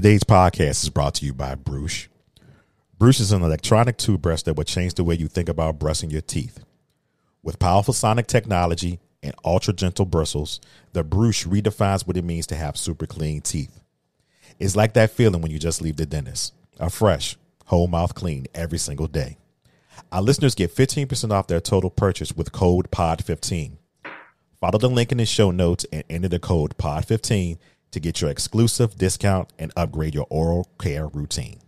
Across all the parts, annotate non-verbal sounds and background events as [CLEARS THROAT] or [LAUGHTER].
Today's podcast is brought to you by Bruce. Bruce is an electronic toothbrush that will change the way you think about brushing your teeth. With powerful sonic technology and ultra gentle bristles, the Bruce redefines what it means to have super clean teeth. It's like that feeling when you just leave the dentist, a fresh, whole mouth clean every single day. Our listeners get 15% off their total purchase with code POD15. Follow the link in the show notes and enter the code POD15 to get your exclusive discount and upgrade your oral care routine.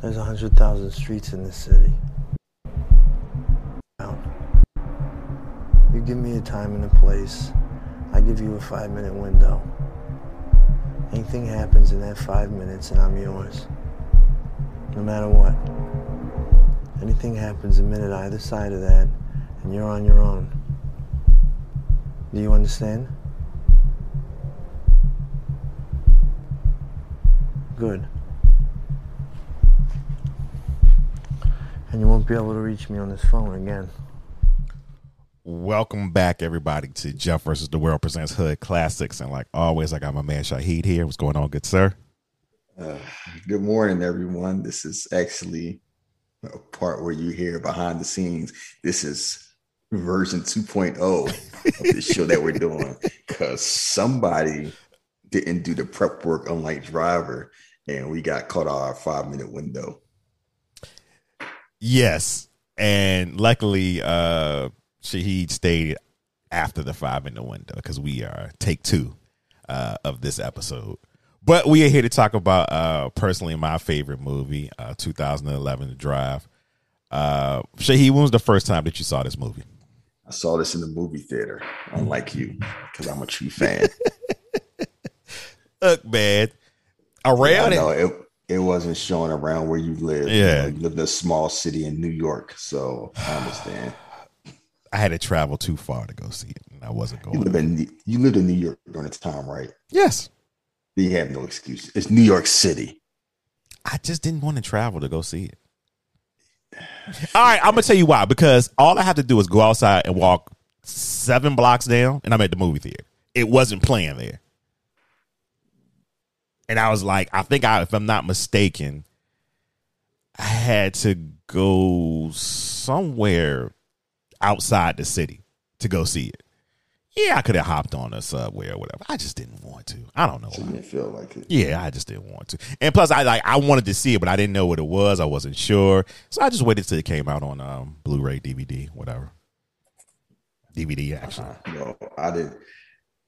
There's a hundred thousand streets in this city. You give me a time and a place, I give you a five minute window. Anything happens in that five minutes and I'm yours. No matter what. Anything happens a minute either side of that and you're on your own. Do you understand? Good. And you won't be able to reach me on this phone again. Welcome back, everybody, to Jeff versus the World presents Hood Classics. And like always, I got my man Shahid here. What's going on, good sir? Uh, good morning, everyone. This is actually a part where you hear behind the scenes. This is version 2.0 of the show that we're doing because somebody didn't do the prep work unlike driver and we got caught our five minute window. Yes and luckily uh shahid stayed after the five minute window because we are take two uh of this episode. But we are here to talk about uh personally my favorite movie uh 2011 drive. Uh shahid when was the first time that you saw this movie I saw this in the movie theater, unlike you, because I'm a true fan. [LAUGHS] Look, man, around yeah, it, it wasn't showing around where you live. Yeah, you, know, you in a small city in New York, so I understand. [SIGHS] I had to travel too far to go see it, and I wasn't going. You live in you lived in New York during the time, right? Yes. You have no excuse. It's New York City. I just didn't want to travel to go see it. All right, I'm gonna tell you why. Because all I have to do is go outside and walk seven blocks down, and I'm at the movie theater. It wasn't playing there, and I was like, I think I, if I'm not mistaken, I had to go somewhere outside the city to go see it. Yeah, I could have hopped on a subway or whatever. I just didn't want to. I don't know. So you didn't feel like it. Yeah, I just didn't want to. And plus, I like I wanted to see it, but I didn't know what it was. I wasn't sure, so I just waited till it came out on um, Blu-ray, DVD, whatever. DVD actually. Uh, no, I did.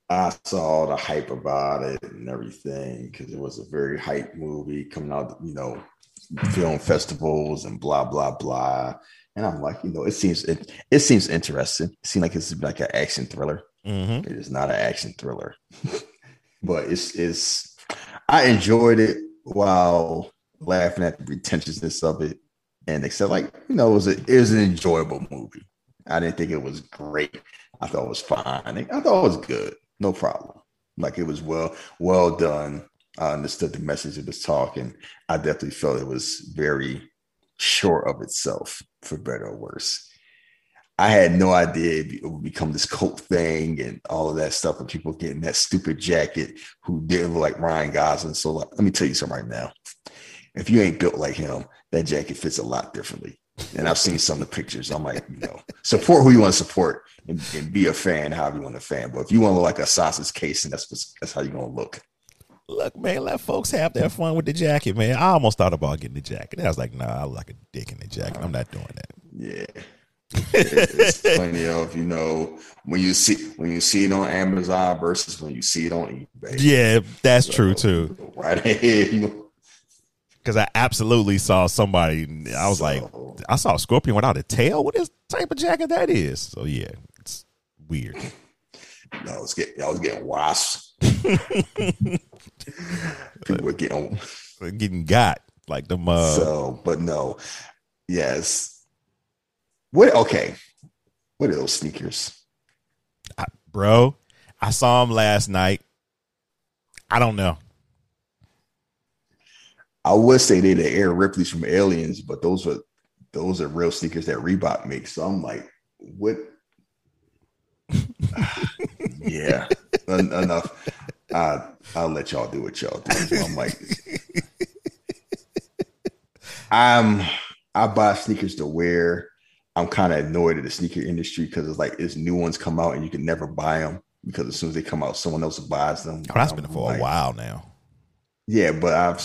I saw the hype about it and everything because it was a very hype movie coming out. You know, film festivals and blah blah blah. And I'm like, you know, it seems it, it seems interesting. It seems like it's like an action thriller. Mm-hmm. It is not an action thriller, [LAUGHS] but it's it's. I enjoyed it while laughing at the pretentiousness of it, and except like you know, it was a, it was an enjoyable movie. I didn't think it was great. I thought it was fine. I thought it was good. No problem. Like it was well well done. I understood the message it was talking. I definitely felt it was very sure of itself, for better or worse. I had no idea it would become this cult thing and all of that stuff, and people getting that stupid jacket who didn't look like Ryan Gosling. So, like, let me tell you something right now: if you ain't built like him, that jacket fits a lot differently. And I've seen some of the pictures. I'm like, you know, support who you want to support and, and be a fan, however you want to fan. But if you want to look like a sausage case, and that's that's how you're gonna look. Look, man, let folks have their fun with the jacket, man. I almost thought about getting the jacket. I was like, nah, I look like a dick in the jacket. I'm not doing that. Yeah it's plenty of you know when you see when you see it on Amazon versus when you see it on eBay. Yeah, that's so, true too. Right ahead, you know. Because I absolutely saw somebody. I was so, like, I saw a scorpion without a tail. What is type of jacket that is? So yeah, it's weird. No, I was getting, I was getting wasps. [LAUGHS] People were getting getting got like the uh, so, but no, yes what? Okay. What are those sneakers? I, bro, I saw them last night. I don't know. I would say they're the Air Ripley's from Aliens, but those are those are real sneakers that Reebok makes. So I'm like, what? [LAUGHS] yeah, en- enough. I, I'll let y'all do what y'all do. I'm like, [LAUGHS] I'm I buy sneakers to wear. I'm kind of annoyed at the sneaker industry because it's like it's new ones come out and you can never buy them because as soon as they come out, someone else buys them. Oh, that's I'm been for like, a while now. Yeah, but I've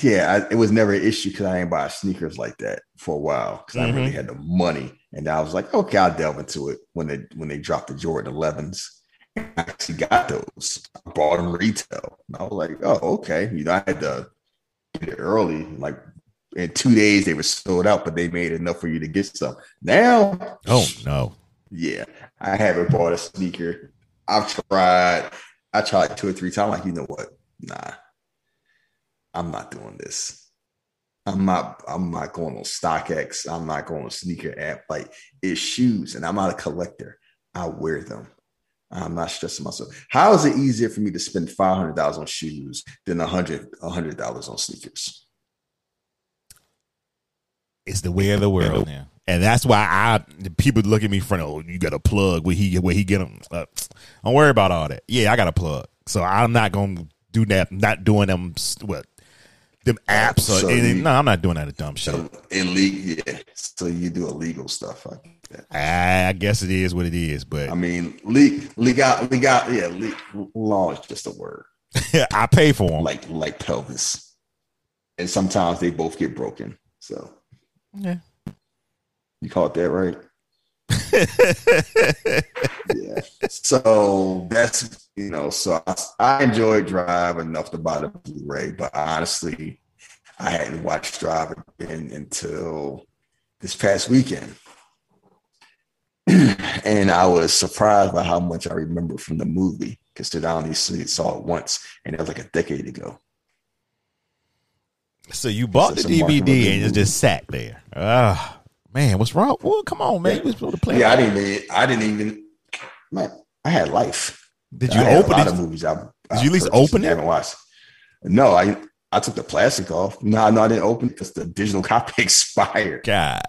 yeah, I, it was never an issue because I ain't buy sneakers like that for a while because I Mhm. really had the money, and I was like, okay, I'll delve into it when they when they dropped the Jordan 11s. I actually got those. I bought them retail. And I was like, oh, okay. You know, I had to get it early. Like in two days, they were sold out, but they made enough for you to get some. Now, Oh no. yeah, I haven't bought a sneaker. I've tried. I tried two or three times. Like, you know what? Nah, I'm not doing this. I'm not. I'm not going on StockX. I'm not going on sneaker app. Like, it's shoes, and I'm not a collector. I wear them. I'm not stressing myself. How is it easier for me to spend five hundred dollars on shoes than a hundred a hundred dollars on sneakers? It's the way of the world now. And that's why I people look at me from oh you got a plug where he where he get them. Uh, don't worry about all that. Yeah, I got a plug, so I'm not gonna do that. Not doing them what them apps or So anything. you- no, I'm not doing that a dumb shit. So illegal, yeah. So you do illegal stuff. I get. I, I guess it is what it is, but I mean, legal, legal, legal, yeah. Le- law is just a word, [LAUGHS] I pay for them. like like pelvis, and sometimes they both get broken. So Yeah. you caught that, right? [LAUGHS] yeah. So that's you know, so I, I enjoyed Drive enough to buy the Blu-ray, but honestly, I hadn't watched Drive again until this past weekend. [CLEARS THROAT] and I was surprised by how much I remember from the movie because I only saw it once, and it was like a decade ago. So you bought the It's a market DVD and it just sat there. Ah, man, what's wrong? Well, come on, man. You was supposed to play. Yeah, I didn't. Even, I didn't even. Man, I had life. Did you I open a lot it? of movies? I, Did you at least open it? Haven't watched. No, I I took the plastic off. No, no, I didn't open it because the digital [LAUGHS] copy expired. God,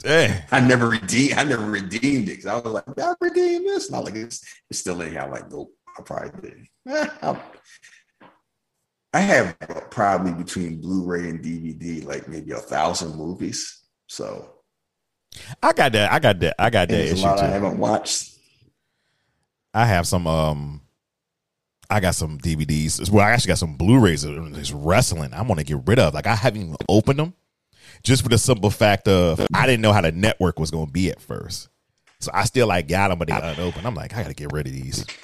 Dang. I never redeemed. I never redeemed it because I was like, I redeemed this?" Not like it's, it's still in here. I'm like, nope, I probably didn't. [LAUGHS] I'm- have probably between Blu-ray and DVD like maybe a thousand movies. So I got that. I got that. I got that issue lot I haven't watched. I have some. Um, I got some DVDs. Well, I actually got some Blu-rays of this wrestling. I'm gonna get rid of. Like I haven't even opened them, just for the simple fact of I didn't know how the network was gonna be at first. So I still like got them, but they got unopened. I'm like, I gotta get rid of these. [LAUGHS]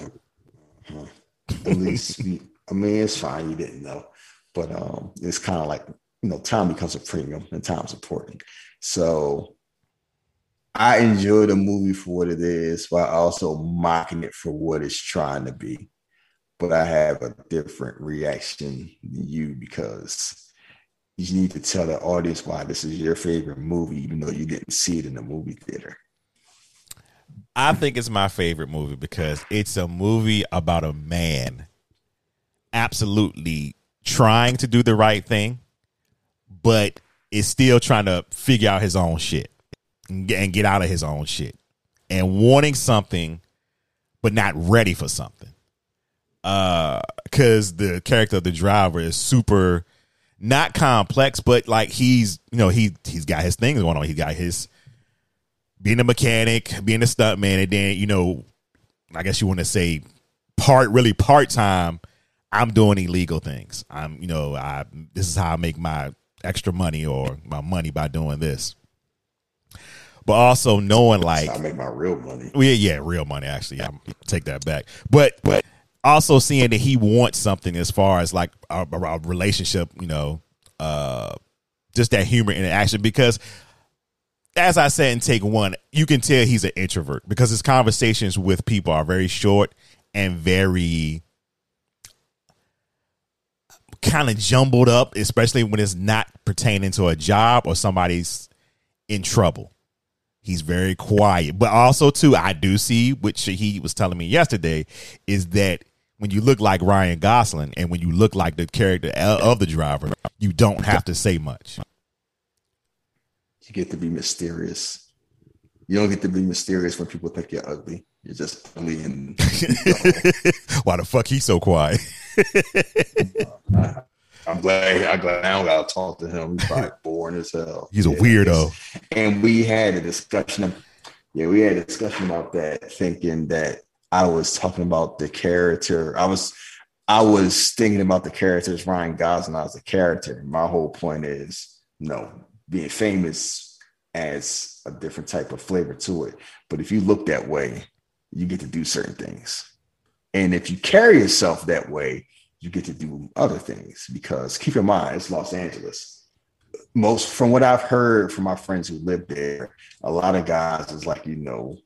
At least, I mean, it's fine. You didn't know, but um, it's kind of like you know, time becomes a premium, and time's important. So I enjoy the movie for what it is, while also mocking it for what it's trying to be. But I have a different reaction than you because you need to tell the audience why this is your favorite movie, even though you didn't see it in the movie theater. I think it's my favorite movie because it's a movie about a man absolutely trying to do the right thing, but is still trying to figure out his own shit and get, out of his own shit and wanting something, but not ready for something. Uh, because the character of the driver is super not complex, but like he's you know he he's got his things going on. He got his being a mechanic, being a stuntman, and then you know, I guess you want to say part really part time. I'm doing illegal things. I'm you know I this is how I make my extra money or my money by doing this. But also knowing like I make my real money. well, yeah, yeah, real money. Actually, I'm take that back. But but also seeing that he wants something as far as like a, a- a relationship, you know, uh, just that humor interaction. Because as I said in take one, you can tell he's an introvert because his conversations with people are very short and very kind of jumbled up, especially when it's not pertaining to a job or somebody's in trouble. He's very quiet, but also too, I do see which he was telling me yesterday is that when you look like Ryan Gosling and when you look like the character of the driver, you don't have to say much. You get to be mysterious. You don't get to be mysterious when people think you're ugly. You're just ugly and. [LAUGHS] Why the fuck he so quiet? [LAUGHS] I'm glad. I'm glad I don't gotta talk to him. He's like [LAUGHS] boring as hell. He's a weirdo. And we had a discussion. Of, yeah, we had a discussion about that, thinking that I was talking about the character. I was, I was thinking about the characters Ryan Gosling as a character. My whole point is, no, being famous adds a different type of flavor to it. But if you look that way, you get to do certain things. And if you carry yourself that way, you get to do other things because keep in mind, it's Los Angeles. Most from what I've heard from my friends who live there, a lot of guys is like, you know,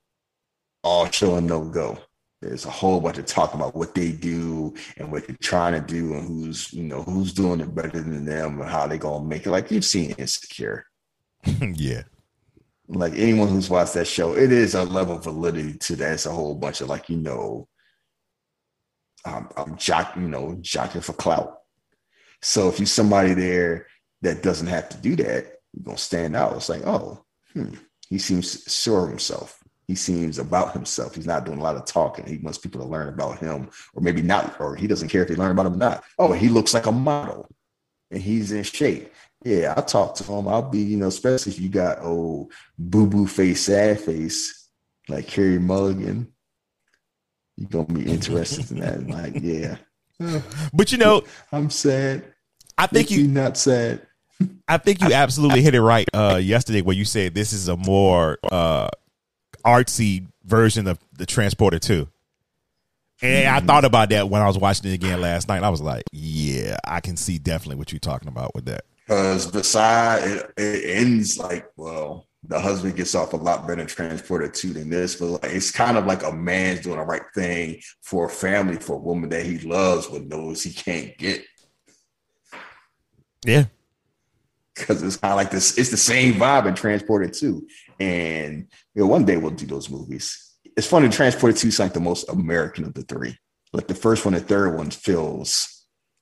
all show and no go. There's a whole bunch of talk about what they do and what they're trying to do and who's, you know, who's doing it better than them and how they're gonna make it. Like you've seen Insecure. [LAUGHS] yeah. Like anyone who's watched that show, it is a level of validity to that. It's a whole bunch of like, you know, I'm, I'm jock, you know, jockeying for clout. So if you're somebody there that doesn't have to do that, you're gonna stand out. It's like, oh, hmm, he seems sure of himself. He seems about himself. He's not doing a lot of talking. He wants people to learn about him, or maybe not, or he doesn't care if they learn about him or not. Oh, he looks like a model and he's in shape. Yeah, I'll talk to him. I'll be, you know, especially if you got old boo boo face, sad face, like Carey Mulligan you're gonna be interested in that. Like, yeah. [LAUGHS] But you know, [LAUGHS] I'm sad. I think you not sad. [LAUGHS] I think you absolutely hit it right uh, yesterday where you said this is a more uh, artsy version of the Transporter too. And I thought about that when I was watching it again last night. I was like, yeah, I can see definitely what you're talking about with that. Because beside it, it ends like, well, the husband gets off a lot better in Transporter 2 than this, but like, it's kind of like a man's doing the right thing for a family, for a woman that he loves, but knows he can't get. Yeah. Because it's kind of like this, it's the same vibe in Transporter 2. And you know, one day we'll do those movies. It's funny, Transporter 2 is like the most American of the three. Like the first one, the third one feels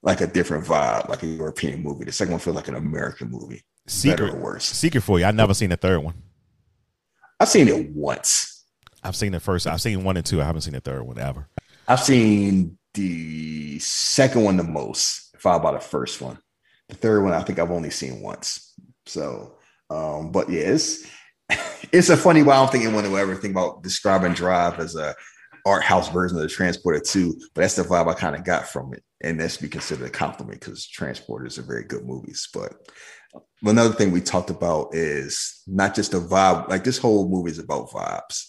like a different vibe, like a European movie. The second one feels like an American movie secret worse. Secret for you. I've never seen the third one. I've seen it once. I've seen the first. I've seen one and two. I haven't seen the third one ever. I've seen the second one the most, followed by the first one. The third one, I think I've only seen once. So, um, but yeah, it's [LAUGHS] it's a funny. Well, I don't think anyone will ever think about describing Drive as a art house version of the Transporter 2, but that's the vibe I kind of got from it. And that's to be considered a compliment because Transporters are very good movies. But another thing we talked about is not just a vibe. Like this whole movie is about vibes,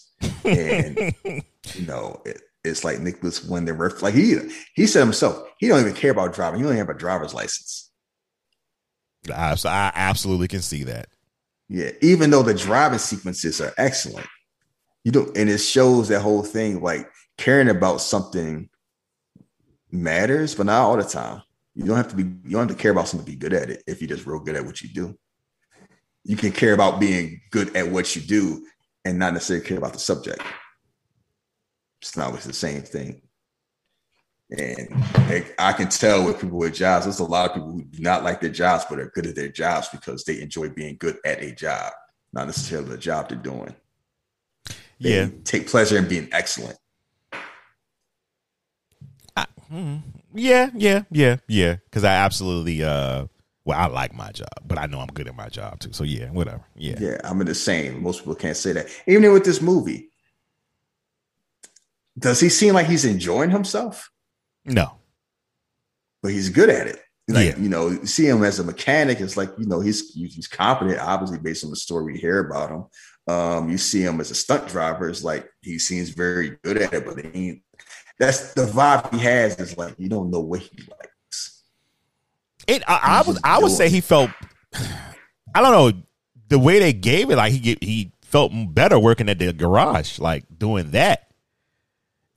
and [LAUGHS] you know, it, it's like Nicolas Refn like he he said himself, he don't even care about driving. He don't even have a driver's license. I, I absolutely can see that. Yeah, even though the driving sequences are excellent, you don't, and it shows that whole thing like caring about something matters, but not all the time. You don't have to be, you don't have to care about something to be good at it if you're just real good at what you do. You can care about being good at what you do and not necessarily care about the subject. It's not always the same thing. And I can tell with people with jobs, there's a lot of people who do not like their jobs, but are good at their jobs because they enjoy being good at a job, not necessarily the job they're doing. They yeah. Take pleasure in being excellent. I, hmm yeah, yeah, yeah, yeah. Because I absolutely, uh, well, I like my job, but I know I'm good at my job too. So yeah, whatever. Yeah, yeah. I'm in the same. Most people can't say that. Even with this movie, does he seem like he's enjoying himself? No, but he's good at it. Like, yeah. you know, see him as a mechanic. It's like you know he's he's competent, obviously based on the story we hear about him. Um, you see him as a stunt driver. It's like he seems very good at it, but he ain't that's the vibe he has. Is like you don't know what he likes. It. I, I would. I would say he felt. I don't know the way they gave it. Like he he felt better working at the garage, like doing that.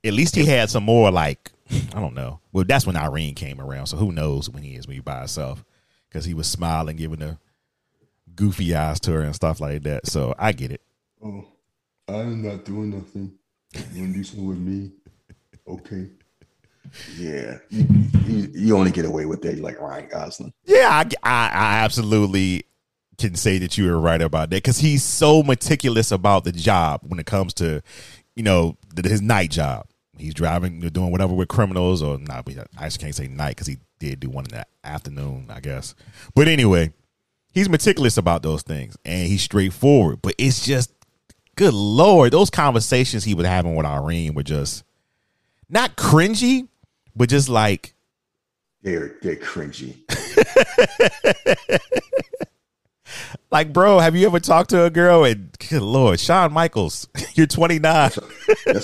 At least he had some more like I don't know. Well, that's when Irene came around. So who knows when he is when he by himself because he was smiling, giving the goofy eyes to her and stuff like that. So I get it. Oh, I'm not doing nothing. You want to do something with me? Okay. Yeah, you, you, you, only get away with that. You like Ryan Gosling. Yeah, I, I, I absolutely can say that you were right about that because he's so meticulous about the job when it comes to, you know, his night job. He's driving, doing whatever with criminals, or not. I just can't say night because he did do one in the afternoon, I guess. But anyway, he's meticulous about those things and he's straightforward. But it's just, good lord, those conversations he was having with Irene were just not cringy, but just like they're they're cringy. [LAUGHS] like, bro, have you ever talked to a girl and good lord, Shawn Michaels, [LAUGHS] you're 29. That's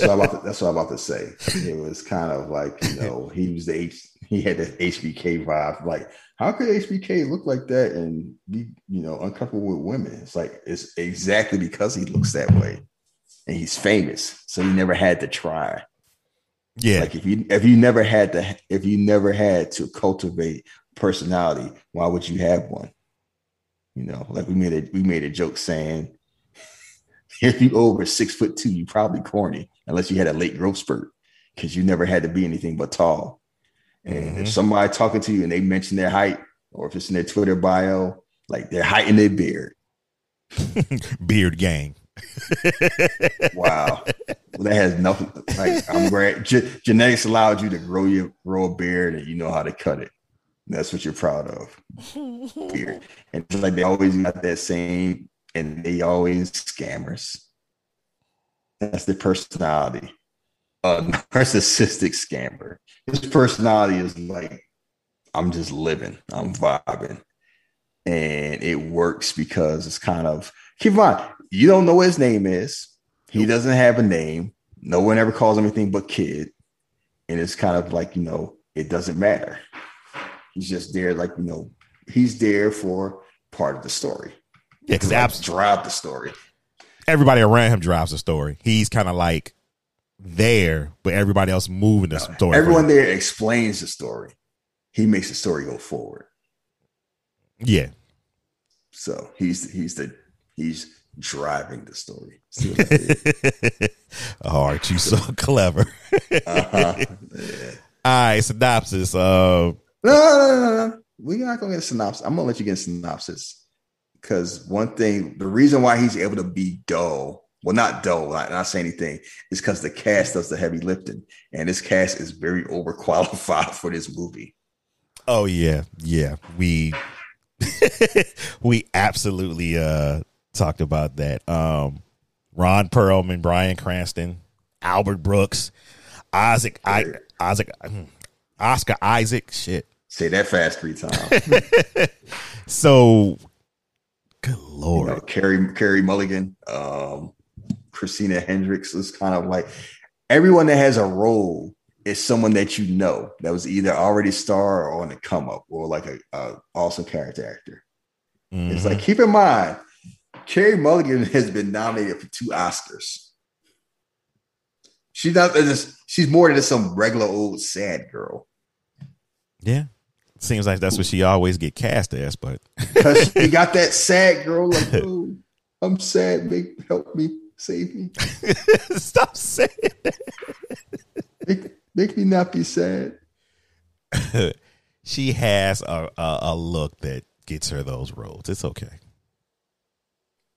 what, I'm about to, that's what I'm about to say. It was kind of like you know he was the H, he had the HBK vibe. Like, how could HBK look like that and be you know uncomfortable with women? It's like it's exactly because he looks that way, and he's famous, so he never had to try. Yeah. Like if you if you never had to if you never had to cultivate personality, why would you have one? You know, like we made a we made a joke saying [LAUGHS] if you over six foot two, you probably corny unless you had a late growth spurt because you never had to be anything but tall. And mm-hmm. if somebody talking to you and they mention their height, or if it's in their Twitter bio, like height and their beard, [LAUGHS] beard gang wow. Well, that has nothing. Like I'm. Ge- genetics allowed you to grow your grow a beard, and you know how to cut it. That's what you're proud of. Beard. [LAUGHS] And it's like they always got that same, and they always scammers. That's their personality. A narcissistic scammer. His personality is like, I'm just living. I'm vibing. And it works because it's kind of keep in mind, you don't know what his name is. He doesn't have a name. No one ever calls him anything but kid. And it's kind of like, you know, it doesn't matter. He's just there, like, you know, he's there for part of the story. Yeah, because apps drive the story. Everybody around him drives the story. He's kind of like there, but everybody else moving the story. Everyone there explains the story. He makes the story go forward. Yeah. So he's he's the he's driving the story. [LAUGHS] oh, aren't you so [LAUGHS] clever? uh-huh. yeah. [LAUGHS] All right, synopsis. Uh, no, no, no, no, We're not gonna get a synopsis. I'm gonna let you get a synopsis because one thing, the reason why he's able to be dull, well, not dull, not, not say anything, is because the cast does the heavy lifting, and this cast is very overqualified for this movie. Oh yeah, yeah. We we absolutely uh talked about that. Um, Ron Perlman, Bryan Cranston, Albert Brooks, Isaac, I, Isaac, hmm, Oscar Isaac. Shit. Say that fast three times. [LAUGHS] so, good lord, you know, Carey Carey Mulligan, um, Christina Hendricks is kind of like everyone that has a role is someone that you know that was either already star or on the come up or like a, a awesome character actor. Mm-hmm. It's like keep in mind Carey Mulligan has been nominated for two Oscars. She's not just, she's more than just some regular old sad girl. Yeah. Seems like that's what she always get cast as, but [LAUGHS] because she got that sad girl, like, oh, I'm sad, make help me, save me. [LAUGHS] Stop saying that. Make, make me not be sad. [LAUGHS] she has a, a, a look that gets her those roles. It's okay.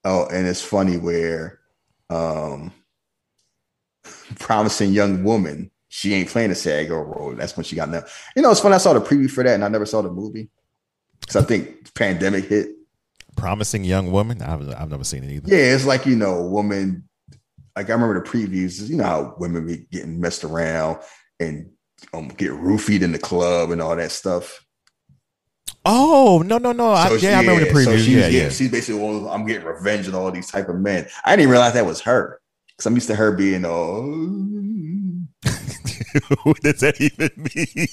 Oh, and it's funny where um promising young woman, she ain't playing a sad girl role. That's when she got now. You know, it's funny. I saw the preview for that and I never saw the movie. Because I think pandemic hit. Promising young woman? I've, I've never seen it either. Yeah, it's like, you know, a woman, like I remember the previews, you know how women be getting messed around and um, get roofied in the club and all that stuff. Oh no no no! So I, yeah, I remember the preview. So she's, yeah, yeah, she's basically, well, I'm getting revenge on all these type of men. I didn't even realize that was her because I'm used to her being oh. [LAUGHS] what does that even mean?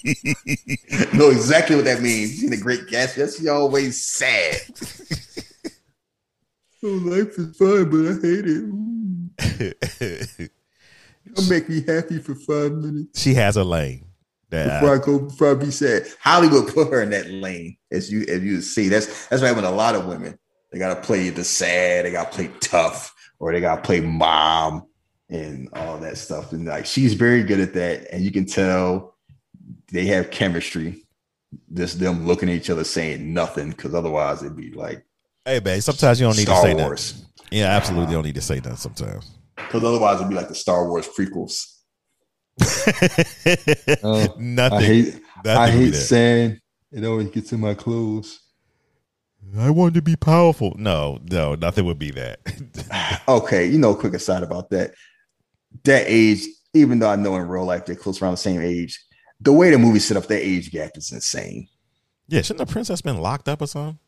[LAUGHS] know exactly what that means. She's a great guest. Yes, she always sad. [LAUGHS] oh, life is fun, but I hate it. It'll make me happy for five minutes. She has a lane. That, before I go, before I be sad, Hollywood [LAUGHS] put her in that lane, as you as you see. That's that's why when a lot of women they gotta play the sad, they gotta play tough, or they gotta play mom and all that stuff. And like she's very good at that, and you can tell they have chemistry. Just them looking at each other saying nothing, because otherwise it'd be like Hey, babe. Sometimes you don't need Star to say Wars. that. Yeah, absolutely. You don't need to say that sometimes. Because otherwise, it'd be like the Star Wars prequels. Oh, [LAUGHS] Nothing. I hate. nothing I hate sand. It always gets in my clothes. I wanted to be powerful. No, no, nothing would be that. [LAUGHS] Okay, you know, quick aside about that. That age, even though I know in real life they're close around the same age, the way the movie set up that age gap is insane. yeah, shouldn't the princess been locked up or something?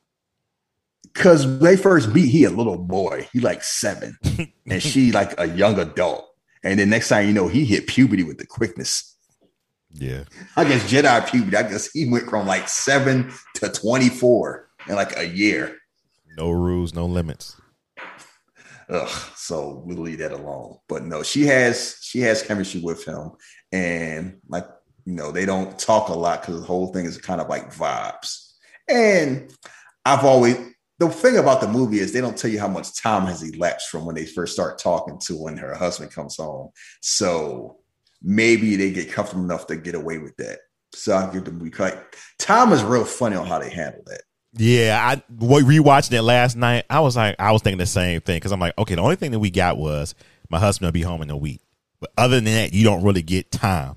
Because they first meet, he a little boy. He like seven, [LAUGHS] and she like a young adult. And then next time you know, he hit puberty with the quickness. Yeah. I guess Jedi puberty. I guess he went from like seven to twenty four in like a year. No rules, no limits. Ugh, so we'll leave that alone. But no, she has she has chemistry with him, and like you know, they don't talk a lot because the whole thing is kind of like vibes. And I've always the thing about the movie is they don't tell you how much time has elapsed from when they first start talking to when her husband comes home. So maybe they get comfortable enough to get away with that. So I'll give the movie like time is real funny on how they handle that. Yeah, I wa- rewatching it last night. I was like, I was thinking the same thing because I'm like, okay, the only thing that we got was my husband will be home in a week, but other than that, you don't really get time.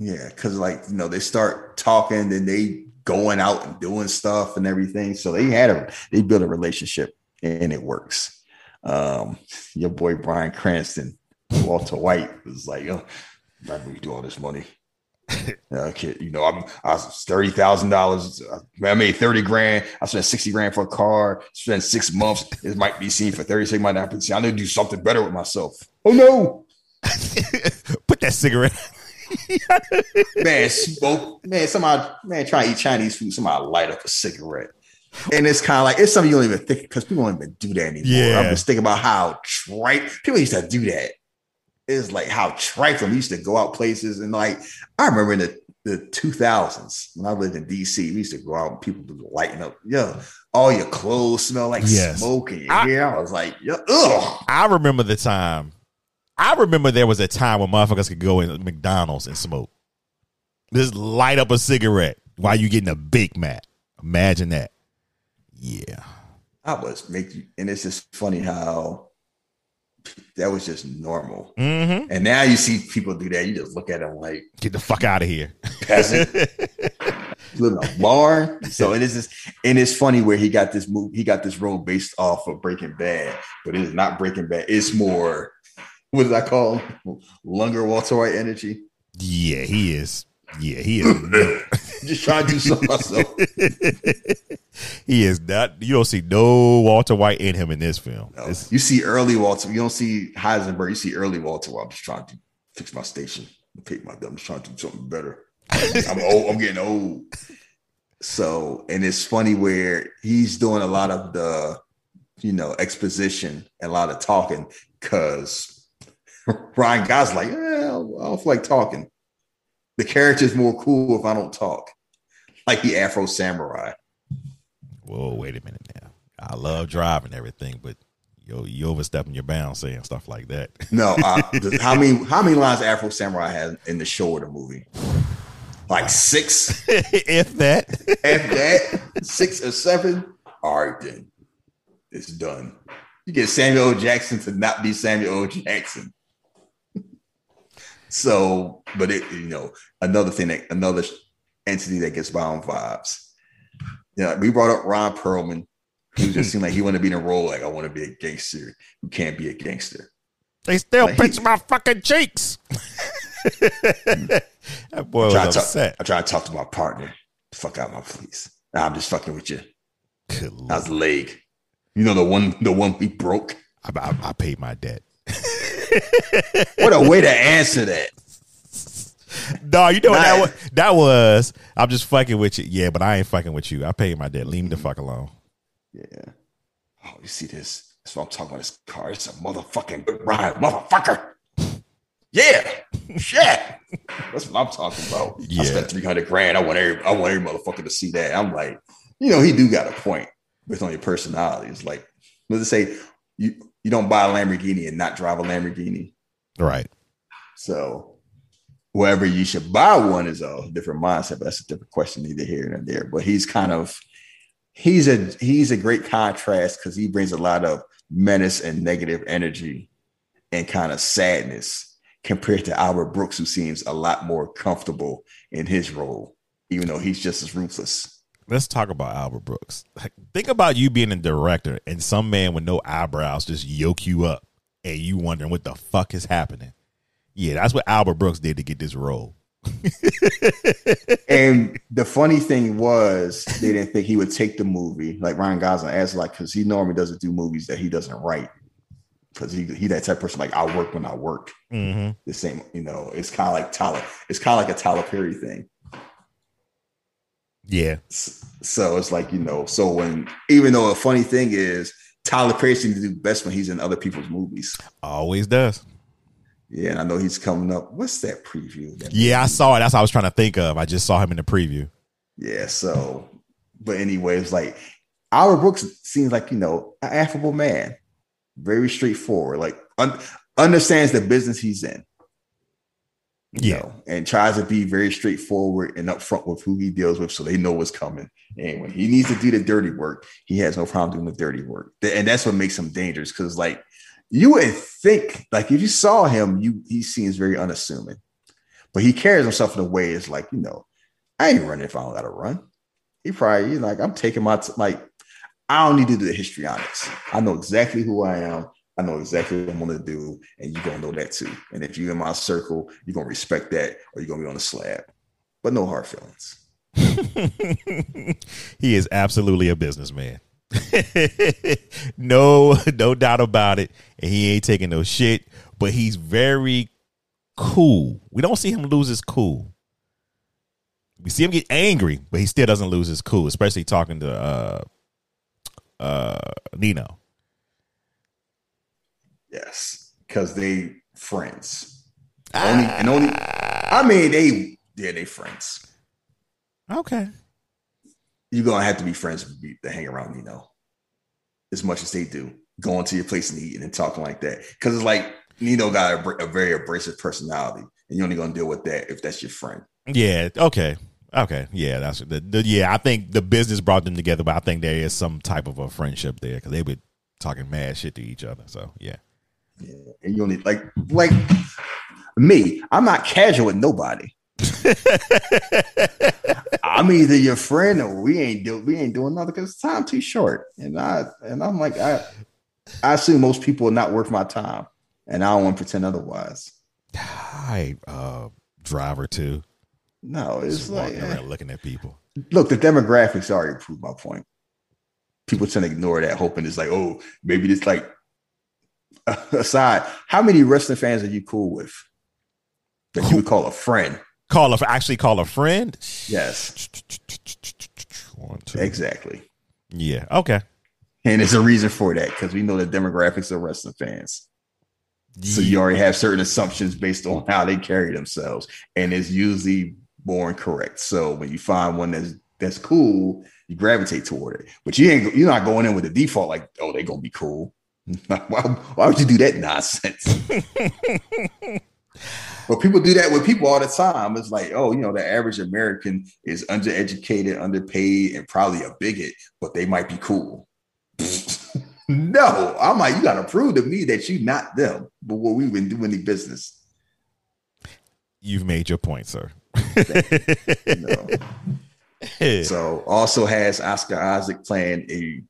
Yeah, because like you know, they start talking, then they going out and doing stuff and everything. So they had a they built a relationship and it works. Um, your boy Bryan Cranston, Walter White was like, oh, remember you do all this money. [LAUGHS] Yeah, kid, you know, I'm I was thirty thousand dollars. I made thirty grand. I spent sixty grand for a car. Spent six months. It might be seen for thirty six. Might not be seen. I need to do something better with myself. Oh no, [LAUGHS] Put that cigarette. [LAUGHS] man, smoke, man, somebody, man, try to eat Chinese food, somebody light up a cigarette. And it's kind of like it's something you don't even think because people don't even do that anymore. Yeah. I'm just thinking about how trite people used to do that. It's like how trifling we used to go out places and like I remember in the the 2000s when I lived in DC, we used to go out and people would lighting up. Yeah, all your clothes smell like Yes. smoke and your I- hair. I was like, yeah, ugh. I remember the time. I remember there was a time when motherfuckers could go in McDonald's and smoke. Just light up a cigarette while you getting a Big Mac. Imagine that. Yeah. I was make you, and it's just funny how that was just normal. Mm-hmm. And now you see people do that. You just look at them like Get the fuck out of here. peasant. [LAUGHS] You live in a barn. So it is just, and it's funny where he got this move, he got this role based off of Breaking Bad, but it is not Breaking Bad. It's more, what did I call him? Lunger Walter White energy. yeah, he is. Yeah, he is. [LAUGHS] Just trying to do something myself. [LAUGHS] he is not. You don't see no Walter White in him in this film. No. You see early Walter, you don't see Heisenberg, you see early Walter White. I'm just trying to fix my station, pick my I'm just trying to do something better. I'm [LAUGHS] old, I'm getting old. So, and it's funny where he's doing a lot of the, you know, exposition and a lot of talking because [LAUGHS] Ryan Gosling like, eh, I don't feel like talking. The character's more cool if I don't talk. Like the Afro Samurai. Whoa, wait a minute now. I love driving everything, but yo, you overstepping your bounds saying stuff like that. [LAUGHS] No, uh, how many how many lines Afro Samurai has in the show or the movie? Like six, [LAUGHS] if that. if that, six or seven. All right, then it's done. You get Samuel Jackson to not be Samuel Jackson. So, but it, you know, another thing that another entity that gets by on vibes. Yeah, we brought up Ron Perlman, who just seemed like he wanted to be in a role like I want to be a gangster who can't be a gangster. They still Like, pinch he- my fucking cheeks. [LAUGHS] that boy was Try to talk- I try to talk to my partner. Fuck out my please. Nah, I'm just fucking with you. Good How's the leg? You know the one the one we broke. I, I, I paid my debt. [LAUGHS] What a way to answer that. No, you know what that was? That was. I'm just fucking with you. Yeah, but I ain't fucking with you. I paid my debt. Leave me the fuck alone. Yeah. Oh, you see this? That's what I'm talking about. This car. It's a motherfucking good ride, motherfucker. Yeah. Shit. That's what I'm talking about. Yeah. I spent 300 grand. I want every I want every motherfucker to see that. I'm like, you know, he do got a point based on your personality. It's like, let's just say you you don't buy a Lamborghini and not drive a Lamborghini. Right. So whether you should buy one is a different mindset, but that's a different question either here nor there. But he's kind of he's a he's a great contrast because he brings a lot of menace and negative energy and kind of sadness compared to Albert Brooks, who seems a lot more comfortable in his role, even though he's just as ruthless. Let's talk about Albert Brooks. Like, think about you being a director and some man with no eyebrows just yoke you up and you wondering what the fuck is happening. Yeah, that's what Albert Brooks did to get this role. [LAUGHS] and the funny thing was, they didn't think he would take the movie. Like Ryan Gosling asked, like, because he normally doesn't do movies that he doesn't write. Because he he that type of person, like I work when I work. Mm-hmm. The same, you know, it's kind of like Tyler. It's kind of like a Tyler Perry thing. Yeah. So it's like you know, so when even though a funny thing is, Tyler Perry seems to do best when he's in other people's movies. Always does. Yeah, and I know he's coming up. What's that preview? That yeah, I saw it. That's what I was trying to think of. I just saw him in the preview. Yeah, so but anyway, it's like Albert Brooks seems like, you know, an affable man, very straightforward, like un- understands the business he's in. Yeah. Know, and tries to be very straightforward and upfront with who he deals with so they know what's coming. And when he needs to do the dirty work, he has no problem doing the dirty work. And that's what makes him dangerous because, like, you would think like if you saw him, you he seems very unassuming, but he carries himself in a way it's like you know, I ain't running if I don't gotta run. He probably like I'm taking my t- like I don't need to do the histrionics. I know exactly who I am. I know exactly what I'm gonna do, and you're gonna know that too. And if you're in my circle, you're gonna respect that, or you're gonna be on the slab. But no hard feelings. [LAUGHS] he is absolutely a businessman. [LAUGHS] no, no doubt about it. And he ain't taking no shit, but he's very cool. We don't see him lose his cool. We see him get angry, but he still doesn't lose his cool, especially talking to uh uh Nino. Yes, because they friends. Ah. Only and only I mean they yeah, they friends. Okay you're gonna have to be friends to hang around, you know, as much as they do. Going to your place and eating and talking like that, because it's like Nino got a, a, very abrasive personality, and you're only gonna deal with that if that's your friend. Yeah. Okay. Okay. Yeah. That's the, the yeah. I think the business brought them together, but I think there is some type of a friendship there because they were talking mad shit to each other. So yeah. Yeah, and you only like like me. I'm not casual with nobody. [LAUGHS] I'm either your friend or we ain't do we ain't doing nothing because time too short. And I and I'm like I I assume most people are not worth my time, and I don't want to pretend otherwise. Hi, uh, driver too. No, it's Just like around looking at people. Look, the demographics already proved my point. People tend to ignore that, hoping it's like, oh, maybe it's like [LAUGHS] aside. How many wrestling fans are you cool with that you would call a friend? Call a actually call a friend. Yes. One, two. Exactly. Yeah. Okay. And there's a reason for that because we know the demographics of wrestling fans. So you already have certain assumptions based on how they carry themselves, and it's usually born correct. So when you find one that's that's cool, you gravitate toward it. But you ain't you're not going in with the default like, oh, they're gonna be cool. [LAUGHS] why, why would you do that nonsense? [LAUGHS] But people do that with people all the time. It's like, oh, you know, the average American is undereducated, underpaid, and probably a bigot, but they might be cool. [LAUGHS] no, I'm like, you gotta prove to me that you're not them. But what we've been doing the business. You've made your point, sir. no. so also has Oscar Isaac playing a,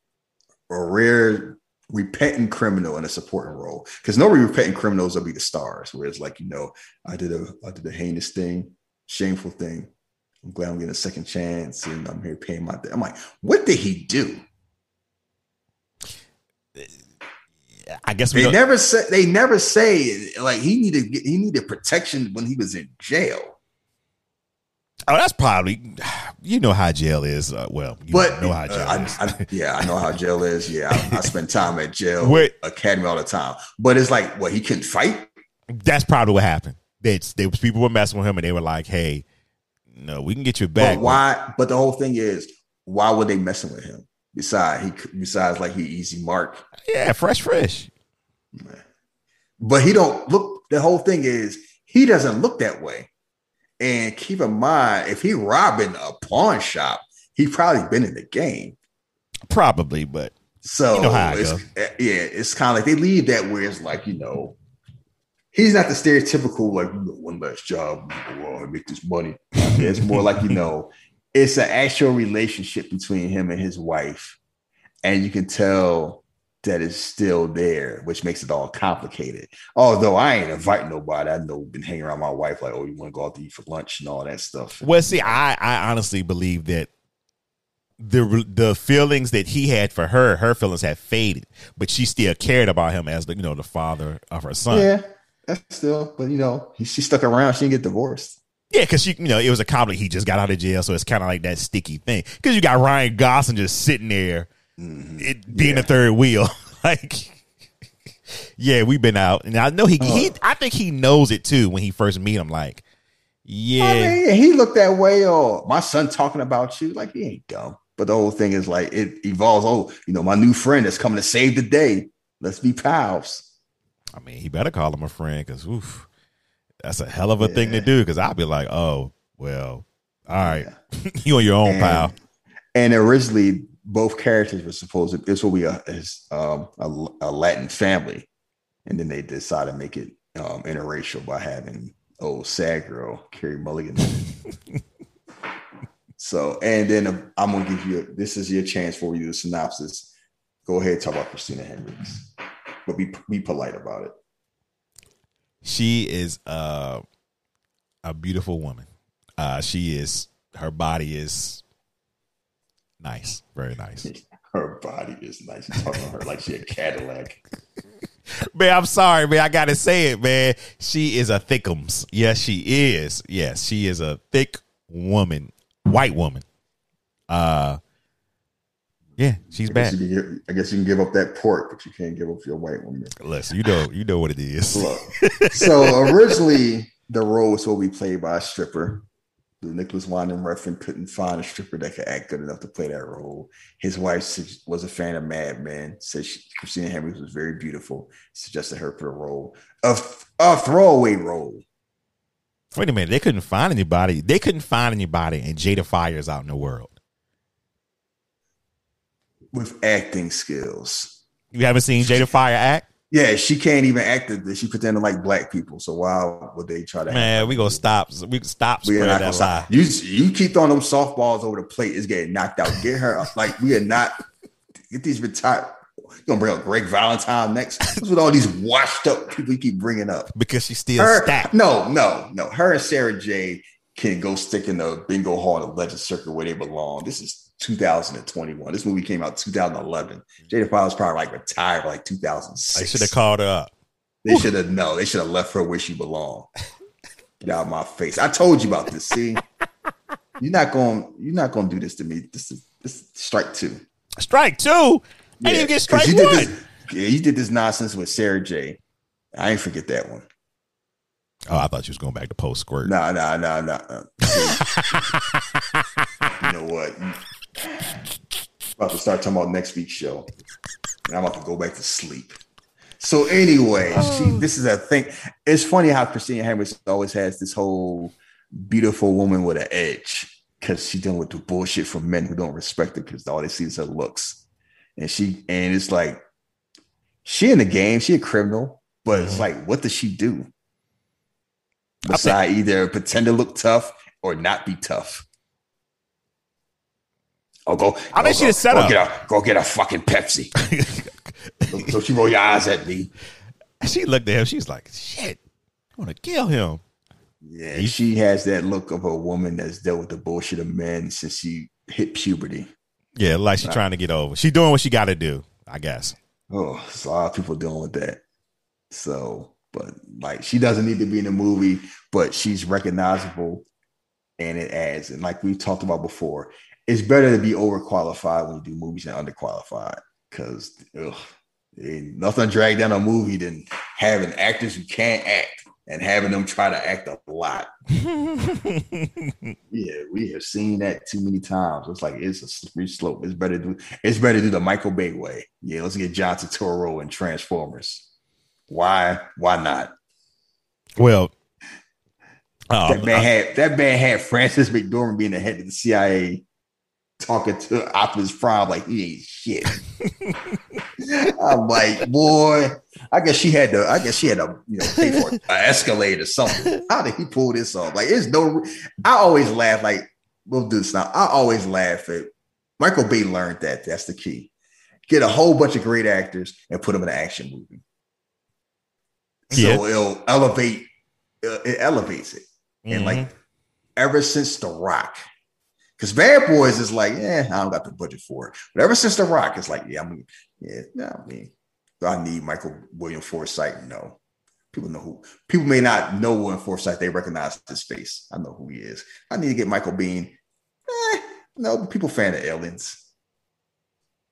a rare repentant criminal in a supporting role. Because normally repentant criminals will be the stars where it's like you know i did a i did a heinous thing shameful thing. I'm glad i'm getting a second chance and i'm here paying my debt. i'm like what did he do? I guess they never say they never say like he needed he needed protection when he was in jail Oh, that's probably you know how jail is. Uh, well, you but know how jail uh, is. I, I, yeah, I know how jail is. Yeah, I, I spend time at jail Wait. academy all the time. But it's like, well, he couldn't fight. That's probably what happened. That's there was people were messing with him, and they were like, "Hey, no, we can get you back." But why? But the whole thing is, why were they messing with him? Besides, he besides like he easy mark. Yeah, fresh, fresh. But he don't look. The whole thing is he doesn't look that way. And keep in mind, if he robbing a pawn shop, he probably been in the game. Probably, but So You know it's, eh, yeah, it's kind of like they leave that where it's like you know, he's not the stereotypical like one last job, I make this money. It's more like you know, it's an actual relationship between him and his wife, and you can tell that it's still there, which makes it all complicated. Although I ain't inviting nobody, I know been hanging around my wife like, oh, you want to go out to eat for lunch and all that stuff. well, see, I I honestly believe that the the feelings that he had for her, her feelings had faded, but she still cared about him as the you know the father of her son. Yeah, that's still, but you know, he, she stuck around. She didn't get divorced. Yeah, because she, you know, it was a comedy. He just got out of jail, so it's kind of like that sticky thing. Because you got Ryan Gosling just sitting there, Mm-hmm. it, being a third wheel. [LAUGHS] like, yeah, we've been out, and I know he, he, oh. I think he knows it too when he first meet him. Like, yeah, I mean, he looked that way. Or my son talking about you, like he ain't dumb. But the whole thing is like it evolves. Oh, you know, my new friend is coming to save the day. Let's be pals. I mean, he better call him a friend because, oof, that's a hell of a thing to do. Because I'd be like, oh, well, all right, [LAUGHS] you on your own, And- pal. And originally, both characters were supposed to. This will be a, is, um, a a Latin family, and then they decided to make it um, interracial by having old sad girl Carey Mulligan. [LAUGHS] so, and then uh, I'm gonna give you. This is your chance for you. The synopsis. Go ahead, talk about Christina Hendricks, but be be polite about it. she is uh, a beautiful woman. Uh, she is her body is nice, very nice. [LAUGHS] Her body is nice. You're talking about her like she a Cadillac. [LAUGHS] Man, I'm sorry, man. I gotta say it, man. She is a thickums. Yes, she is. Yes, she is a thick woman, white woman. Uh, yeah, she's I bad. you can give, I guess you can give up that pork, but you can't give up your white woman. Listen, you know, you know what it is. Look, [LAUGHS] so originally the role was to be played by a stripper. The Nicolas Winding Refn couldn't find a stripper that could act good enough to play that role. His wife was a fan of Mad Men, said she, Christina Hendricks was very beautiful, suggested her for the role. A, a throwaway role. Wait a minute, they couldn't find anybody. They couldn't find anybody, and Jada Fire's out in the world. with acting skills. You haven't seen Jada Fire act? Yeah, she can't even act it. She pretended like black people. So why would they try to? Man, we gonna stop. We stop We are not gonna stop. You you keep throwing them softballs over the plate. It's getting knocked out. Get her like we are not. Get these retired. You gonna bring up Greg Valentine next? What's with all these washed up people you keep bringing up? because she's still Her, stacked. no, no, no. Her and Sara Jay can go stick in the bingo hall, of the legend circle where they belong. This is 2021. This movie came out 2011. Jada Fire's probably like retired like 2006. I should have called her up. They should have no. They should have left her where she belonged. Get out of my face. I told you about this. See, you're not going. You're not going to do this to me. This is this is strike two. Strike two. I didn't get strike you one. Did this, yeah, you did this nonsense with Sara Jay. I ain't forget that one. Oh, I thought you was going back to post squirt. Nah, nah, nah, nah. uh, [LAUGHS] you know what? About to start talking about next week's show, and I'm about to go back to sleep. So anyway, oh. she, this is a thing. It's funny how Christina Hendricks always has this whole beautiful woman with an edge because she's dealing with the bullshit from men who don't respect her because all they see is her looks, and she and it's like she in the game, she a criminal, but it's mm-hmm. like, what does she do? Beside either pretend to look tough or not be tough. Oh, go! I go, think she go, just set go up. Get a, go get a fucking Pepsi. [LAUGHS] Don't you roll your eyes at me? she looked at him. She's like, "Shit, I want to kill him." Yeah, she has that look of a woman that's dealt with the bullshit of men since she hit puberty. Yeah, like she's trying to get over. She doing what she got to do. I guess. Oh, there's a lot of people dealing with that. So, but like she doesn't need to be in the movie, but she's recognizable and it adds. And like we talked about before, it's better to be overqualified when you do movies than underqualified because nothing drag down a movie than having actors who can't act and having them try to act a lot. [LAUGHS] Yeah, we have seen that too many times. It's like it's a slippery slope. It's better to do it's better to do the Michael Bay way. Yeah, let's get John Turturro and Transformers. Why? Why not? well, uh, that man had that man had Frances McDormand being the head of the CIA talking to Optimus Prime like he ain't shit. I'm like, boy, I guess she had to. I guess she had to, you know, pay for an Escalade or something. How did he pull this off? Like, it's no. I always laugh. Like, we'll do this now. I always laugh at Michael Bay. Learned that. That's the key. Get a whole bunch of great actors and put them in an action movie. So Yeah. it'll elevate. uh, It elevates it. And Mhm. like ever since The Rock, because Bad Boys is like, yeah, I don't got the budget for it. But ever since The Rock, it's like, yeah, I'm, yeah, no, I mean, do I need Michael William Forsythe? No. People know who. People may not know William Forsythe. They recognize his face. I know who he is. I need to get Michael Biehn. Eh, no, people fan of aliens.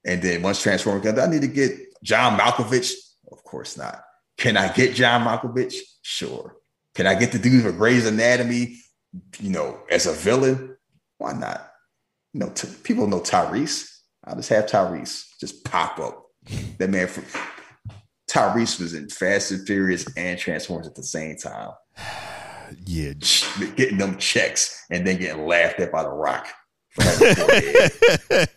And then once Transformers comes, I need to get John Malkovich. Of course not. Can I get John Malkovich? Sure. Can I get the dude for Grey's Anatomy? You know, as a villain? Why not? You know, t- people know Tyrese. I'll just have Tyrese just pop up. [LAUGHS] That man from Tyrese was in Fast and Furious and Transformers at the same time, [SIGHS] yeah. getting them checks and then getting laughed at by the Rock. for having a forehead.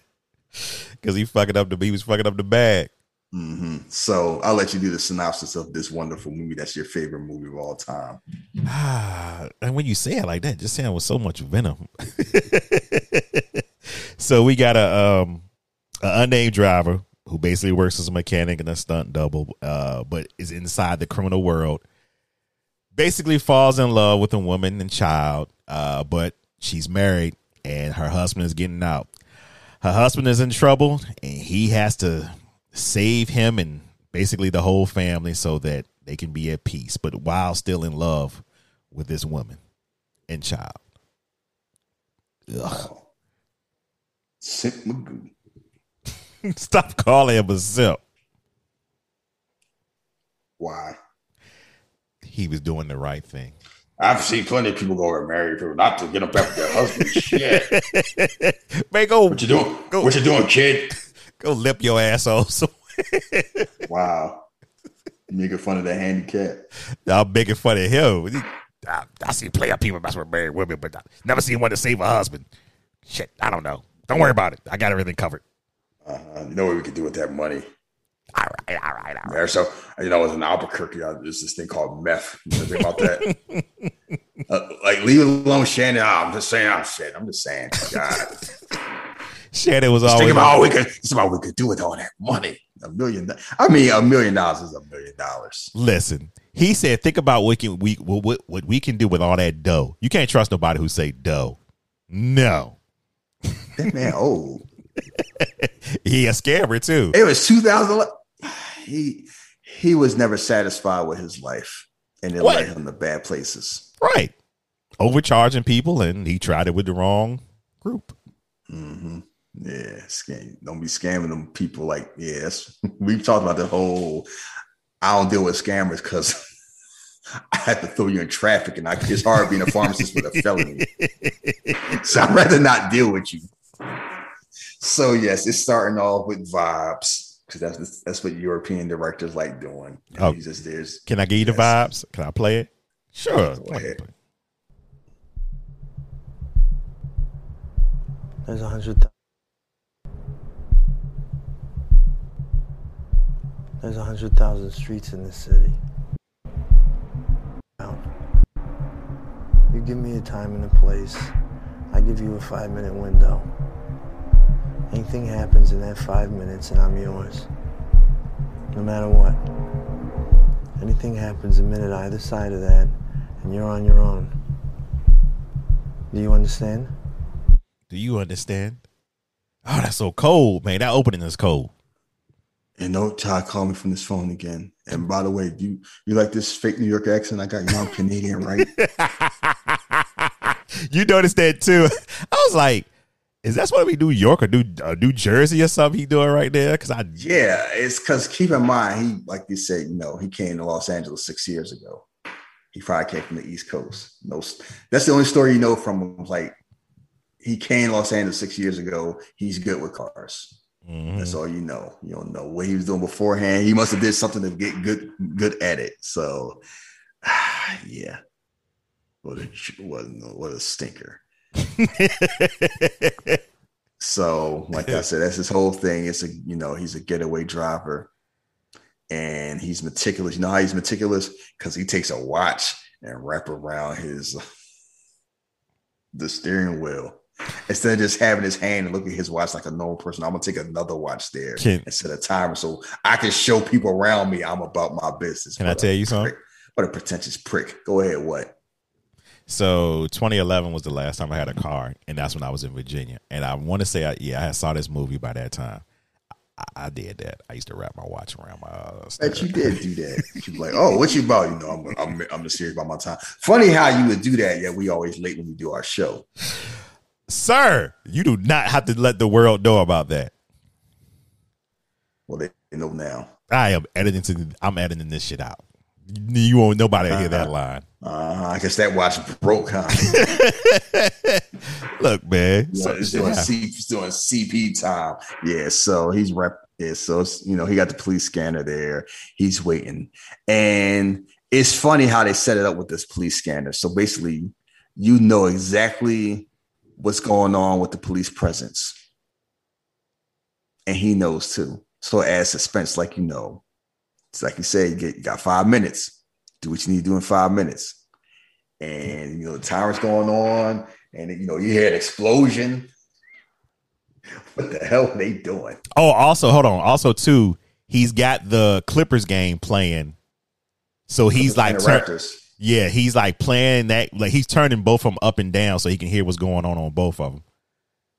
Because [LAUGHS] he fucking up the he was fucking up the bag. Mhm. So I'll let you do the synopsis of this wonderful movie. That's your favorite movie of all time. Ah, [SIGHS] and when you say it like that, just saying with so much venom. [LAUGHS] so we got a um an unnamed driver who basically works as a mechanic and a stunt double, uh, but is inside the criminal world. Basically falls in love with a woman and child, uh, but she's married and her husband is getting out. Her husband is in trouble and he has to save him and basically the whole family so that they can be at peace, but while still in love with this woman and child. Ugh. Oh. Magoo. [LAUGHS] Stop calling him a simp. Why? He was doing the right thing. I've seen plenty of people go and marry people not to get them back with their husband. [LAUGHS] Shit. Man, go, What you doing? Go. What you doing, kid? Go lip your asshole. So [LAUGHS] Wow. Making fun of the handicap. I'm making fun of him. I, I see plenty of people mess with married women, but I never seen one to save a husband. Shit, I don't know. Don't worry about it. I got everything covered. Uh, you know what we could do with that money? All right, all right, all right. There, so you know, I was in Albuquerque. uh, There's this thing called meth. You know think about that? [LAUGHS] uh, like, leave it alone, Shannon. Ah, I'm just saying. I'm shit. I'm just saying. God, [LAUGHS] Shannon was always think about all we could. About what we could do with all that money. A million. I mean, a million dollars is a million dollars. Listen, he said, think about what can we what, what we can do with all that dough. You can't trust nobody who say dough. No, [LAUGHS] That man old. [LAUGHS] he a scammer too. It was 2000. He he was never satisfied with his life, and it What? led him to bad places. Right, overcharging people, and he tried it with the wrong group. hmm Yeah, scam. Don't be scamming them people. Like, yes, [LAUGHS] we've talked about the whole. I don't deal with scammers because [LAUGHS] I have to throw you in traffic, and I, it's hard being a pharmacist with a felony. [LAUGHS] So I'd rather not deal with you. So yes, it's starting off with vibes because that's that's what European directors like doing. And Oh. he's just there's Can I give you the vibes? Can I play it? Sure. Go ahead. There's a hundred. thou- There's a hundred thousand streets in this city. You give me a time and a place, I give you a five minute window. Anything happens in that five minutes and I'm yours. No matter what. Anything happens a minute either side of that and you're on your own. Do you understand? Do you understand? Oh, that's so cold, man. That opening is cold. And no, Todd called me from this phone again. And by the way, you you like this fake New York accent I got? You know I'm Canadian, right? [LAUGHS] you noticed that too. I was like, is that what be New York or New uh, New Jersey or something he doing right there? Because I yeah, it's because keep in mind, he like you said, you know, he came to Los Angeles six years ago. He probably came from the East Coast. No, that's the only story you know from him. Like he came to Los Angeles six years ago. He's good with cars. Mhm. That's all you know. You don't know what he was doing beforehand. He must have did something to get good good at it. So [SIGHS] yeah. What a what a, what a stinker. So, like I said, that's his whole thing. It's a you know he's a getaway driver, and he's meticulous. You know how he's meticulous because he takes a watch and wrap around his [LAUGHS] the steering wheel instead of just having his hand and looking at his watch like a normal person. I'm gonna take another watch there Can- and set a timer so I can show people around me I'm about my business. Can I What tell you something? prick. What a pretentious prick. Go ahead. What? So 2011 was the last time I had a car, and that's when I was in Virginia. And I want to say, I, yeah, I saw this movie by that time. I, I did that. I used to wrap my watch around my. Uh, That you did do that. [LAUGHS] You like, oh, what you about? You know, I'm I'm I'm serious about my time. Funny how you would do that. Yeah, we always late when we do our show. Sir, you do not have to let the world know about that. Well, they know now. I am editing to. I'm editing this shit out. You won't nobody hear that line. Uh, I guess that watch broke, huh? [LAUGHS] Look, man. Yeah, so- it's doing, C, it's doing CP time. Yeah, so he's rep. Yeah, so it's, you know he got the police scanner there. He's waiting, and it's funny how they set it up with this police scanner. So basically, you know exactly what's going on with the police presence, and he knows too. So as suspense, like you know, it's like you said, you, get, you got five minutes. Do what you need to do in five minutes, and you know the timer's going on, and you know you hear an explosion. [LAUGHS] What the hell are they doing? Oh, also, hold on. Also, too, he's got the Clippers game playing. So he's like, turn-. Yeah, he's like playing that. Like he's turning both of them up and down so he can hear what's going on on both of them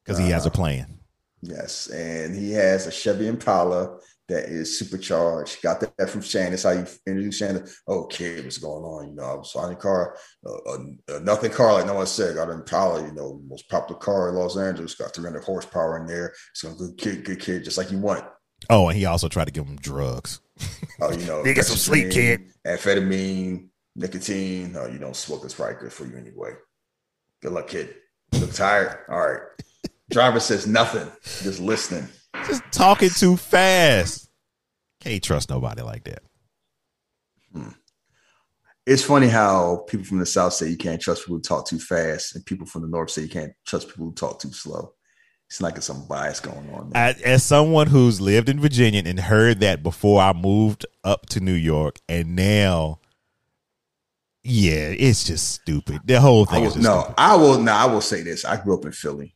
because he has a plan. Yes, and he has a Chevy Impala that is supercharged. Got that from Shannon. That's how you introduce Shannon. Oh, kid, what's going on? You know, I was on a car, uh, uh, nothing car like no one said. Got an Impala, you know, most popular car in Los Angeles. Got 300 horsepower in there. It's a good kid, good kid, just like you want. Oh, and he also tried to give him drugs. Oh, you know, [LAUGHS] Nigga, some sleep, kid. Amphetamine, nicotine. Oh, you don't smoke. It's probably good for you anyway. Good luck, kid. Look tired. All right. Driver says nothing, just listening. Just talking too fast. Can't trust nobody like that. Hmm. It's funny how people from the South say you can't trust people who talk too fast, and people from the North say you can't trust people who talk too slow. It's like there's some bias going on there. As, as someone who's lived in Virginia and heard that before I moved up to New York, and now, yeah, it's just stupid. The whole thing will, is just no, stupid. I will. No, I will say this. I grew up in Philly,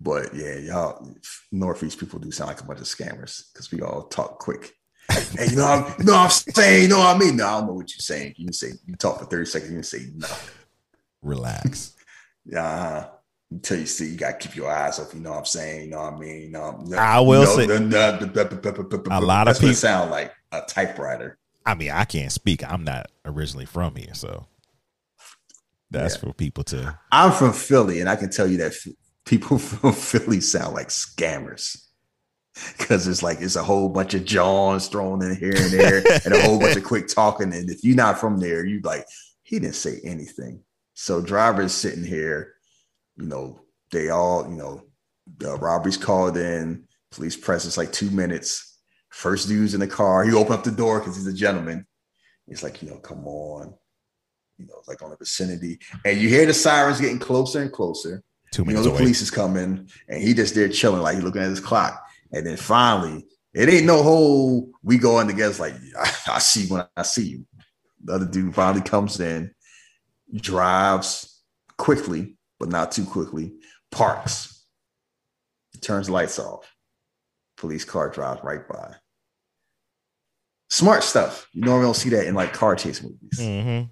but yeah, y'all Northeast people do sound like a bunch of scammers because we all talk quick. hey, you know, I'm, you know what I'm saying, you know what I mean? No, I don't know what you're saying. You can say you talk for 30 seconds, you can say nothing. Relax. [LAUGHS] Yeah, uh-huh. until you see, you got to keep your eyes open. You know what I'm saying? You know what I mean? You know, I will say- a A lot of people- sound like a typewriter. I mean, I can't speak. I'm not originally from here, so that's Yeah. for people to. I'm from Philly, and I can tell you that people [LAUGHS] from Philly sound like scammers because it's like it's a whole bunch of Johns thrown in here and there, [LAUGHS] and a whole bunch of quick talking. And if you're not from there, you like he didn't say anything. So drivers sitting here, you know, they all, you know, the robbery's called in, police presence like two minutes. First dude's in the car. He opened up the door because he's a gentleman. He's like, you know, come on, you know, like on the vicinity, and you hear the sirens getting closer and closer. Two You know, the away. police is coming, and he just there chilling, like he looking at his clock. And then finally, it ain't no whole we go in together. It's like I, [LAUGHS] I see when I see you. The other dude finally comes in, drives quickly, but not too quickly, parks, turns lights off. Police car drives right by. Smart stuff. You normally don't see that in like car chase movies. Mhm.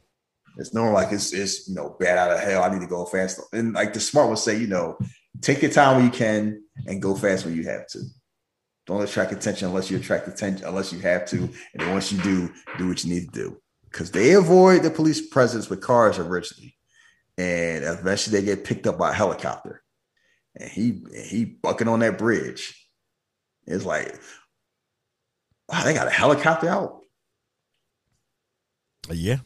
It's normal, like it's it's you know bad out of hell. I need to go fast, and like the smart would say, you know, take your time when you can and go fast when you have to. Don't attract attention unless you attract attention, unless you have to, and then once you do, do what you need to do. Because they avoid the police presence with cars originally, and eventually they get picked up by a helicopter, and he he bucking on that bridge. It's like, wow, they got a helicopter out. Yeah.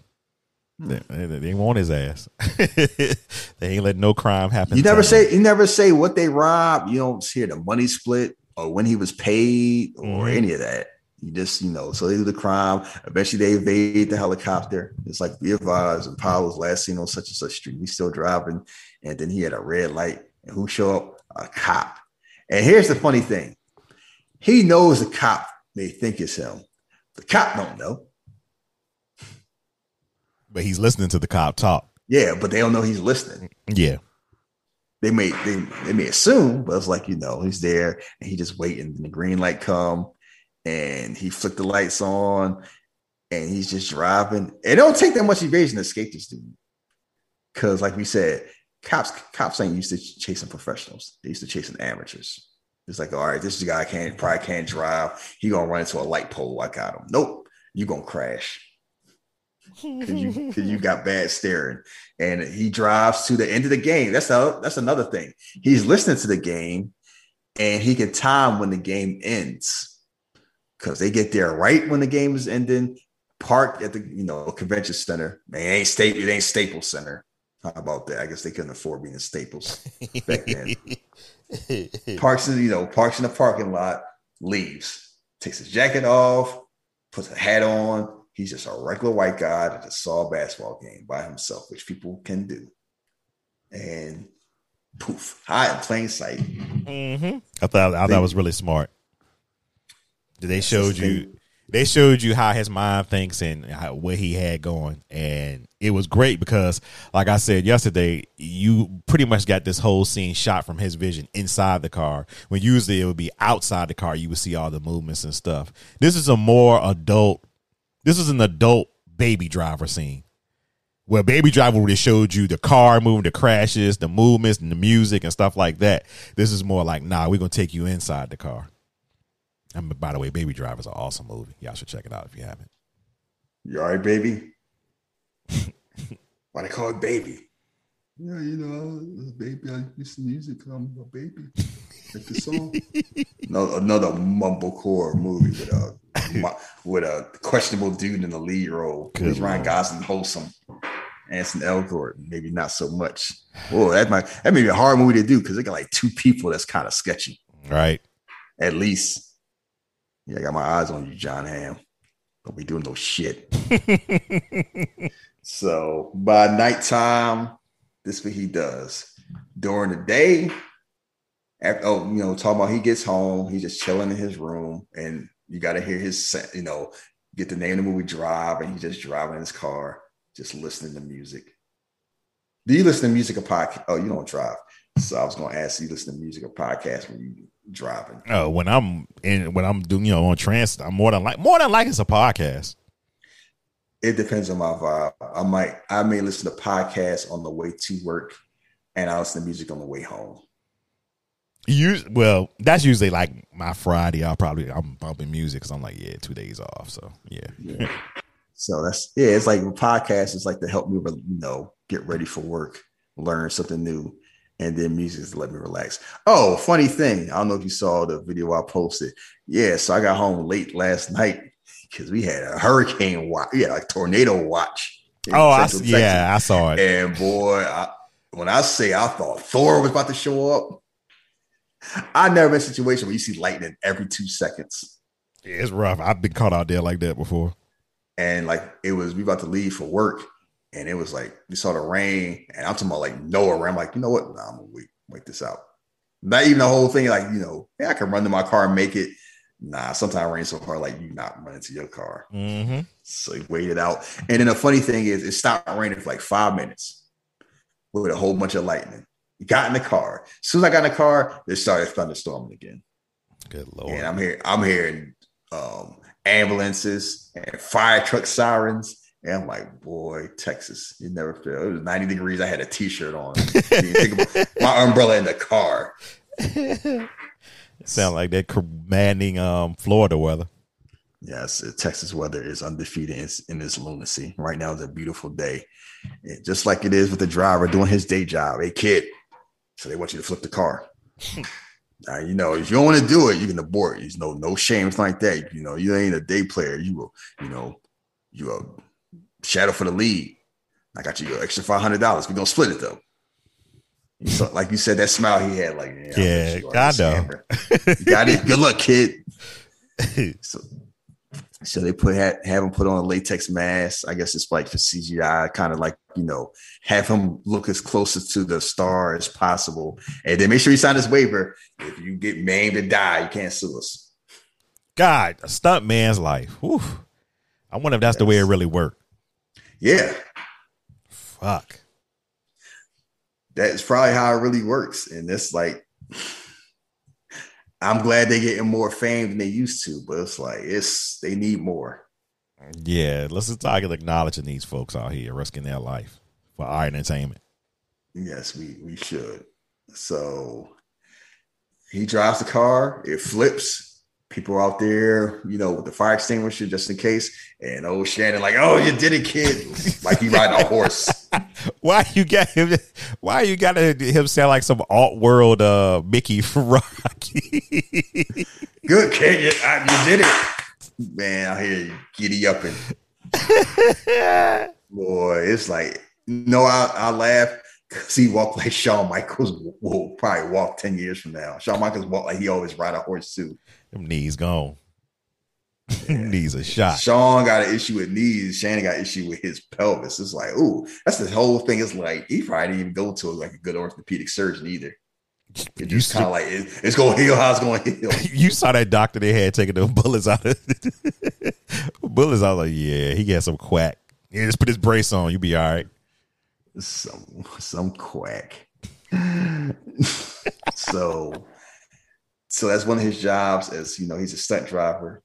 Hmm. They, they, they want his ass. [LAUGHS] they ain't let no crime happen. You never say you never say what they robbed. You don't hear the money split or when he was paid or Mhm. any of that. You just, you know, so they do the crime. Eventually they evade the helicopter. It's like be advised, and Powell was last seen on such and such street. He's still driving. And then he had a red light. And who show up? A cop. And here's the funny thing: he knows the cop may think it's him. The cop don't know. But he's listening to the cop talk. Yeah, but they don't know he's listening. Yeah. They may they, they may assume, but it's like you know he's there and he just waiting. And the green light come, and he flicked the lights on, and he's just driving. It don't take that much evasion to escape this dude, because like we said, cops cops ain't used to chasing professionals. They used to chasing amateurs. It's like, all right, this guy can't probably can't drive. He gonna run into a light pole. I got him. Nope, you gonna crash because you, cause you got bad steering. And he drives to the end of the game. That's a, that's another thing. He's listening to the game, and he can time when the game ends because they get there right when the game is ending. Park at the you know convention center. Man, it ain't Staples. It ain't Staples Center. How about that? I guess they couldn't afford being in Staples back then. [LAUGHS] [LAUGHS] parks in you know parks in the parking lot. Leaves. Takes his jacket off. Puts a hat on He's just a regular white guy that just saw a basketball game by himself, which people can do. And poof, high in plain sight. Mm-hmm. I thought I thought that was really smart. They showed you they showed you how his mind thinks and how, what he had going and it was great because like i said yesterday you pretty much got this whole scene shot from his vision inside the car when usually it would be outside the car you would see all the movements and stuff this is a more adult this is an adult baby driver scene. Where Baby Driver would have showed you the car moving, the crashes, the movements, and the music and stuff like that. This is more like, nah, we're gonna take you inside the car. And by the way, Baby Driver is an awesome movie. Y'all should check it out if you haven't. You all right, baby? [LAUGHS] Why they call it baby? Yeah, you know, baby, I listen to music. I'm a baby. Like the song. [LAUGHS] no, another mumblecore movie with a with a questionable dude in the lead role. Good Ryan Gosling wholesome. Ansel Elgort, maybe not so much. Oh, that might that may be a hard movie to do because they got like two people that's kind of sketchy. Right. At least. Yeah, I got my eyes on you, Jon Hamm. Don't be doing no shit. [LAUGHS] so by nighttime, this is what he does. During the day, after, oh, you know, talking about he gets home, he's just chilling in his room, and you got to hear his, you know, get the name of the movie Drive, and he's just driving in his car, just listening to music. Do you listen to music or podcast? Oh, you don't drive. So I was going to ask you, listen to music or podcast when you driving? Oh, uh, when I'm in, when I'm doing, you know, on transit, I'm more than like, more than like it's a podcast. It depends on my vibe. I might, I may listen to podcasts on the way to work, and I listen to music on the way home. You well, that's usually like my Friday. I'll probably I'm bumping music because I'm like, yeah, two days off. So yeah. yeah. So that's yeah. It's like a podcast is like to help me, you know, get ready for work, learn something new, and then music is to let me relax. Oh, funny thing. I don't know if you saw the video I posted. Yeah, so I got home late last night [LAUGHS] because we had a hurricane watch. Yeah, like tornado watch. Oh, I, yeah, I saw it. And boy, I, when I say I thought Thor was about to show up, I've never been a situation where you see lightning every two seconds. Yeah, it's rough. I've been caught out there like that before. And like it was, we about to leave for work, and it was like we saw the rain, and I'm talking about like Noah. I'm like, you know what? Nah, I'm gonna wait, wait this out. Not even the whole thing. Like you know, yeah, I can run to my car and make it. Nah, sometimes rain so hard, like you not running to your car. Mm-hmm. So he waited out, and then the funny thing is, it stopped raining for like five minutes with a whole bunch of lightning got in the car. As soon as I got in the car, it started thunderstorming again. Good lord! And I'm here. I'm hearing um, ambulances and fire truck sirens. And I'm like, boy, Texas, you never feel. It was 90 degrees. I had a t-shirt on. [LAUGHS] my umbrella in the car. it [LAUGHS] Sound like that commanding um, Florida weather. Yes, Texas weather is undefeated in, in this lunacy. Right now is a beautiful day. just like it is with the driver doing his day job. Hey, kid, so they want you to flip the car. [LAUGHS] now, you know, if you don't want to do it, you can abort. You know, no shame. It's like that. You know, you ain't a day player. You will, you know, you a shadow for the lead. I got you your extra five hundred dollars. We're gonna split it though. So, like you said, that smile he had, like yeah, yeah I know. got it. Good luck, kid. [LAUGHS] so, so they put have, have him put on a latex mask. I guess it's like for CGI, kind of like you know, have him look as close to the star as possible. And then make sure you sign this waiver. If you get maimed and die, you can't sue us. God, a stunt man's life. Whew. I wonder if that's the way it really worked. Yeah, Fuck. that's probably how it really works. And it's like, I'm glad they're getting more fame than they used to, but it's like it's they need more. Yeah, let's just talk acknowledging these folks out here risking their life for our entertainment. Yes, we we should. So he drives the car, it flips. People out there, you know, with the fire extinguisher just in case. And old Shannon, like, oh, you did it, kid. like he riding a horse. [LAUGHS] Why you got him? Why you got him sound like some alt world uh Mickey from [LAUGHS] Rocky? Good kid, you, I- you did it. Man, I hear you giddy up and [LAUGHS] boy, it's like no, I, I laugh because he walked like Shawn Michaels will probably walk 10 years from now. Shawn Michaels walk like he always ride a horse too. Them knees gone. Them [LAUGHS] knees a shot. Shawn got an issue with knees. Shannon got an issue with his pelvis. It's like, ooh, that's the whole thing. It's like he probably didn't even go to like a good orthopedic surgeon either. It's You, just kind of like it, it's gonna heal how it's gonna [LAUGHS] heal. you saw that doctor they had taking the [LAUGHS] bullets out of bullets. I was like, yeah, he got some quack. Yeah, just put his brace on. You'll be all right. Some some quack. so so that's one of his jobs as you know, he's a stunt driver.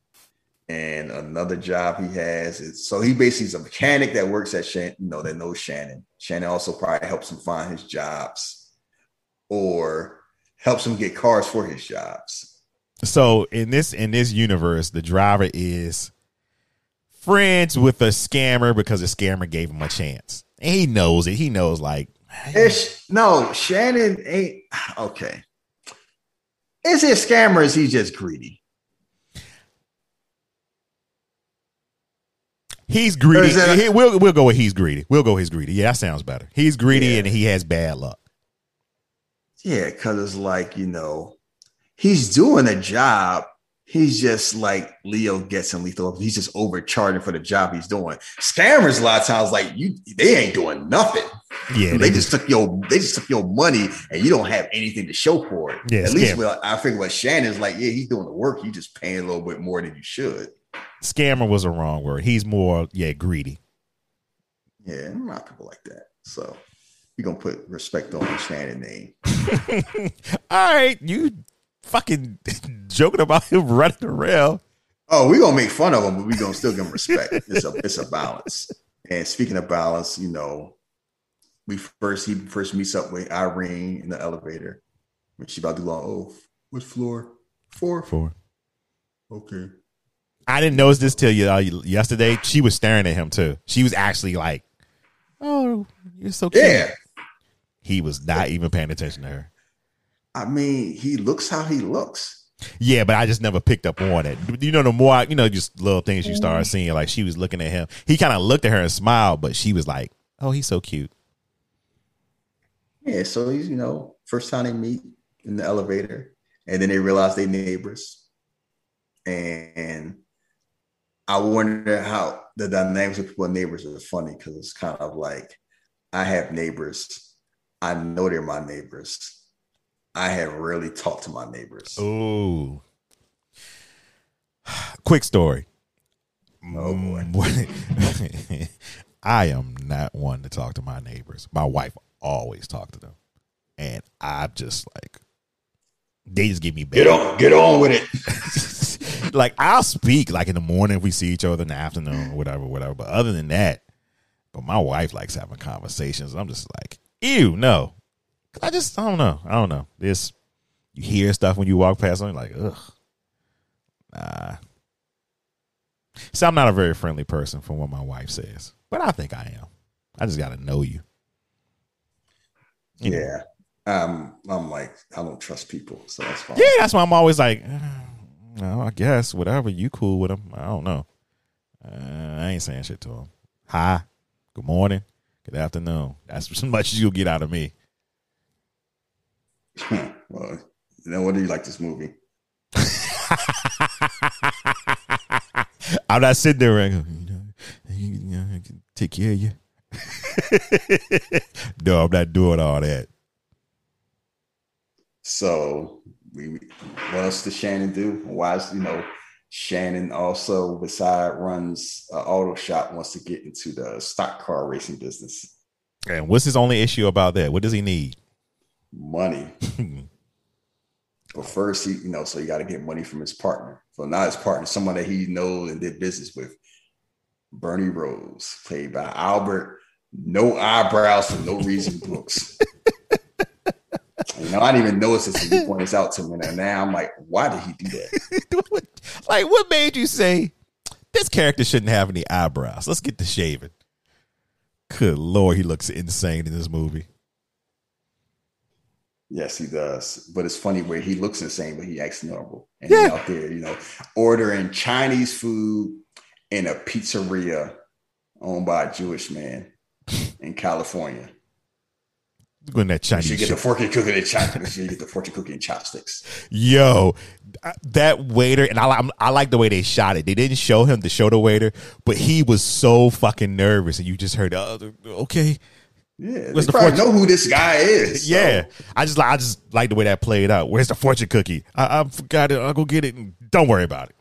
And another job he has is so he basically is a mechanic that works at Shannon, you know, that knows Shannon. Shannon also probably helps him find his jobs or helps him get cars for his jobs. So in this in this universe, the driver is friends with a scammer because the scammer gave him a chance. And he knows it. He knows like no, Shannon ain't okay. Is he a scammer? Or is he just greedy? he's greedy. That He- we'll we'll go with he's greedy. We'll go he's greedy. Yeah, that sounds better. He's greedy Yeah. and he has bad luck. Yeah, because it's like, you know, he's doing a job. He's just like Leo Getz in lethal. He's just overcharging for the job he's doing. Scammers a lot of times, like you, they ain't doing nothing. Yeah, they, just took your they just took your money and you don't have anything to show for it. Yeah, At least scam. well, I figure what Shannon's like, yeah, he's doing the work. You just paying a little bit more than you should. scammer was a wrong word. He's more yeah greedy. Yeah, lot of people like that. So you're gonna put respect on the Shannon name. [LAUGHS] All right, you fucking [LAUGHS] joking about him running around. Oh, we're gonna make fun of him, but we're gonna still give him respect. It's a it's a balance. And speaking of balance, you know, we first he first meets up with Irene in the elevator when she about to go on oath. What floor? Four. Four. Okay. I didn't notice this till you, uh, yesterday. She was staring at him too. She was actually like, "Oh, you're so cute." Yeah. He was not even paying attention to her. I mean, he looks how he looks. Yeah, but I just never picked up on it. You know, the more I, you know, just little things you start mm-hmm. seeing. Like she was looking at him. He kind of looked at her and smiled, but she was like, "Oh, he's so cute." Yeah, so he's you know, first time they meet in the elevator, and then they realize they neighbors. And I wonder how the dynamics of people and neighbors are funny because it's kind of like I have neighbors. I know they're my neighbors. I have rarely talked to my neighbors. Ooh. [SIGHS] Quick story. Oh, boy. [LAUGHS] I am not one to talk to my neighbors. My wife always talk to them. And I'm just like they just give me bad Get on, get on with it. [LAUGHS] like I'll speak like in the morning if we see each other in the afternoon or whatever, whatever. But other than that, but my wife likes having conversations. I'm just like, ew, no. I just I don't know. I don't know. This you hear stuff when you walk past them, like, ugh. Nah. So I'm not a very friendly person from what my wife says. But I think I am. I just gotta know you. You know? Yeah. Um, I'm like, I don't trust people, so that's fine. Yeah, that's why I'm always like, "Uh, no, I guess whatever. You cool with them? I don't know. Uh, I ain't saying shit to him. Hi, good morning, good afternoon. That's [LAUGHS] as much as you'll get out of me. [LAUGHS] well, know, what do you like this movie? [LAUGHS] I'm not sitting there and go, you know, you, you know, I can take care of you. [LAUGHS] no, I'm not doing all that. So we what else does Shannon do? Why is you know Shannon also beside runs an auto shop wants to get into the stock car racing business. And what's his only issue about that? What does he need? Money. [LAUGHS] but first he, you know, so he got to get money from his partner. So now his partner, someone that he knows and did business with, Bernie Rose, played by Albert, no eyebrows for no reason Brooks. You know, I didn't even notice this until you this out to me. And now I'm like, why did he do that? [LAUGHS] like, what made you say this character shouldn't have any eyebrows? Let's get the shaving. Good lord, he looks insane in this movie. Yes, he does. But it's funny where he looks insane, but he acts normal. And Yeah. he's out there, you know, ordering Chinese food in a pizzeria owned by a Jewish man in California. When that You Chinese should get shit. the fortune cookie and chopsticks. You get the fortune cookie and chopsticks. Yo, that waiter, and I, I like the way they shot it. They didn't show him to show the waiter, but he was so fucking nervous, and you just heard, oh, okay, Yeah, What's they the probably fortune- know who this guy [LAUGHS] is. so- yeah. I just, I just like the way that played out. Where's the fortune cookie? I, I forgot it. I'll go get it. And don't worry about it.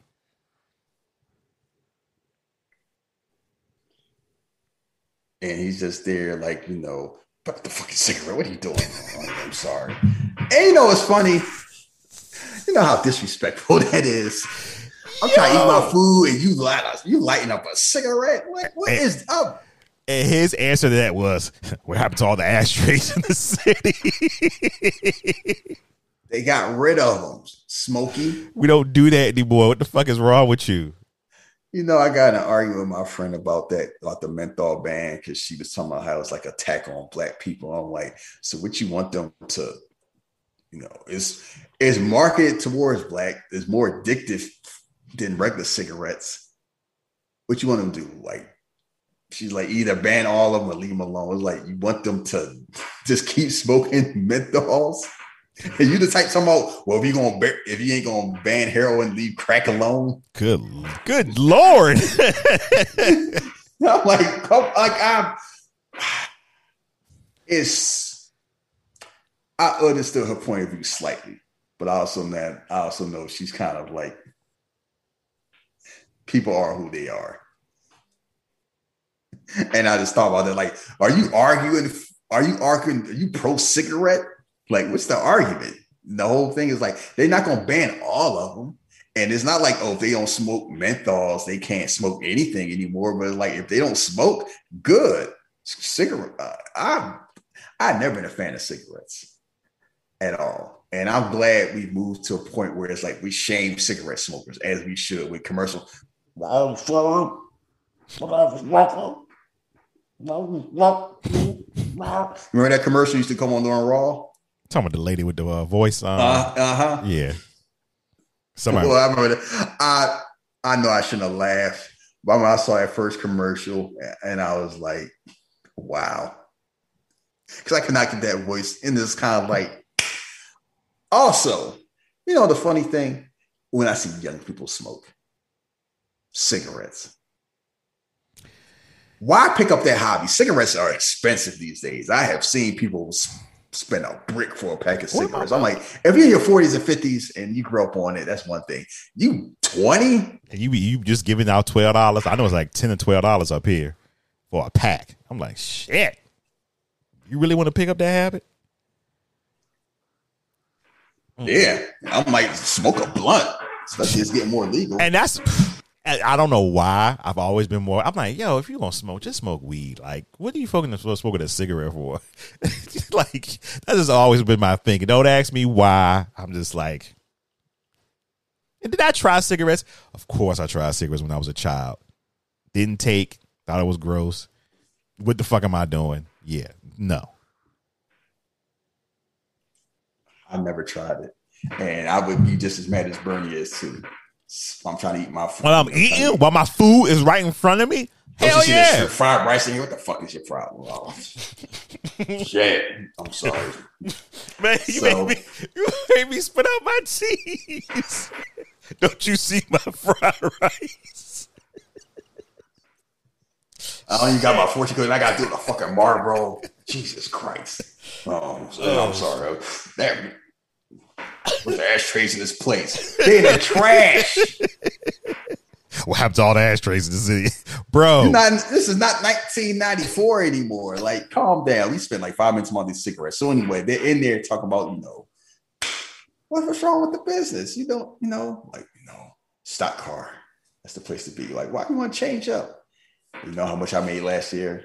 and he's just there, like you know, put the fucking cigarette. What are you doing? I'm [LAUGHS] sorry. And you know, it's funny. You know how disrespectful [LAUGHS] that is. I'm trying to eat my food, and you light. You lighting up a cigarette. What? What And- is up? And his answer to that was, [LAUGHS] "What happened to all the ashtrays in the city? [LAUGHS] They got rid of them. Smokey. we don't do that anymore. What the fuck is wrong with you?" You know, I got an argument with my friend about that, about the menthol ban, because she was talking about how it's like attack on black people. I'm like, so what you want them to, you know, is is marketed towards black is more addictive than regular cigarettes. What you want them to do? Like, she's like, either ban all of them or leave them alone. It's like you want them to [LAUGHS] just keep smoking [LAUGHS] menthols. And you the type about, well, if you gonna if you ain't gonna ban heroin, leave crack alone. Good, good lord. [LAUGHS] I'm like, come, like I'm. It's. I understood her point of view slightly, but I also know I also know she's kind of like people are who they are, [LAUGHS] and I just thought about that. Like, are you arguing? Are you arguing? Are you pro cigarette? Like, what's the argument? The whole thing is like they're not going to ban all of them. And it's not like, oh, if they don't smoke menthols, they can't smoke anything anymore. But like, if they don't smoke, good. Cigarette. Uh, I I've never been a fan of cigarettes at all, and I'm glad we moved to a point where it's like we shame cigarette smokers as we should with commercial. Remember that commercial used to come on during Raw? Talking about the lady with the uh, voice. Um, Uh huh. yeah. Somebody. Well, I remember that. I I know I shouldn't have laughed, but when I saw that first commercial, and I was like, "Wow," because I cannot get that voice in this kind of like. Also, you know the funny thing when I see young people smoke cigarettes. Why pick up that hobby? Cigarettes are expensive these days. I have seen people spend a brick for a pack of cigarettes. I'm like, if you're in your 40s and 50s and you grew up on it, that's one thing. You 20? and you you just giving out twelve dollars. I know it's like ten or twelve dollars up here for a pack. I'm like, shit. You really want to pick up that habit? Yeah. I might smoke a blunt, especially it's getting more legal. And that's I don't know why. I've always been more. I'm like, yo, if you're gonna smoke, just smoke weed. Like, what are you fucking smoking a cigarette for? [LAUGHS] like, that has always been my thinking. Don't ask me why. I'm just like, and did I try cigarettes? Of course, I tried cigarettes when I was a child. Didn't take. Thought it was gross. What the fuck am I doing? Yeah, no. I never tried it. And I would be just as mad as Bernie is too. I'm trying to eat my food. When I'm eating, while my food is right in front of me, Don't hell you see yeah. fried rice in here? What the fuck is your problem? Oh, [LAUGHS] shit. I'm sorry. Man, you So- made me you made me spit out my cheese. [LAUGHS] Don't you see my fried rice? I only got my fortune cookie. I got to do the fucking Marlboro. Jesus Christ. Oh, oh, I'm sorry. That, where's the ashtrays in this place? They in the trash. [LAUGHS] What happened to all the ashtrays in the city, [LAUGHS] bro? Not, this is not 1994 anymore. Like, calm down. We spent like five minutes on these cigarettes. So anyway, they're in there talking about, you know, what's wrong with the business? You don't, you know, like, you know, stock car. That's the place to be. Like, why do you want to change up? You know how much I made last year?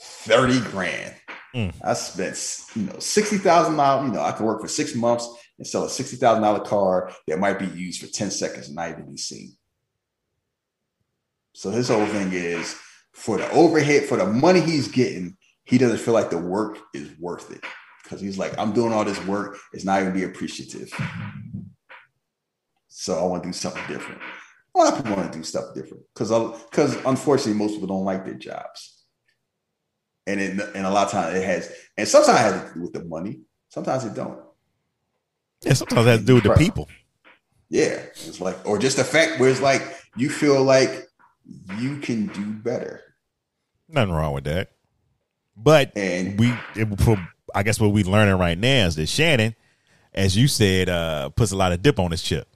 30 grand. Mm. I spent, you know, $60,000. You know, I could work for six months and sell a $60,000 car that might be used for 10 seconds and not even be seen. So his whole thing is for the overhead, for the money he's getting, he doesn't feel like the work is worth it. Because he's like, I'm doing all this work, it's not even be appreciative. So I want to do something different. A lot of people want to do stuff different because because unfortunately most people don't like their jobs, and it, and a lot of times it has, and sometimes it has to do with the money. Sometimes it don't. Yeah, sometimes it has to do with the people. Yeah, it's like or just the fact where it's like you feel like you can do better. Nothing wrong with that. But And- we, it, I guess what we're learning right now is that Shannon, as you said, uh, puts a lot of dip on his chip.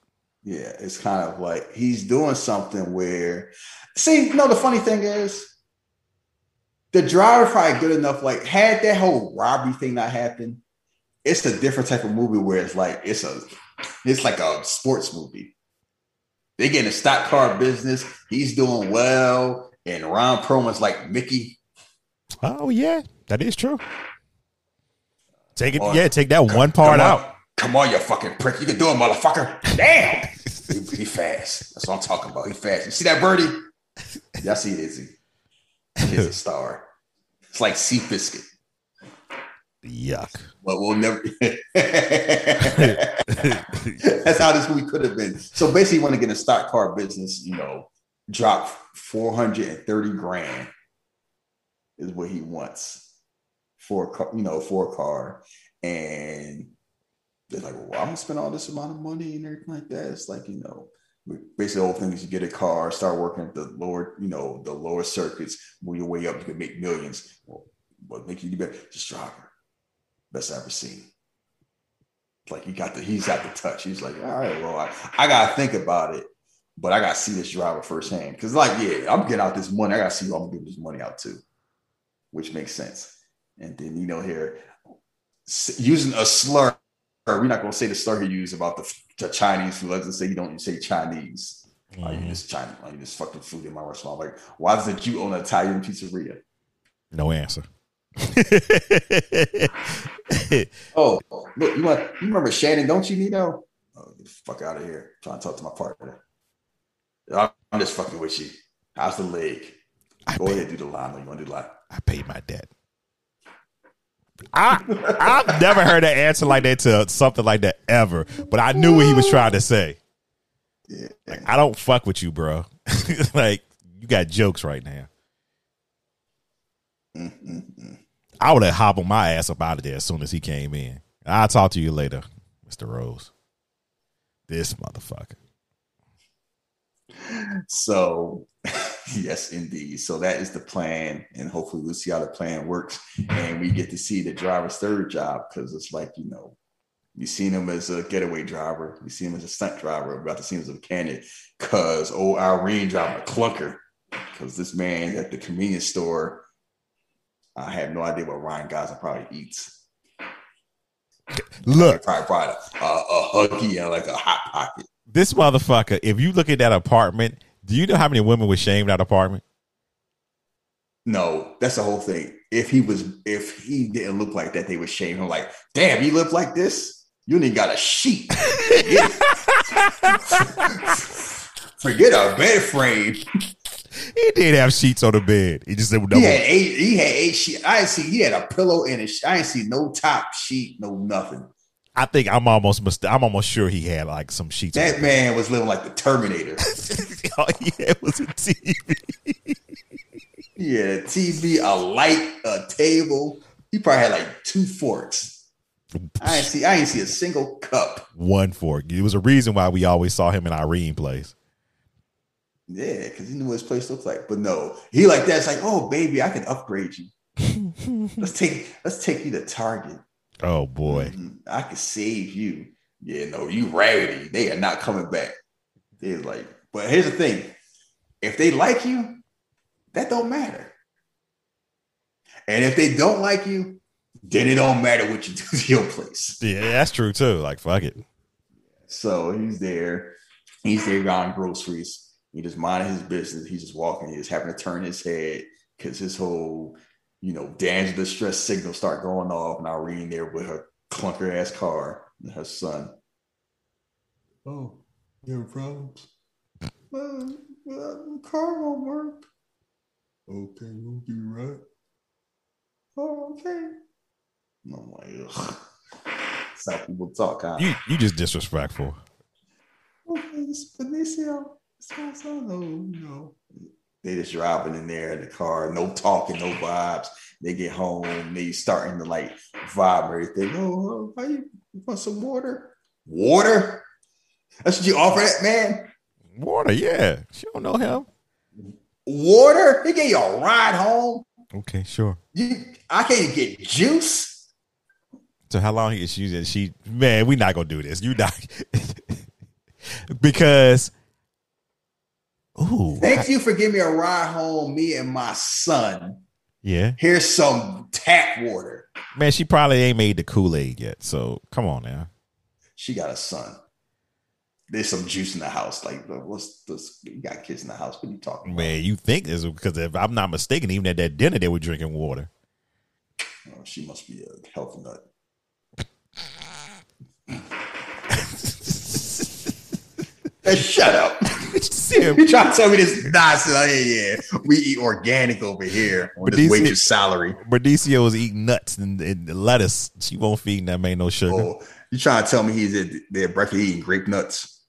Yeah, it's kind of like he's doing something where, see, you know, the funny thing is, the driver probably good enough. Like, had that whole robbery thing not happened, it's a different type of movie where it's like it's a, it's like a sports movie. They get in the stock car business. He's doing well, and Ron Perlman's like Mickey. Oh yeah, that is true. Take it, yeah, take that one part Come on. out. Come on, you fucking prick. You can do it, motherfucker. Damn. he, he fast. That's what I'm talking about. He fast. You see that birdie? Y'all see it, Izzy. He's [LAUGHS] a star. It's like Seabiscuit. Yuck. But we'll never. [LAUGHS] That's how this movie could have been. So basically, you want to get a stock car business, you know, drop 430 grand is what he wants for a car, you know, for a car. And they're like, well, I'm gonna spend all this amount of money and everything like that. It's like, you know, basically the whole thing is you get a car, start working at the lower, you know, the lower circuits, move your way up, you can make millions. Well, what make you do better? Just drive I've ever seen. Like he got the he's got the touch. He's like, all right, well, I, I gotta think about it, but I gotta see this driver firsthand. Cause like, yeah, I'm getting out this money. I gotta see who I'm gonna giving this money out to, which makes sense. And then you know, here using a slur, we're not gonna say the slur he used about the, the Chinese food. Let's just say you don't say Chinese. I eat mm-hmm. this China, I eat this fucking food in my restaurant. Like, why does a you own an Italian pizzeria? No answer. [LAUGHS] Oh, look, you want you remember Shannon, don't you, Nino? Oh, get the fuck out of here. trying to talk to my partner. I'm I'm just fucking with you. How's the leg? I Go ahead, do the line. You want to do the line? I paid my debt. I I've never heard an answer like that to something like that ever, but I knew what he was trying to say. Yeah. I don't fuck with you, bro. [LAUGHS] like you got jokes right now. Mm-mm-mm. I would have hobbled my ass up out of there as soon as he came in. I'll talk to you later, Mr. Rose. This motherfucker. So, [LAUGHS] yes, indeed. So that is the plan, and hopefully we'll see how the plan works, and we get to see the driver's third job because it's like you know, you seen him as a getaway driver, you see him as a stunt driver, we're about to see him as a mechanic, cause old Irene driving a clunker, because this man at the convenience store, I have no idea what Ryan Gosling probably eats. Look, Probably brought a, a, huggy and like a hot pocket. this motherfucker, if you look at that apartment, do you know how many women were shamed that apartment? No, that's the whole thing. If he was, if he didn't look like that, they would shame him. Like, damn, you look like this. You ain't got a sheet. Forget, [LAUGHS] Forget a bed frame. He did have sheets on the bed. He just said, He had eight. He had eight sheet. I didn't see. He had a pillow and a. I didn't see no top sheet, no nothing. I think I'm almost I'm almost sure he had like some sheets. That man was living like the Terminator. [LAUGHS] Oh, All he had was a TV. A TV, a light, a table. He probably had like two forks. I didn't see. I didn't see a single cup. One fork. It was a reason why we always saw him in Irene plays. Yeah, because he knew what his place looked like. But no, he like that. It's like, oh baby, I can upgrade you. [LAUGHS] let's take let's take you to Target. Oh boy. Mhm. I can save you. Yeah, no, you raggedy. They are not coming back. They're like, but here's the thing: if they like you, that don't matter. And if they don't like you, then it don't matter what you do to your place. Yeah, that's true too. Like fuck it. So he's there. He's there buying groceries. He just minding his business. He's just walking. He's having to turn his head because his whole, you know, danger distress signal start going off. And Irene there with her clunker ass car and her son. Oh, you have problems? Well, well, the car won't work. Okay, we'll be right. Oh, okay. And I'm like, ugh. That's how people talk. Huh? You you just disrespectful. okay, it's Benicio. Son. Oh, you know. They just driving in there in the car, no talking, no vibes. They get home, they starting to like vibe or anything. Oh, how you, want some water? Water? That's what you offer that man? Water, yeah. She don't know him. Water? He gave you a ride home. Okay, sure. You, I can't get juice. So how long is she? She man, we not gonna do this. You not [LAUGHS] because. Ooh, Thank you for giving me a ride home, me and my son. yeah, Here's some tap water. man. She probably ain't made the Kool Aid yet. So come on now. She got a son. There's some juice in the house. Like, what's this? You got kids in the house. What are you talking about? Man, you think is because if I'm not mistaken, even at that dinner they were drinking water. Oh, she must be a health nut. [LAUGHS] Hey, shut up. You trying to tell me this nonsense? Oh, yeah, yeah. We eat organic over here on this waitress salary. Benicio is eating nuts and, and lettuce. She won't feed that man no sugar. Oh, you trying to tell me he's at their breakfast eating grape nuts?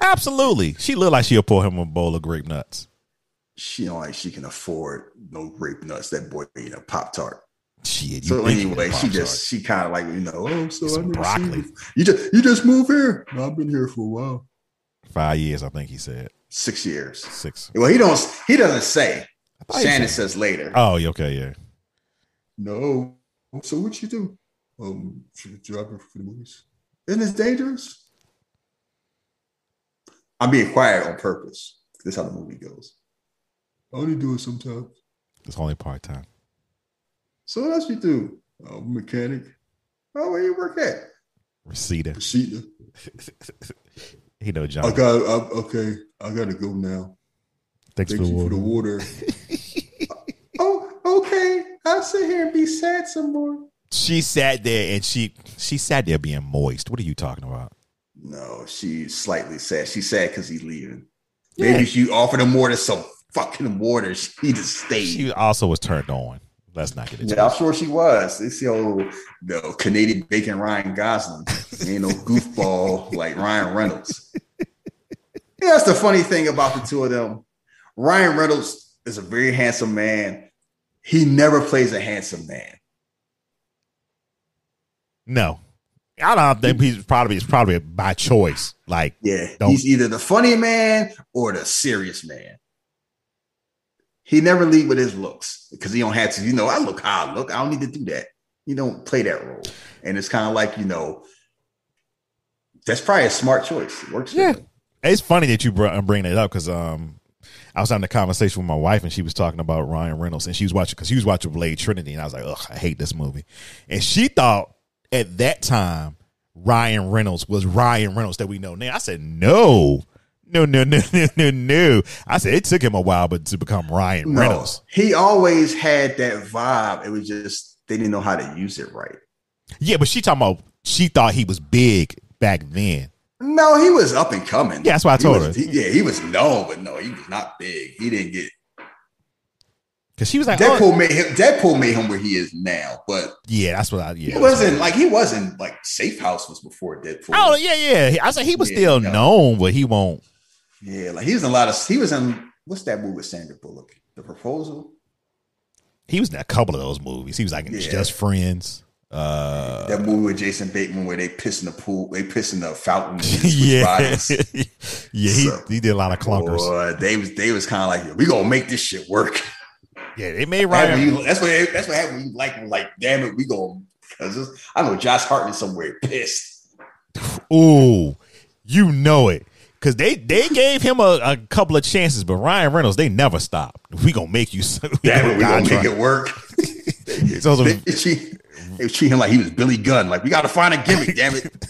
Absolutely, she look like she'll pour him a bowl of grape nuts. She don't like she can afford no grape nuts. That boy eating a pop tart. Shit. So anyway, she just she kind of like you know. Oh, so I Some broccoli. seen you. You just you just moved here. No, I've been here for a while. five years. I think he said Six years. six. Well, he don't. He doesn't say. I thought he Shannon says later. Oh, okay, yeah. No. So what you do? Um, driving for the movies. Isn't it dangerous? I'm being quiet on purpose. This is how the movie goes. I only do it sometimes. It's only part time. So what else you do? Uh, mechanic, Oh, where you work at? Receiver. receiver. [LAUGHS] he know John. I got. I, okay, I gotta go now. Thanks Thank for the you for the water. water. [LAUGHS] Oh, okay. I'll sit here and be sad some more. She sat there and she she sat there being moist. What are you talking about? No, she's slightly sad. She's sad because he's leaving. Yeah. Maybe she offered him more than some fucking water, [LAUGHS] she just stayed. She also was turned on. Let's not get into Yeah, I'm sure she was. It's the old the Canadian bacon Ryan Gosling. Ain't no goofball like Ryan Reynolds. Yeah, that's the funny thing about the two of them. Ryan Reynolds is a very handsome man. He never plays a handsome man. No, I don't think he's probably it's probably by choice. Like Yeah, he's either the funny man or the serious man. He never lead with his looks because he don't have to. You know, I look how I look. I don't need to do that. You don't play that role, and it's kind of like you know, that's probably a smart choice. It works. Yeah. him. it's funny that you br- bring that up because um I was having a conversation with my wife and she was talking about Ryan Reynolds and she was watching because she was watching Blade Trinity and I was like, ugh, I hate this movie. And she thought at that time Ryan Reynolds was Ryan Reynolds that we know now. I said, no, no, no, no, [LAUGHS] no, no, no. I said it took him a while, but to become Ryan No, Reynolds. he always had that vibe. It was just they didn't know how to use it right. Yeah, but she talking about she thought he was big back then. No, he was up and coming. Yeah, that's why I told was- her. he- yeah, he was known, but no, he was not big. He didn't get Cause she was like, oh, Deadpool made him. Deadpool made him where he is now, but yeah, that's what I, yeah. he that's what I- wasn't like he wasn't like Safe House was before Deadpool. Oh yeah, yeah. I said he was Yeah, still no. known, but he won't. Yeah, like he was in a lot of. He was in what's that movie with Sandra Bullock? The Proposal. He was in a couple of those movies. He was like in Yeah. Just Friends. Uh, that movie with Jason Bateman where they piss in the pool, they piss in the fountain. [LAUGHS] yeah, bodies. [LAUGHS] yeah. He, So- he did a lot of clunkers. Boy, they was they was kind of like, we gonna make this shit work. Yeah, they made Right. Ryan. that's what that's what happened. when You like like, damn it, we gonna I know Josh Hartnett somewhere pissed. Ooh, you know it. Cause they they gave him a, a couple of chances, but Ryan Reynolds they never stopped. We gonna make you. [LAUGHS] It, we gonna make it work. [LAUGHS] Also- they, they treat, they treat him like he was Billy Gunn. Like we got to find a gimmick. damn it.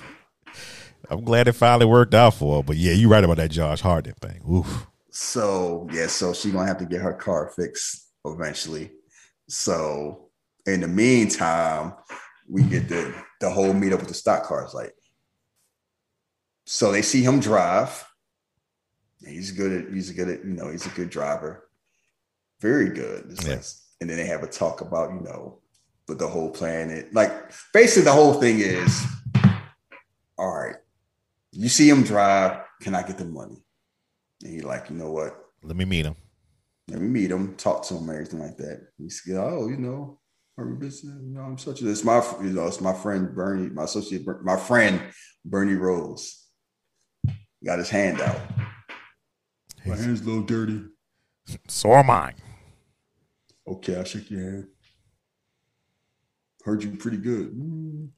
[LAUGHS] I'm glad it finally worked out for her. But yeah, you're right about that Josh Hartnett thing. Oof. So yeah, so she gonna have to get her car fixed eventually. So in the meantime, we get the the whole meetup with the stock cars. Like, so they see him drive. He's good at he's a good at you know he's a good driver, very good. It's Yeah. and then they have a talk about you know with the whole planet like basically the whole thing is, all right, you see him drive. Can I get the money? And he like, you know what? Let me meet him. Let me meet him, talk to him, everything like that. He's like, oh, you know, business, you know, I'm such a this my you know, it's my friend Bernie, my associate, my friend Bernie Rose. Got his hand out. My hand's a little dirty. So are mine. Okay, I'll shake your hand. Heard you pretty good. Mm.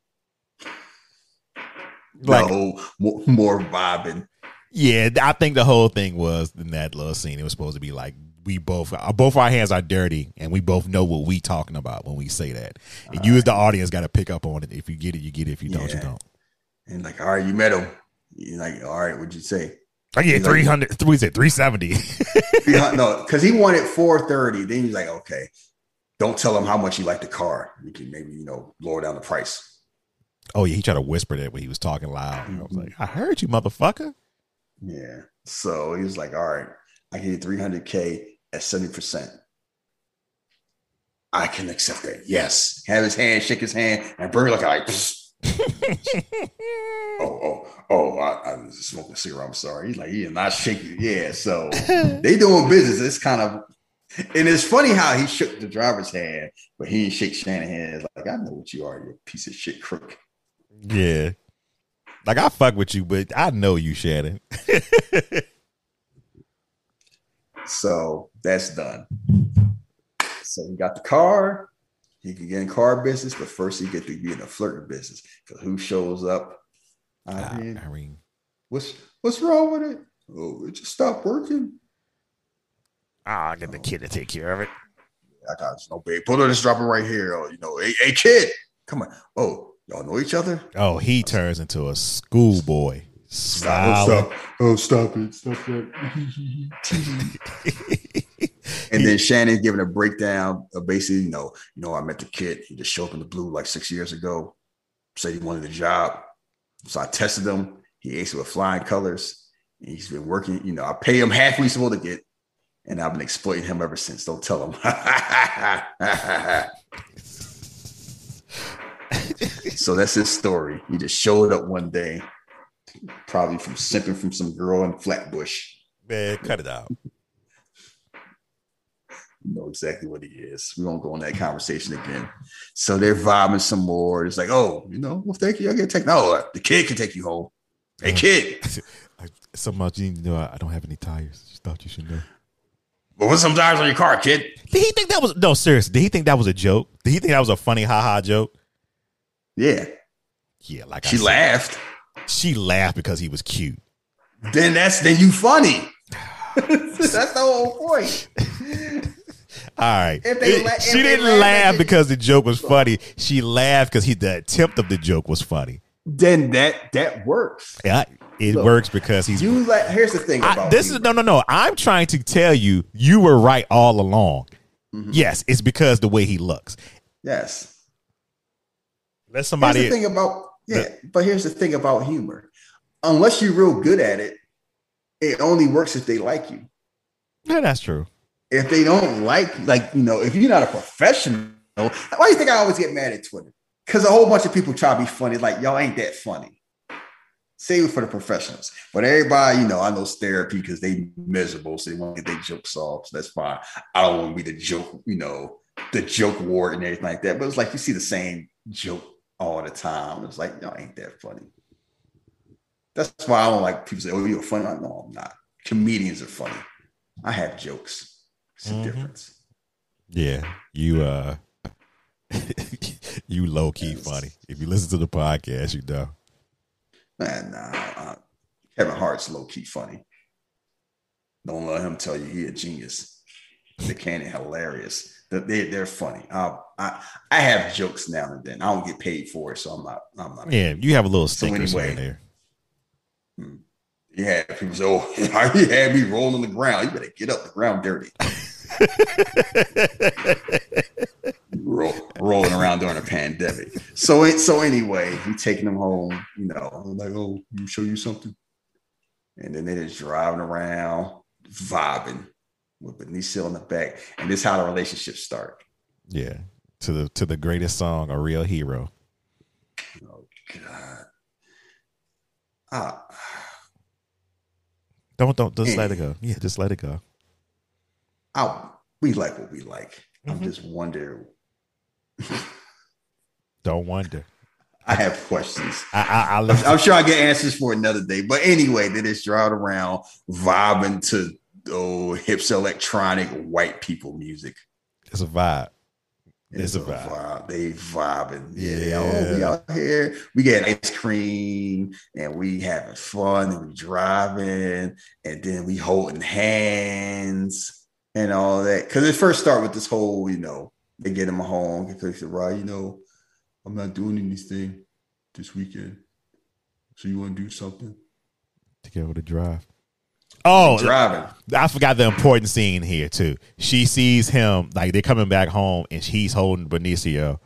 Like no, more, more vibing. Yeah, I think the whole thing was in that little scene. It was supposed to be like we both, uh, both our hands are dirty, and we both know what we talking about when we say that. And you, as the audience, got to pick up on it. If you get it, you get it. If you don't, you don't. And like, all right, you met him. You're like, all right, what'd you say? I get like- three hundred. Three said three seventy. No, [LAUGHS] because he wanted 430. Then he's like, okay, don't tell him how much you like the car. You can maybe, you know, lower down the price. oh yeah, he tried to whisper that when he was talking loud. And I was like, mm-hmm. I heard you, motherfucker. Yeah. So he was like, all right, I can get 300K at 70%. I can accept that. Yes. Have his hand, shake his hand, and look like, "Psst." [LAUGHS] oh, oh, oh, I, I was smoking a cigarette. I'm sorry. He's like, he is not shaking. Yeah. So [LAUGHS] they doing business. It's kind of, and it's funny how he shook the driver's hand, but he didn't shake Shanahan's hand. Like, I know what you are, you piece of shit crook. yeah, like I fuck with you, but I know you, Shannon. [LAUGHS] So that's done. So he got the car. He can get in car business, but first he get to be in the flirting business. Because who shows up? Ah, I mean, Irene. what's what's wrong with it? Oh, it just stopped working. Ah, I get the kid to take care of it. I got no babe. Put on this dropper right here. Oh, you know, hey, hey kid, come on. Oh, y'all know each other? Oh, he turns into a schoolboy. Oh, Smiling. stop. Oh, stop it. Stop that. [LAUGHS] And then Shannon giving a breakdown of basically, you know, you know, I met the kid. He just showed up in the blue like six years ago. Said he wanted the job. So I tested him. He aced with flying colors. And he's been working, you know, I pay him half what he's supposed to get. And I've been exploiting him ever since. Don't tell him. [LAUGHS] so that's his story. He just showed up one day, probably from simping from some girl in Flatbush. Man, cut it out. Know exactly what he is. We won't go on that conversation again. So they're vibing some more. It's like, oh, you know, well, thank you. I get take no, uh, the kid can take you home. Hey, kid. [LAUGHS] Something else you need to know. I don't have any tires. Just thought you should know. But what's some tires on your car, kid? Did he think that was no seriously? Did he think that was a joke? Did he think that was a funny ha ha joke? Yeah. Yeah, like I She said, laughed. She laughed because he was cute. Then that's then you funny. [SIGHS] [LAUGHS] that's the whole point. [LAUGHS] All right. It- la- she didn't laugh, because the joke was funny. She laughed because he the attempt of the joke was funny. Then that that works. Yeah, it Look, works because he's. You like here's the thing I, about this is no, no, no. I'm trying to tell you, you were right all along. Mhm. Yes, it's because the way he looks. yes. Let Here's somebody. the thing about yeah, but here's the thing about humor. Unless you're real good at it, it only works if they like you. yeah, that's true. If they don't like, like, you know, if you're not a professional, why do you think I always get mad at Twitter? Because a whole bunch of people try to be funny, like, y'all ain't that funny. Save it for the professionals. But everybody, you know, I know therapy because they miserable, so they want to get their jokes solved. So that's fine. I don't want to be the joke, you know, the joke ward and everything like that. But it's like you see the same joke all the time. It's like, y'all ain't that funny. That's why I don't like people say, "Oh, you're funny." Like, no, I'm not. Comedians are funny. I have jokes. It's a Mhm. difference. Yeah, you uh, [LAUGHS] you low key Yes. funny. If you listen to the podcast, you know. Man, nah, uh, Kevin Hart's low key funny. Don't let him tell you he a genius. The Cannon hilarious. They- They they're funny. Uh, I I have jokes now and then. I don't get paid for it, so I'm not. I'm not. Yeah, you have a little So stinkers here anyway. there. Yeah, people say, "Oh, [LAUGHS] he had me rolling on the ground. You better get up. The ground dirty." [LAUGHS] [LAUGHS] Roll, rolling around during a pandemic. So it- so anyway, we taking them home. You know, I'm like, oh, you show you something, and then they just driving around, vibing with Benicio in the back, and this is how the relationship start. Yeah, to the to the greatest song, a real hero. Oh God. Ah, Don't don't just let it go. Yeah, just let it go. I, we like what we like. I'm Mhm. just wonder. Don't wonder. I have questions. I I, I listen. I'm sure I get answers for another day. But anyway, they just driving around vibing to oh hips electronic white people music. It's a vibe. It's a vibe. vibe. They vibing. Yeah, Yeah. oh, we out here. We get ice cream and we having fun and we driving and then we holding hands and all that. Because it first start with this whole, you know, they get him home, get fixed right, you know, I'm not doing anything this weekend. So you want to do something? To go to drive. Oh, Driving. I forgot the important scene here too. She sees him like they're coming back home, and he's holding Benicio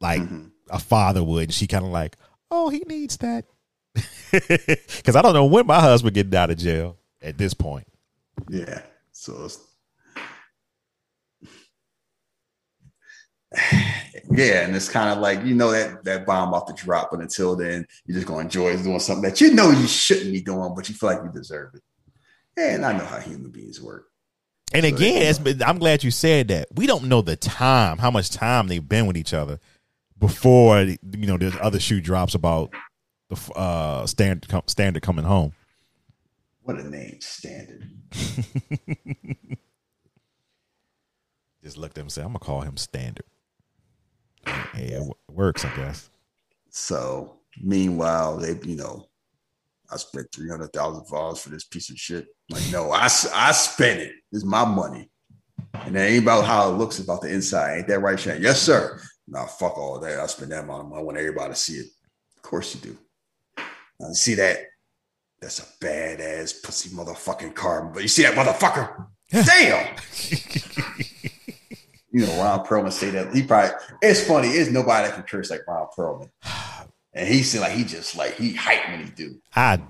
like Mhm. a father would. And she kind of like, oh, he needs that. [LAUGHS] Because I don't know when my husband getting out of jail at this point. Yeah. So it's yeah, and it's kind of like you know that that bomb off the drop, but until then, you're just gonna enjoy doing something that you know you shouldn't be doing, but you feel like you deserve it. And I know how human beings work. And So again, been, I'm glad you said that. We don't know the time, how much time they've been with each other before you know there's other shoe drops about the uh, standard standard coming home. What a name, standard. [LAUGHS] Just looked at him and said, "I'm gonna call him standard." It works, I guess. So meanwhile, they you know, I spent three hundred thousand dollars for this piece of shit. Like, no, I I spent it. It's my money. And it ain't about how it looks, it's about the inside. Ain't that right, Shane? Yes, sir. Nah, fuck all that. I spend that amount of money. I want everybody to see it. Of course you do. Now, you see that? That's a badass pussy motherfucking car. But you see that motherfucker? [LAUGHS] Damn. [LAUGHS] you know, Ron Perlman say that. He probably it's funny. It's nobody that can curse like Ron Perlman. And he said like he just like he hype when he do. I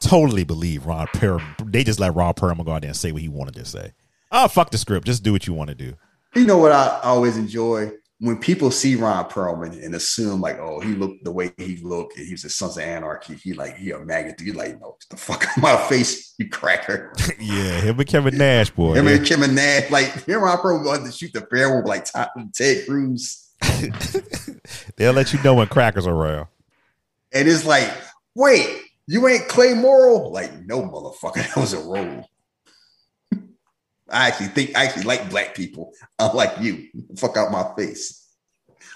totally believe Ron Perlman. They just let Ron Perlman go out there and say what he wanted to say. Oh, fuck the script. Just do what you want to do. You know what I always enjoy when people see Ron Perlman and assume like, oh, he looked the way he looked, and he was the Sons of Anarchy. He like he a maggot. You like, no, the fuck out of my face, you cracker. [LAUGHS] yeah, him and Kevin Nash, boy. Him and Kevin Nash, like him, Ron Perlman wanted to shoot the fair with like Ted Cruz, [LAUGHS] They'll let you know when crackers are around. and it's like, wait, you ain't Clay Morrow? Like, no, motherfucker, [LAUGHS] that was a role. I actually think I actually like black people. [LAUGHS] I like you, fuck out my face.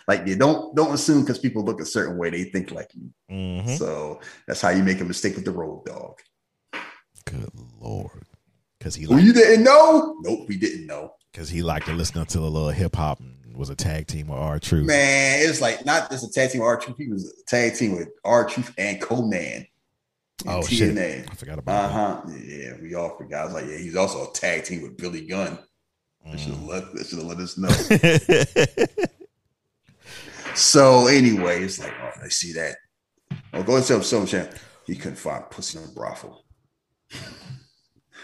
Like you don't don't assume because people look a certain way they think like you. Mhm. So that's how you make a mistake with the Road Dogg. Good lord, because he Well, liked, you didn't know? Nope, we didn't know. because he liked to listen to a little hip hop and was a tag team with R Truth. Man, it's like not just a tag team with R Truth. He was a tag team with R Truth and Konnan. Oh shit, TNA. I forgot about Uh huh. Yeah, we all forgot. I was like, yeah, he's also a tag team with Billy Gunn. that. They should have Mm. let, they should have let us know. [LAUGHS] so anyway, it's like, oh, I see that. Oh, go and tell him some champ. He couldn't find pussy in a brothel.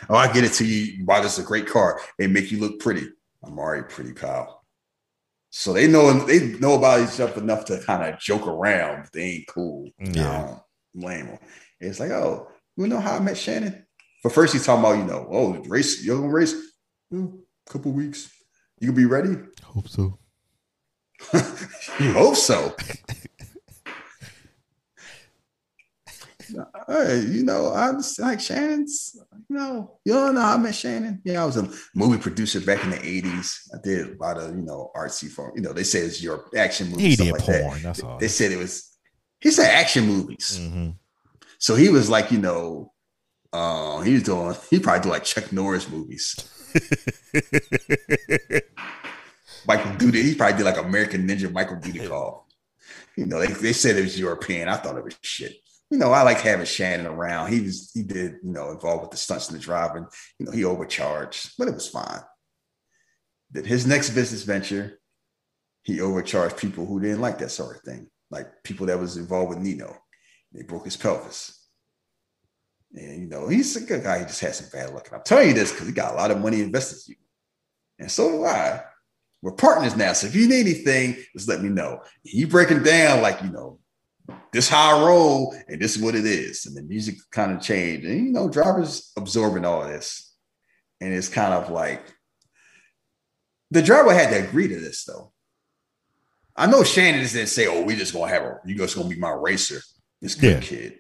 oh, I get it to you. Wow, this is a great car. They make you look pretty. I'm already pretty, pal. So they know they know about each other enough to kind of joke around, but they ain't cool. Yeah. I don't them. It's like, oh, you know how I met Shannon? But first he's talking about, you know, oh, race, you're gonna race? "Hmm, couple weeks. You gonna be ready? Hope so. you [LAUGHS] hope so. [LAUGHS] Hey, you know, I was like Shannon's, you know, you don't know how I met Shannon. Yeah, I was a movie producer back in the 80s. I did a lot of, you know, artsy for, you know, they say it's your action movie. He stuff did like porn. That. That's all. They said it was, he said action movies. Mhm. So he was like, you know, uh, he was doing, he probably do like Chuck Norris movies. [LAUGHS] Michael Dudikoff, he probably did like American Ninja Michael Dudikoff. You know, they, they said it was European. I thought it was shit. You know, I like having Shannon around. He was, he did, you know, involved with the stunts and the driving. You know, he overcharged, but it was fine. Then his next business venture, he overcharged people who didn't like that sort of thing, like people that was involved with Nino. They broke his pelvis. And you know, he's a good guy. He just had some bad luck. And I'm telling you this because he got a lot of money invested in you. And so do I. We're partners now. So if you need anything, just let me know. You breaking down like, you know, this high roll, and this is what it is. And the music kind of changed. And you know, drivers absorbing all this. And it's kind of like the driver had to agree to this though. I know Shannon didn't say, Oh, we just gonna have a you just gonna be my racer. This good Yeah. kid.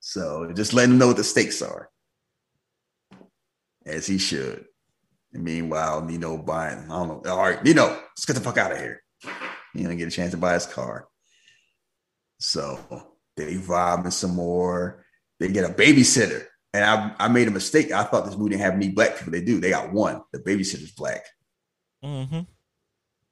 So just let him know what the stakes are. As he should. And meanwhile, Nino buying, I don't know. All right, Nino, let's get the fuck out of here. You don't get a chance to buy his car. So they vibing some more. They get a babysitter. And I, I made a mistake. I thought this movie didn't have any black people. They do. They got one. The babysitter's black. Mhm.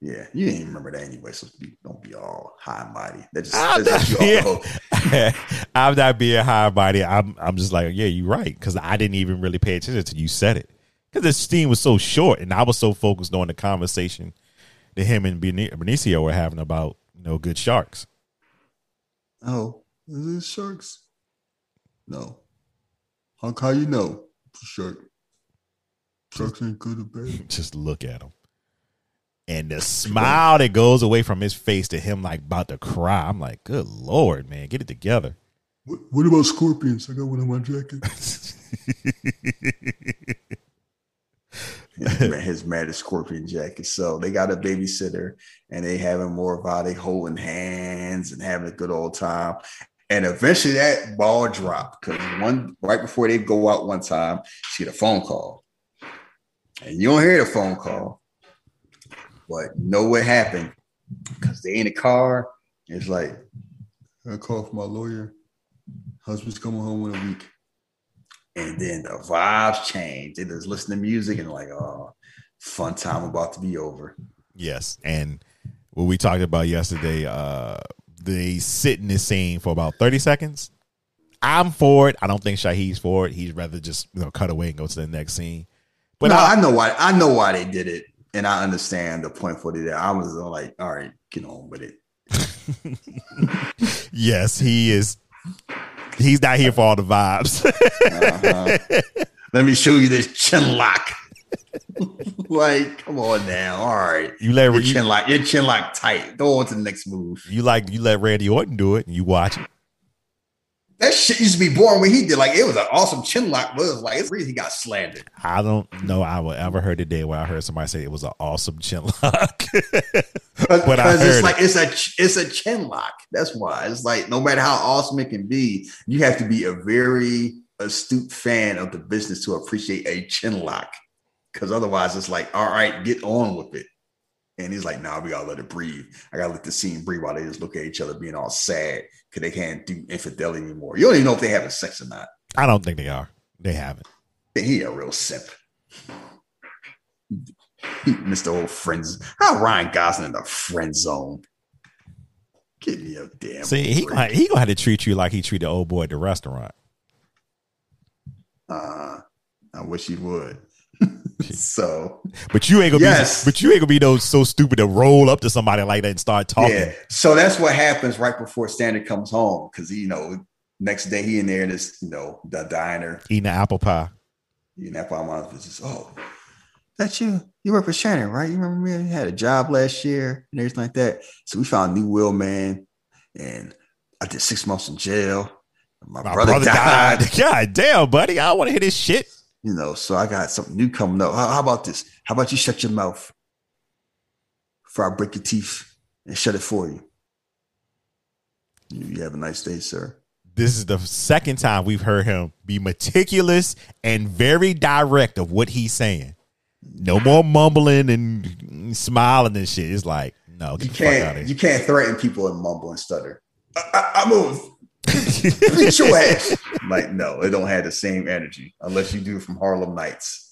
Yeah, you didn't remember that anyway. So be, don't be all high and mighty. That just, I'm that's just being, [LAUGHS] I'm not being high body. I'm I'm just like, yeah, you're right. Because I didn't even really pay attention to you said it. Because the scene was so short, and I was so focused on the conversation that him and Beni- Benicio were having about you know good sharks. Oh, is it sharks? No. How how you know? Shark. Sharks ain't good or bad. [LAUGHS] Just look at him. And the smile that goes away from his face to him like about to cry. I'm like, good lord, man, get it together. What, what about scorpions? I got one on my jacket. [LAUGHS] his mad scorpion jacket. So they got a babysitter and they having more about it, holding hands and having a good old time. And eventually that ball dropped because one right before they go out one time, she get a phone call. And you don't hear the phone call, but know what happened because they in the car. It's like, I call for my lawyer. Husband's coming home in a week. and then the vibes change. They just listen to music and like, oh, fun time about to be over. Yes, and what we talked about yesterday, uh, they sit in this scene for about thirty seconds. I'm for it. I don't think Shahid's for it. He'd rather just you know cut away and go to the next scene. But no, I, I know why. I know why they did it, and I understand the point for it. I was like, all right, get on with it. [LAUGHS] yes, he is. He's not here for all the vibes. Uh-huh. Let me show you this chin lock. [LAUGHS] like, come on now. All right. you let Your you, chin lock, your chin lock tight. Go on to the next move. you like you let Randy Orton do it, and you watch it. That shit used to be boring when he did. Like, it was an awesome chin lock, but it was like, it's the reason he got slandered. I don't know. I will ever heard a day where I heard somebody say it was an awesome chin lock. [LAUGHS] But I heard it's it. like it's a it's a chin lock. That's why it's like no matter how awesome it can be, you have to be a very astute fan of the business to appreciate a chin lock. Because otherwise, it's like, all right, get on with it. And he's like, nah, we gotta let it breathe. I gotta let the scene breathe while they just look at each other being all sad because they can't do infidelity anymore. You don't even know if they having sex or not. I don't think they are. They haven't. He a real simp. Mr. Old Friends. How Ryan Gosling in the friend zone? Give me a damn. See, he gonna, he gonna have to treat you like he treated the old boy at the restaurant. Uh, I wish he would. So But you ain't gonna Yes. be. But you ain't gonna be no so stupid to roll up to somebody like that and start talking. yeah, so that's what happens right before Standard comes home because you know next day he in there in this you know the diner. Eating an apple pie. You know, my mom was just oh, that you you work for Shannon right? You remember me? You had a job last year and everything like that. So we found a new wheel man, and I did six months in jail. My, My brother, [LAUGHS] died. [LAUGHS] God damn, buddy. I don't want to hear this shit. You know, so I got something new coming up. How, how about this? How about you shut your mouth before I break your teeth and shut it for you. You, have a nice day, sir. This is the second time we've heard him be meticulous and very direct of what he's saying. No more mumbling and smiling and shit. It's like, no, You the fuck out can't you can't threaten people and mumble and stutter. I, I, I move. Beat your [LAUGHS] ass. Like, no, it don't have the same energy unless you do it from Harlem Nights,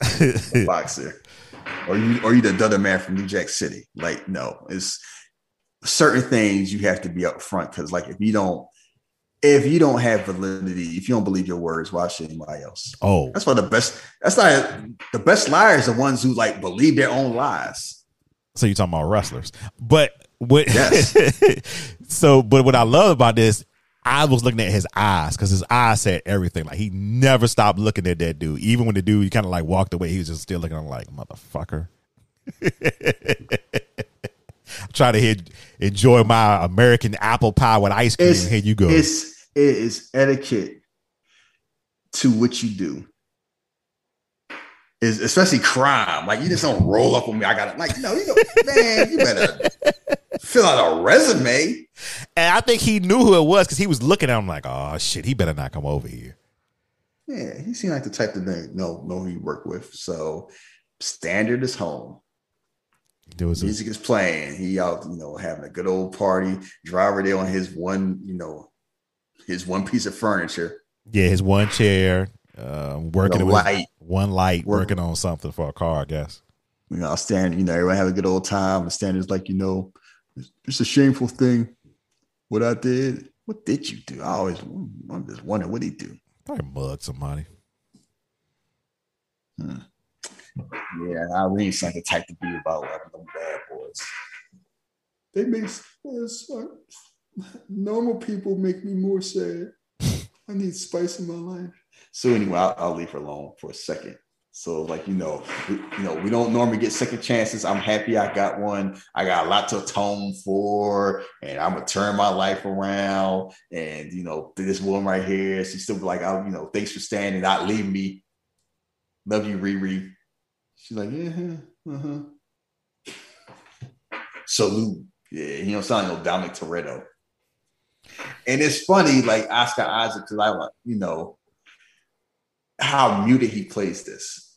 [LAUGHS] boxer, or you or you the other man from New Jack City. Like, no, it's certain things you have to be up front because, like, if you don't, if you don't have validity, if you don't believe your words, why should anybody else? oh, That's why the best. That's not the best liars are the ones who like believe their own lies. so you're talking about wrestlers. But what Yes. [LAUGHS] so but what I love about this, I was looking at his eyes because his eyes said everything. Like he never stopped looking at that dude. Even when the dude kind of like walked away, he was just still looking at him like, motherfucker. [LAUGHS] I'm trying to hit, enjoy my American apple pie with ice cream. Here you go. It's it is etiquette to what you do. Is especially crime. Like you just don't roll up on me. I got it. Like no, you know, man, you better fill out a resume. And I think he knew who it was because he was looking at him like, oh shit, he better not come over here. Yeah, he seemed like the type of know No, no, he worked with. So standard is home. There was a, Music is playing. He out, you know, having a good old party. Driver there on his one, you know, his one piece of furniture. yeah, his one chair, uh, working The with light. one light, Work- working on something for a car, I guess. You know, stand, you know, everyone have a good old time. The standard's like, you know, it's, it's a shameful thing. What I did. What did you do? I always I'm just wondering what he do. Probably mug somebody. Yeah, Irene's like the type to be about like them bad boys. They make it's like, normal people make me more sad. [LAUGHS] I need spice in my life. So anyway, I'll, I'll leave her alone for a second. So like you know, we, you know, we don't normally get second chances. I'm happy I got one. I got a lot to atone for, and I'm gonna turn my life around. And you know, this woman right here, she's still like, "Oh, you know, thanks for standing, and not leaving me. Love you, Riri." She's like, "Yeah, uh-huh." Salute. Yeah, you know, sound like no Dominic Toretto. And it's funny, like Oscar Isaac, because I like, you know, how muted he plays this.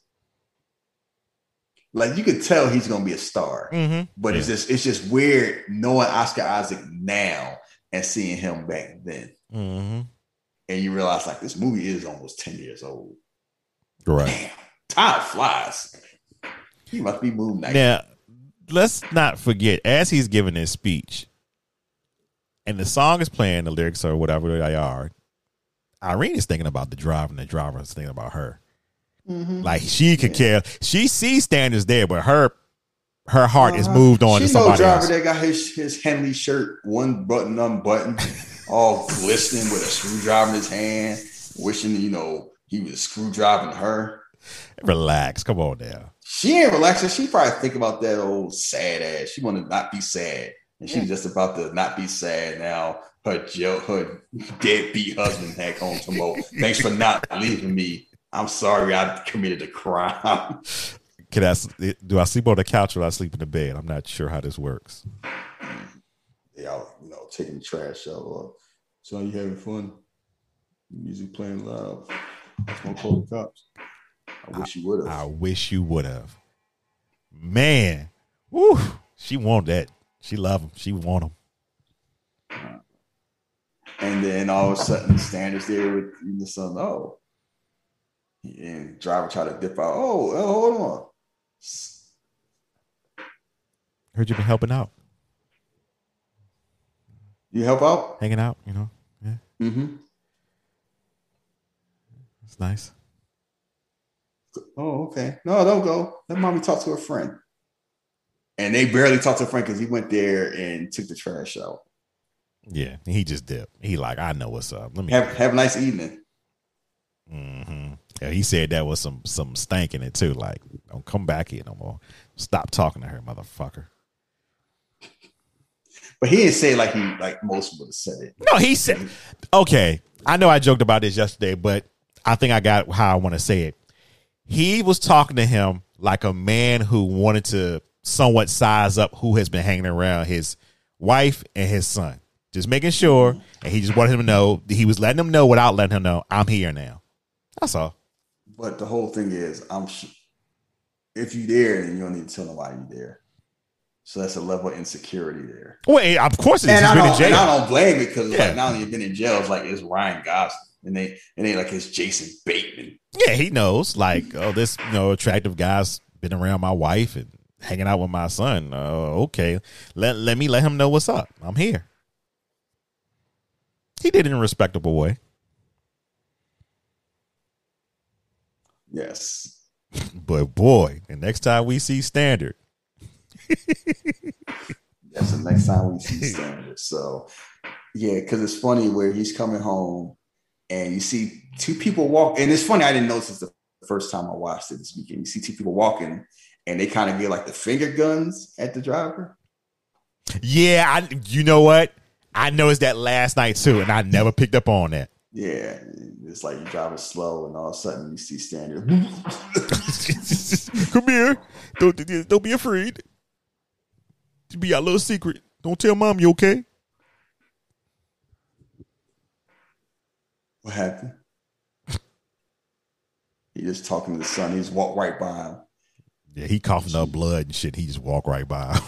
Like you could tell he's gonna be a star, Mm-hmm. but it's just it's just weird knowing Oscar Isaac now and seeing him back then. Mm-hmm. And you realize like this movie is almost 10 years old. Right. Damn, time flies. He must be Moon Knight. Now, let's not forget, as he's giving his speech, and the song is playing, the lyrics or whatever they are, Irene is thinking about the driver, and the driver is thinking about her. Like she could care. She sees standards there, but her her heart is moved on Uh-huh. She to somebody driver else. that got his his Henley shirt, one button unbuttoned, [LAUGHS] all glistening with a screwdriver in his hand, wishing you know he was screwdriving her. Relax. Come on now. She ain't relaxing. She probably think about that old sad ass. She want to not be sad, and she's just about to not be sad now. Her jail, her deadbeat husband back home tomorrow. Thanks for not leaving me. I'm sorry I committed a crime. Can I, do I sleep on the couch or do I sleep in the bed? I'm not sure how this works. Y'all, you know, taking the trash out. Or, So are you having fun? Music playing loud. That's gonna call the cops. I wish you would have. I wish you would have. Man, woo, she want that. She love him. She want him. And then all of a sudden, standards there with the son. Oh, and driver try to dip out. Oh, oh, hold on. Heard you been helping out, You help out? hanging out. You know, yeah, Mm-hmm. it's nice. Oh, okay. No, don't go. Let mommy talk to her friend. And they barely talked to a friend because he went there and took the trash out. Yeah, he just dipped. He like, I know what's up. Let me. Have have a nice evening. hmm Yeah, he said that was some some stank in it too. Like, don't come back here no more. Stop talking to her, motherfucker. But he didn't say it like he like most would have said it. No, he said, okay. I know I joked about this yesterday, but I think I got how I want to say it. He was talking to him like a man who wanted to somewhat size up who has been hanging around his wife and his son. Just making sure, and he just wanted him to know he was letting him know without letting him know I'm here now. That's all. But the whole thing is, I'm sh- if you there, then you don't need to tell nobody you there. So that's a level of insecurity there. Well, of course, it's And I, he's been in don't, and jail. I don't blame it because Yeah. like not only been in jail, it's like it's Ryan Gosling, and they and they like it's Jason Bateman. Yeah, he knows. Like, oh, this you know attractive guy's been around my wife and hanging out with my son. Oh, okay. Let let me let him know what's up. I'm here. He did it in a respectable way. Yes, [LAUGHS] But boy, the next time we see Standard, [LAUGHS] that's the next time we see Standard. So yeah, because it's funny where he's coming home and you see two people walk, and it's funny I didn't notice the first time I watched it this weekend. You see two people walking, and they kind of get like the finger guns at the driver. yeah, I you know what? I noticed that last night too, and I never picked up on that. Yeah, it's like you're driving slow, and all of a sudden you see Standard. [LAUGHS] Come here. Don't don't be afraid. To be our little secret. Don't tell mom you okay. What happened? [LAUGHS] He just talking to the son. He just walked right by him. Yeah, he coughing up blood and shit. He just walk right by. him.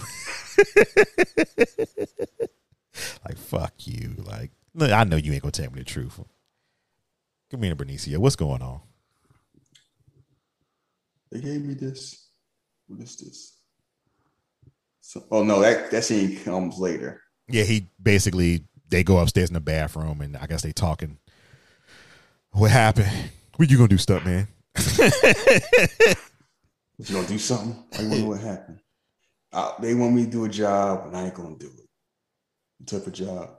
[LAUGHS] [LAUGHS] like fuck you. Like look, I know you ain't gonna tell me the truth. Come here, Benicio. What's going on? They gave me this. What is this? So, oh no, that that scene comes later. Yeah, he basically they go upstairs in the bathroom and I guess they talking. What happened? What you gonna do, stuff, man? You gonna do something? I wonder what happened. Uh, they want me to do a job, and I ain't gonna do it. Type of job?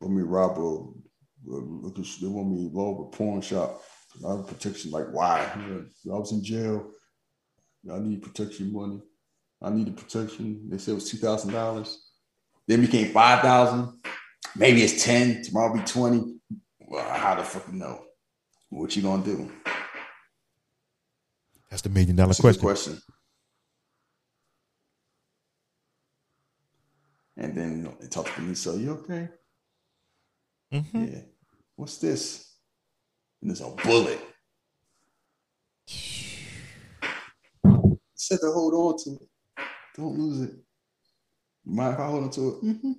Want me rob a? a- They want me rob a porn shop. I have protection. Like why? I was in jail. I need protection money. I need the protection. They said it was two thousand dollars. Then became five thousand. Maybe it's ten. Tomorrow be twenty. Well, how the fuck you know? What you gonna do? That's the million dollar That's question. question. And then it talks to me. So you okay? Mhm. Yeah. What's this? And there's a bullet. Said to hold on to it. Don't lose it. Mind if I hold on to it? Mm-hmm.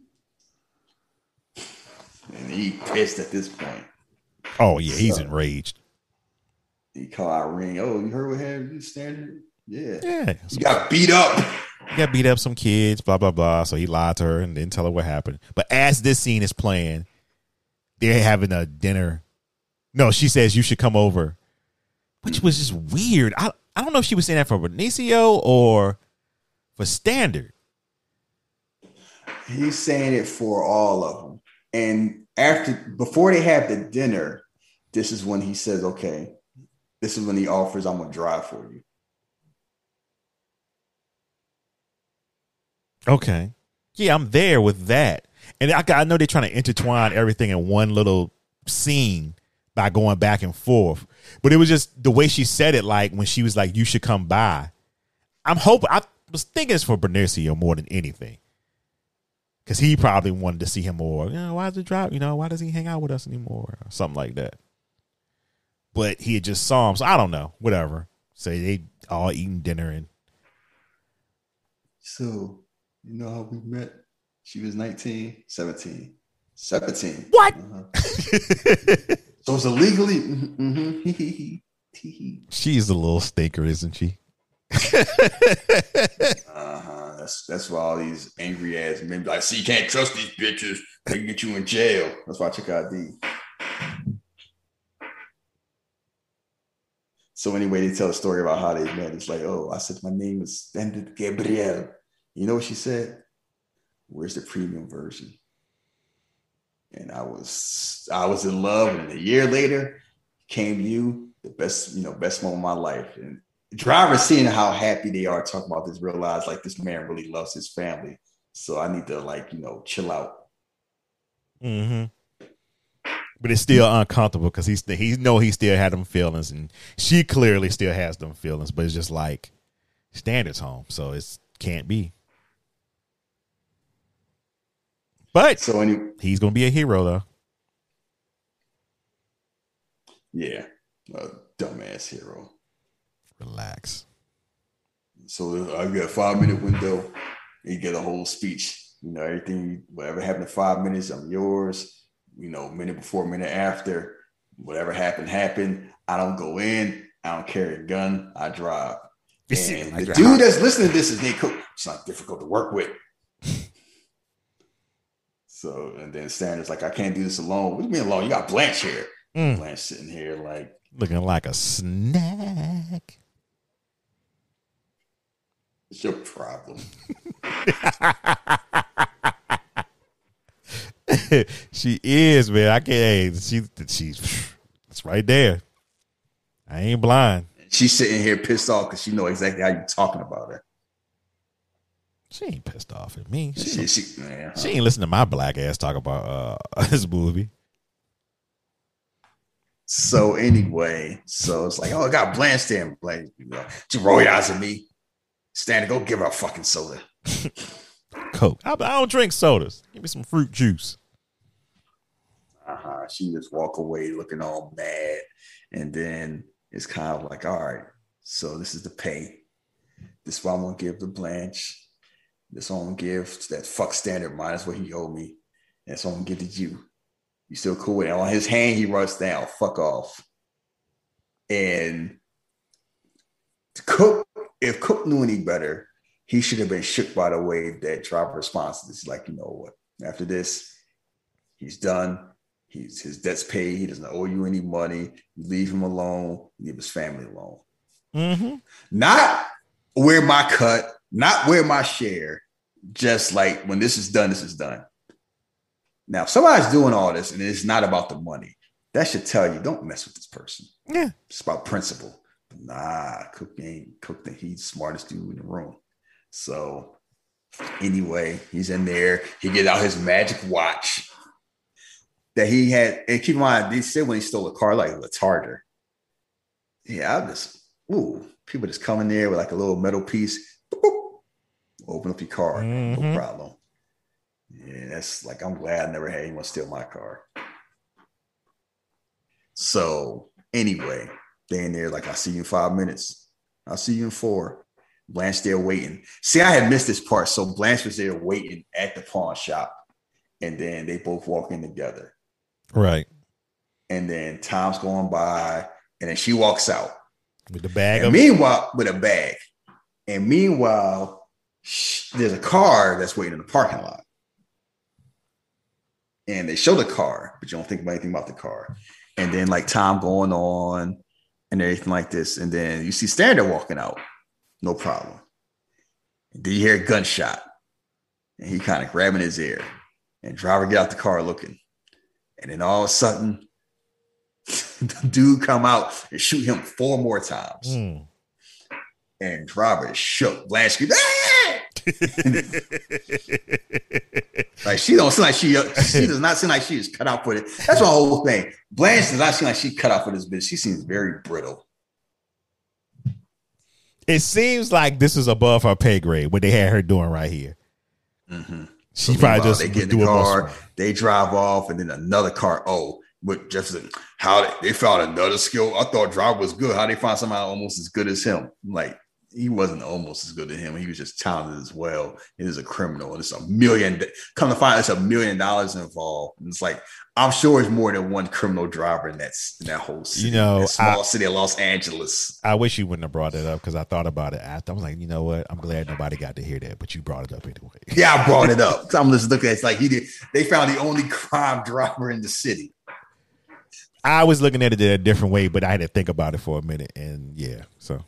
And he pissed at this point. Oh yeah, he's So- enraged. He called Irene. Oh, you heard what happened? You standing? Yeah. Yeah, You got beat up. He got beat up some kids, blah blah blah. So he lied to her and didn't tell her what happened. But as this scene is playing, they're having a dinner. No, she says you should come over, which was just weird. I I don't know if she was saying that for Benicio or for Standard. He's saying it for all of them. And after, before they have the dinner, this is when he says, "Okay, this is when he offers, I'm gonna drive for you." Okay, yeah, I'm there with that, and I I know they're trying to intertwine everything in one little scene by going back and forth. But it was just the way she said it, like when she was like, "You should come by." I'm hoping. I was thinking it's for Benicio more than anything, because he probably wanted to see him more. You know, why does it drop? You know, why does he hang out with us anymore? Or something like that. But he had just saw him, so I don't know. Whatever. Say they all eating dinner and So, you know how we met? She was 19, 17. 17. What? Uh-huh. [LAUGHS] So it's illegally. Mm-hmm. [LAUGHS] she's a little stinker, isn't she? uh-huh. That's that's why all these angry ass men be like, see, you can't trust these bitches. They can get you in jail. That's why I check ID. So anyway, they tell a story about how they met. It's like, oh, I said my name is Standard Gabriel. You know what she said? Where's the premium version? And I was I was in love, and a year later came you, the best, you know, best moment of my life. And drivers seeing how happy they are talking about this, realize like this man really loves his family. So I need to like, you know, chill out. Mm-hmm. But it's still uncomfortable because he's he know he still had them feelings, and she clearly still has them feelings. But it's just like standards home, so it's Can't be. But So any he's gonna be a hero though. yeah, a dumbass hero. Relax. So uh, I get a five minute window. You get a whole speech. You know, everything, whatever happened in five minutes, I'm yours. You know, minute before, minute after, whatever happened, happened. I don't go in. I don't carry a gun. I drive. And the dude that's listening to this is Nick Cook. It's not difficult to work with. So, and then Sanders like, I can't do this alone. What do you mean alone? You got Blanche here. Mm, Blanche sitting here like, looking like a snack. it's your problem. [LAUGHS] she is, man. I can't. Hey, she, she's, it's right there. I ain't blind. She's sitting here pissed off because she know exactly how you're talking about her. She ain't pissed off at me. She, She, she, she, ain't listen to my black ass talk about uh [LAUGHS] this movie. So anyway, so it's like, oh, I got Blanche there. and Blanche, you know, she roll eyes at me. Stand go give her a fucking soda. [LAUGHS] Coke. I, I don't drink sodas. Give me some fruit juice. Uh-huh. She just walk away looking all mad. And then it's kind of like, all right, so this is the pay. This is what I'm gonna give to Blanche. This one I'm gonna give to that fuck standard minus what he owed me. And that's gonna give to you. You still cool with it? On his hand, he runs down. Fuck off. And Cook, if Cook knew any better, he should have been shook by the way that driver responds to this. He's like, you know what? After this, he's done. He's his debt's paid. He doesn't owe you any money. You leave him alone. Leave his family alone. Mm-hmm. Not where my cut, not where my share. Just like when this is done, this is done. Now, if somebody's doing all this and it's not about the money, that should tell you don't mess with this person. Yeah. It's about principle. But nah, Cook ain't Cook think he's the smartest dude in the room. So anyway, he's in there. He gets out his magic watch that he had. And keep in mind, they said when he stole a car, like a Charger. Yeah, I just ooh, people just come in there with like a little metal piece. Boop, boop, open up your car, Mhm. no problem. Yeah, that's like I'm glad I never had anyone steal my car. So anyway, they in there like I'll see you in five minutes. I'll see you in four. Blanche there waiting. See, I had missed this part. So Blanche was there waiting at the pawn shop, and then they both walk in together. Right. And then time's going by, and then she walks out. With the bag of meanwhile, with a bag. And meanwhile, there's a car that's waiting in the parking lot. And they show the car, but you don't think about anything about the car. And then like time going on and everything like this. And then you see Standard walking out. No problem. And then you hear a gunshot. And he kind of grabbing his ear. And driver get out the car looking. And then all of a sudden, [LAUGHS] the dude come out and shoot him four more times Mm. And driver is shook. Blanche screams, [LAUGHS] "Ah!" like she don't seem like she she does not seem like she is cut out for it. That's my whole thing. Blanche does not seem like she cut out for this bitch. She seems very brittle. it seems like this is above her pay grade. What they had her doing right here. Mhm. She So probably just they get in the car, they drive off, and then another car. Oh, with Jefferson, how they, they found another skill. I thought driver was good. How they find somebody almost as good as him? Like he wasn't almost as good as him. He was just talented as well. He is a criminal, and it's a million. Come to find, it's a million dollars involved. And it's like I'm sure it's more than one criminal driver in that in that whole city, You know, small I- city of Los Angeles. I wish you wouldn't have brought it up because I thought about it after. I was like, you know what? I'm glad nobody got to hear that, but you brought it up anyway. [LAUGHS] Yeah, I brought it up. [LAUGHS] I'm just looking at it, it's like he did. They found the only crime driver in the city. I was looking at it a different way, but I had to think about it for a minute. And yeah, so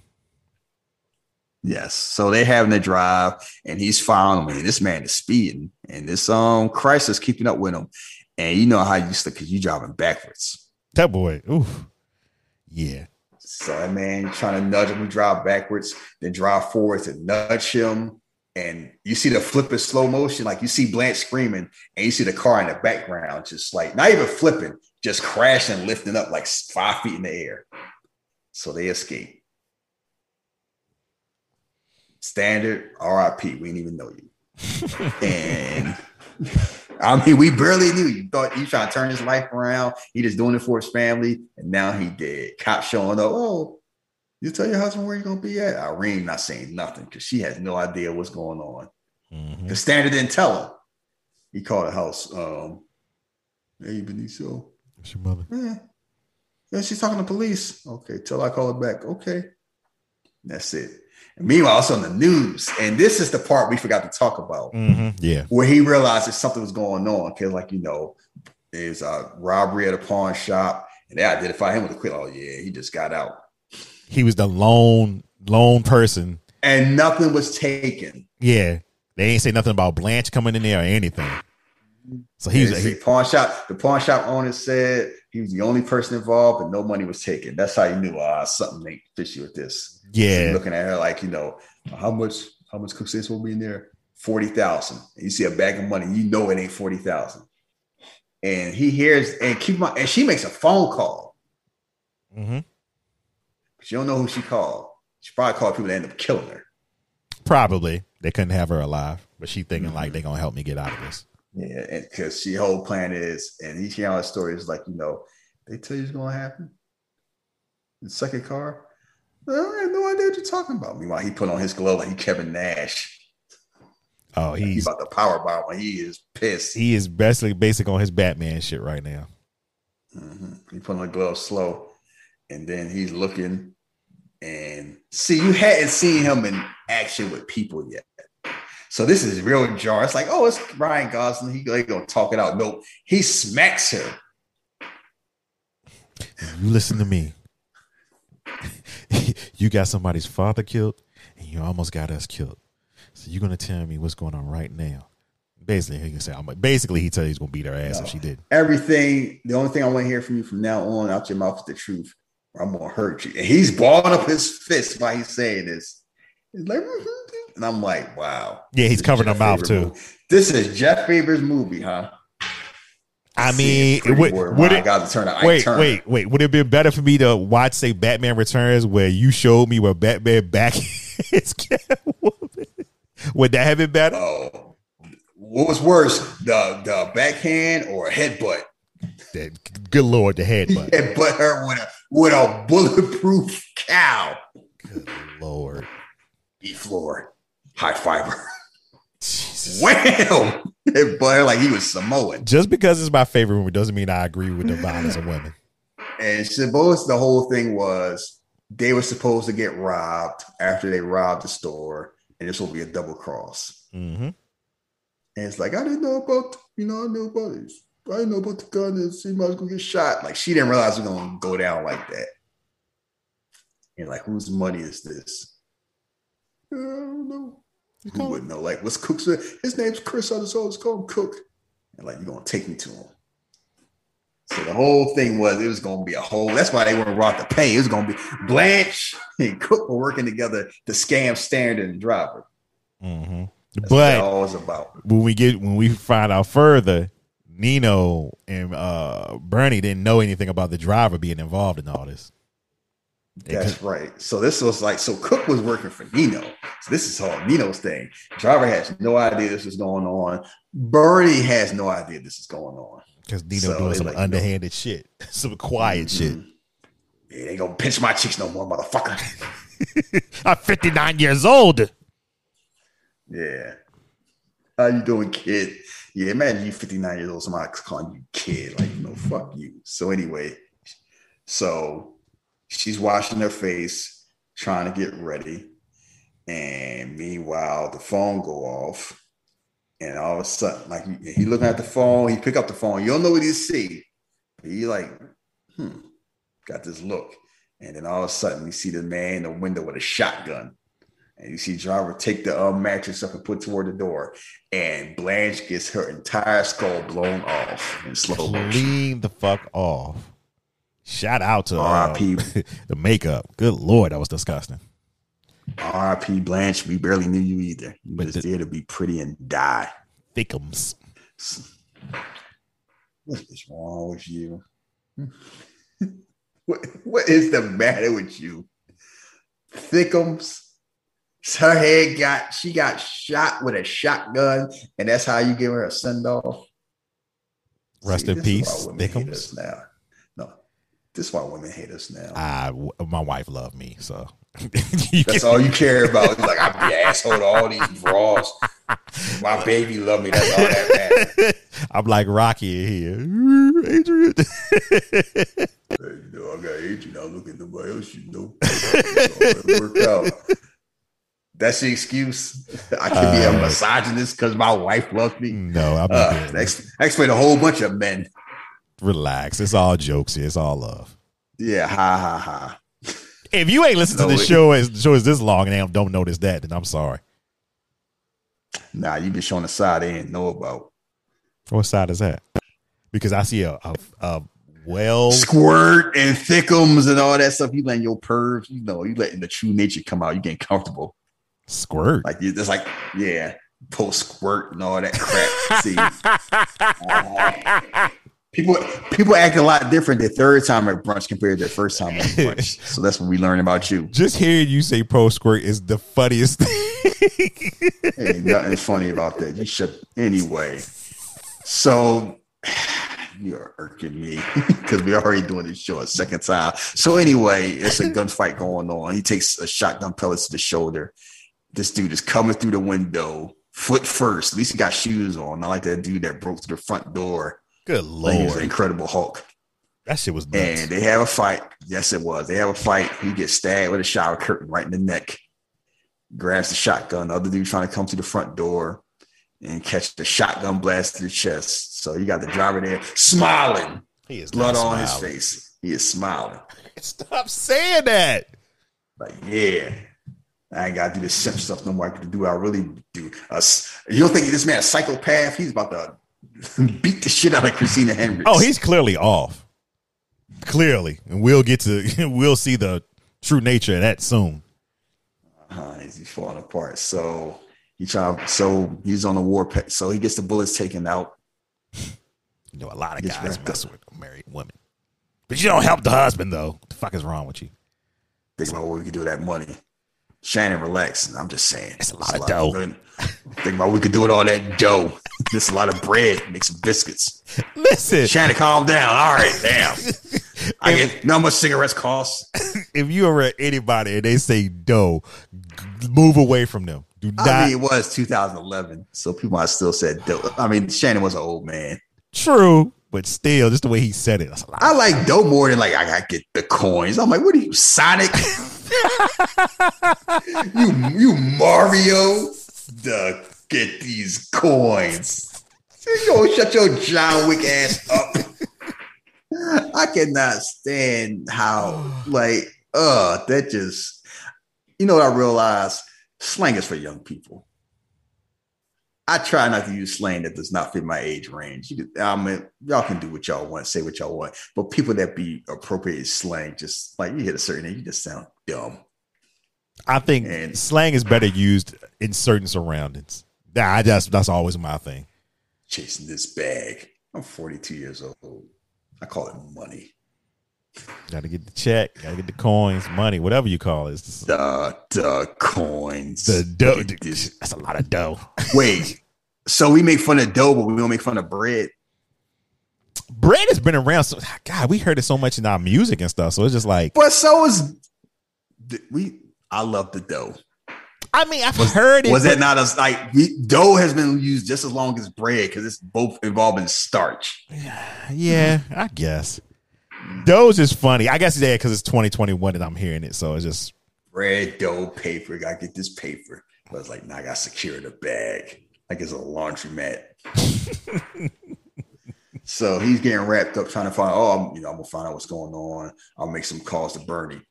Yes. So they having to drive and he's following me. This man is speeding and this um Chrysler's keeping up with him. And you know how you used to because you driving backwards. that boy, oof, yeah, So that man trying to nudge him, we drive backwards, then drive forward to nudge him. And you see the flip in slow motion, like you see Blanche screaming, and you see the car in the background, just like not even flipping, just crashing, lifting up like five feet in the air. So they escape. Standard, RIP. We didn't even know you. and I mean, we barely knew you. Thought you trying to turn his life around. He just doing it for his family, and now he did. Cop showing up. Oh, you tell your husband where you're gonna be at. Irene not saying nothing because she has no idea what's going on. Mhm. The standard didn't tell him. He called the house. Um, hey Benicio. It's your mother? Yeah. Yeah, she's talking to police. Okay, till I call her back. Okay. That's it. Meanwhile, it's on the news. And this is the part we forgot to talk about hmm Yeah. where he realized that something was going on. Cause like, you know, there's a robbery at a pawn shop and they identify him with a quick. Oh yeah, he just got out. He was the lone lone person. And nothing was taken. Yeah. They ain't say nothing about Blanche coming in there or anything. So he was he, pawn shop. The pawn shop owner said he was the only person involved, and no money was taken. That's how you knew ah something ain't fishy with this. yeah. looking at her like, you know, how much how much cook will be in there? Forty thousand. You see a bag of money, you know it ain't forty thousand. And he hears and keep my and she makes a phone call, Mm-hmm. you don't know who she called. She probably called people that end up killing her. Probably they couldn't have her alive, but she thinking like they gonna help me get out of this. Yeah, and because she whole plan is, and he hearing all the stories like, you know, they tell you it's gonna happen. The second car, I have no idea what you're talking about. Meanwhile, he put on his glove like he Kevin Nash. Oh, He's he's about to power bomb. He is pissed. he is basically basic on his Batman shit right now. hmm He put on the glove slow, and then he's looking and see you hadn't seen him in action with people yet. So this is real jar. It's like, oh, it's Ryan Gosling. He they gonna talk it out. Nope, he smacks her. You listen to me. [LAUGHS] you got somebody's father killed, and you almost got us killed. So you're gonna tell me what's going on right now. Basically, he can say, I'm like, basically, he tell you he's gonna beat her ass if she did. Everything. The only thing I want to hear from you from now on, out your mouth, is the truth. Or I'm gonna hurt you. And he's balling up his fist while he's saying this. He's like, "Mhm." And I'm like, wow. Yeah, he's covering her mouth too. movie. This is Jeff Faber's movie, huh? I mean, pretty would, would it? Gosling turned to Ike Wait, Turner. wait, wait. Would it be better for me to watch, say, Batman Returns, where you showed me where Batman back [LAUGHS] his Catwoman? [LAUGHS] Would that have been better? Oh, what was worse, the the backhand or a headbutt? That- Good lord, the head, [LAUGHS] He headbutt her with a with a bulletproof cow. good lord, E floor, high fiber. Jesus. Wham! Her like he was Samoan. Just because it's my favorite movie doesn't mean I agree with the violence of women. And suppose the whole thing was they were supposed to get robbed after they robbed the store, and this will be a double cross. Mm-hmm. And it's like, I didn't know about, you know, I knew about this. I didn't know about the gun and see I was gonna get shot. Like she didn't realize it was gonna go down like that. And like, whose money is this? I don't know. Who wouldn't know? Like, what's Cook's? His name's Chris. I just always call him Cook. And like, you're gonna take me to him. So the whole thing was it was gonna be a whole. That's why they weren't brought to pay. It was gonna be Blanche and Cook were working together to scam Standard and Driver. hmm That's what it But all was about. when we get when we find out further, Nino and uh, Bernie didn't know anything about the driver being involved in all this. That's could- right. So this was like so Cook was working for Nino. So this is all Nino's thing. Driver has no idea this is going on. Bernie has no idea this is going on. Because Nino So doing some like, underhanded shit, [LAUGHS] some quiet shit. Mhm. Yeah, they gonna pinch my cheeks no more, motherfucker. [LAUGHS] I'm 59 years old. yeah. How you doing, kid? Yeah, imagine you 59 years old, somebody calling you kid. Like, no, fuck you. So anyway, so she's washing her face, trying to get ready. And meanwhile, the phone go off. And all of a sudden, like he, looking at the phone, he pick up the phone. You don't know what he see. He like, hmm, got this look. And then all of a sudden, you see the man in the window with a shotgun. And you see driver take the uh, mattress up and put toward the door. And Blanche gets her entire skull blown off in slow motion. The fuck off. Shout out to uh, R.I.P. [LAUGHS] the makeup. Good lord, that was disgusting. R.I.P. Blanche, we barely knew you either. You But was the- there to be pretty and die. Thickums. What is wrong with you? [LAUGHS] what, what is the matter with you? Thickums. her head got she got shot with a shotgun, and that's how you give her a send off. Rest in peace, Thickums. Now, no, this is why women hate us now. I, my wife loved me, so [LAUGHS] That's all you care about. You're like, I'm the asshole to all these bras. My [LAUGHS] baby love me. That's all that matters. I'm like Rocky in here, [LAUGHS] Adrian. Hey, you know, I got Adrian. I look at nobody else, you know. It worked out. That's the excuse. I can be a Uh, misogynist because my wife loves me. no, I'm not Uh, that. ex- explain a whole bunch of men. Relax. It's all jokes here. It's all love. Yeah, ha ha ha. If you ain't listened No, to the show as the show is this long and don't notice that, then I'm sorry. Nah, you been showing a side they didn't know about. What side is that? Because I see a a, a well Squirt and thickums and all that stuff. You letting your pervs, you know, you letting the true nature come out. You getting comfortable. squirt. Like you just like, yeah, post squirt and all that crap. [LAUGHS] See, [LAUGHS] [LAUGHS] people people act a lot different the third time at brunch compared to the first time at brunch. [LAUGHS] So that's what we learn about you. Just hearing you say pro squirt is the funniest thing. [LAUGHS] Ain't nothing funny about that. You should anyway. So [SIGHS] you're irking me [LAUGHS] because we're already doing this show a second time. So anyway, it's a gunfight going on. He takes a shotgun pellets to the shoulder. This dude is coming through the window, foot first. At least he got shoes on. Not like that dude that broke through the front door. Good Like he was the lord, Incredible Hulk. that shit was nuts. And they have a fight. Yes, it was. They have a fight. He gets stabbed with a shower curtain right in the neck. Grabs the shotgun. The other dude trying to come to the front door and catch the shotgun blast to the chest. So you got the driver there smiling, He is blood on his face. He is smiling. [LAUGHS] Stop saying that. Like, yeah, I ain't got to do this simp stuff no more. I can do what I really do. Uh, you don't think this man a psychopath? He's about to [LAUGHS] beat the shit out of Christina Hendricks. Oh, he's clearly off. Clearly, and we'll get to [LAUGHS] we'll see the true nature of that soon. uh, he's falling apart. So he trying. So he's on the war pet. So he gets the bullets taken out. [LAUGHS] You know, a lot of Gets guys mess with married women, but you don't help the husband though. What the fuck is wrong with you? Think about what we could do with that money. Shannon, relax. I'm just saying. It's a lot of dough. good- Think about we could do with all that dough. There's a lot of bread. Make some biscuits. Listen, Shannon, calm down. All right, damn. [LAUGHS] I get know how much cigarettes cost. [LAUGHS] if you are anybody and they say dough, move away from them. Do not. I mean, it was 2011, so people might still said dough. I mean, Shannon was an old man. True, but still, just the way he said it. I like dough more than like I gotta get the coins. I'm like, what are you, Sonic? [LAUGHS] you you Mario? The get these coins. You go shut your John Wick ass up. I cannot stand how [SIGHS] like uh that just you know what I realize slang is for young people. I try not to use slang that does not fit my age range. I mean, y'all can do what y'all want, say what y'all want, but people that be appropriate slang, just like you hit a certain age, you just sound dumb. I think And- slang is better used in certain surroundings. That I just that's always my thing. Chasing this bag. I'm 42 years old. I call it money. Got to get the check, got to get the coins, money, whatever you call it. The the coins. the dough. That's a lot of dough. Wait. So we make fun of dough, but we don't make fun of bread. Bread has been around. So God, we heard it so much in our music and stuff. So it's just like, But so is we. I love the dough. I mean, I've heard it. Was that not as like we, dough has been used just as long as bread because it's both involving in starch. Yeah, I guess. Those is funny. I guess yeah, because it's 2021 and I'm hearing it, so it's just Bread, dough, paper. Gotta get this paper. I was like, nah, I gotta secure the bag. Like it's a laundromat. [LAUGHS] so he's getting wrapped up trying to find, oh, I'm, you know, I'm gonna find out what's going on. I'll make some calls to Bernie.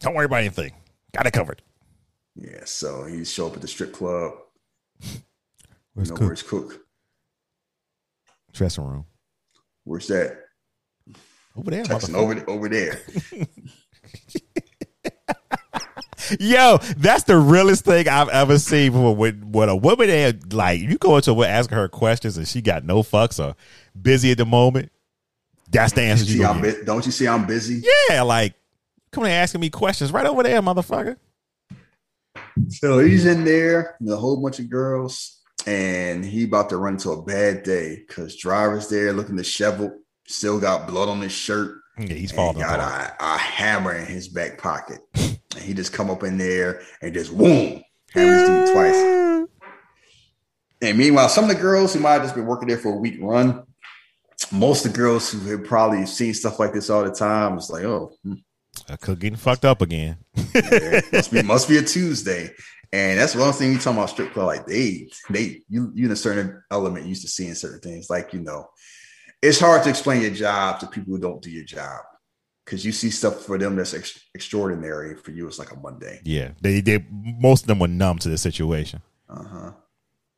don't worry about anything. Got it covered. Yeah, so he show up at the strip club. Where's you know, Cook? where's Cook? Dressing room Where's that? Over there. Texting over over there. [LAUGHS] Yo, that's the realest thing I've ever seen. When, when, a woman had like you go into what asking her questions and she got no fucks or busy at the moment. That's the answer you See, bu- don't you see I'm busy? Yeah, like come here asking me questions right over there, motherfucker. So he's in there with a whole bunch of girls, and he about to run into a bad day because driver's there looking disheveled, still got blood on his shirt. Yeah, he's falling got a, a hammer in his back pocket. and he just come up in there and just boom, hammers dude twice. And meanwhile, some of the girls who might have just been working there for a week run, most of the girls who have probably seen stuff like this all the time, it's like, oh, hmm. I could cook getting fucked up again. yeah, [LAUGHS] must be must be a Tuesday. And that's one thing you talking about strip club, like they they you you in a certain element used to seeing certain things. Like, you know, it's hard to explain your job to people who don't do your job. Cause you see stuff for them that's ex- extraordinary. For you, it's like a Monday. Yeah, they they most of them were numb to the situation. Uh-huh.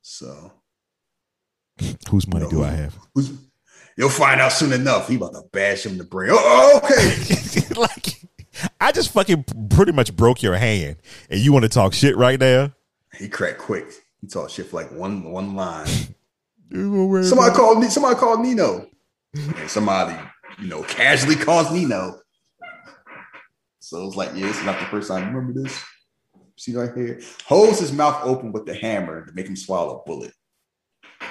So Whose money do No. I have? you'll find out soon enough. He about to bash him in the brain. Oh, okay. [LAUGHS] like, I just fucking pretty much broke your hand, and you want to talk shit right now? he cracked quick. He talked shit for like one one line. [LAUGHS] Somebody called somebody called Nino. And somebody, you know, casually calls Nino. So it's like, yeah, it's not the first time. Remember this? See right here? Holds his mouth open with the hammer to make him swallow a bullet,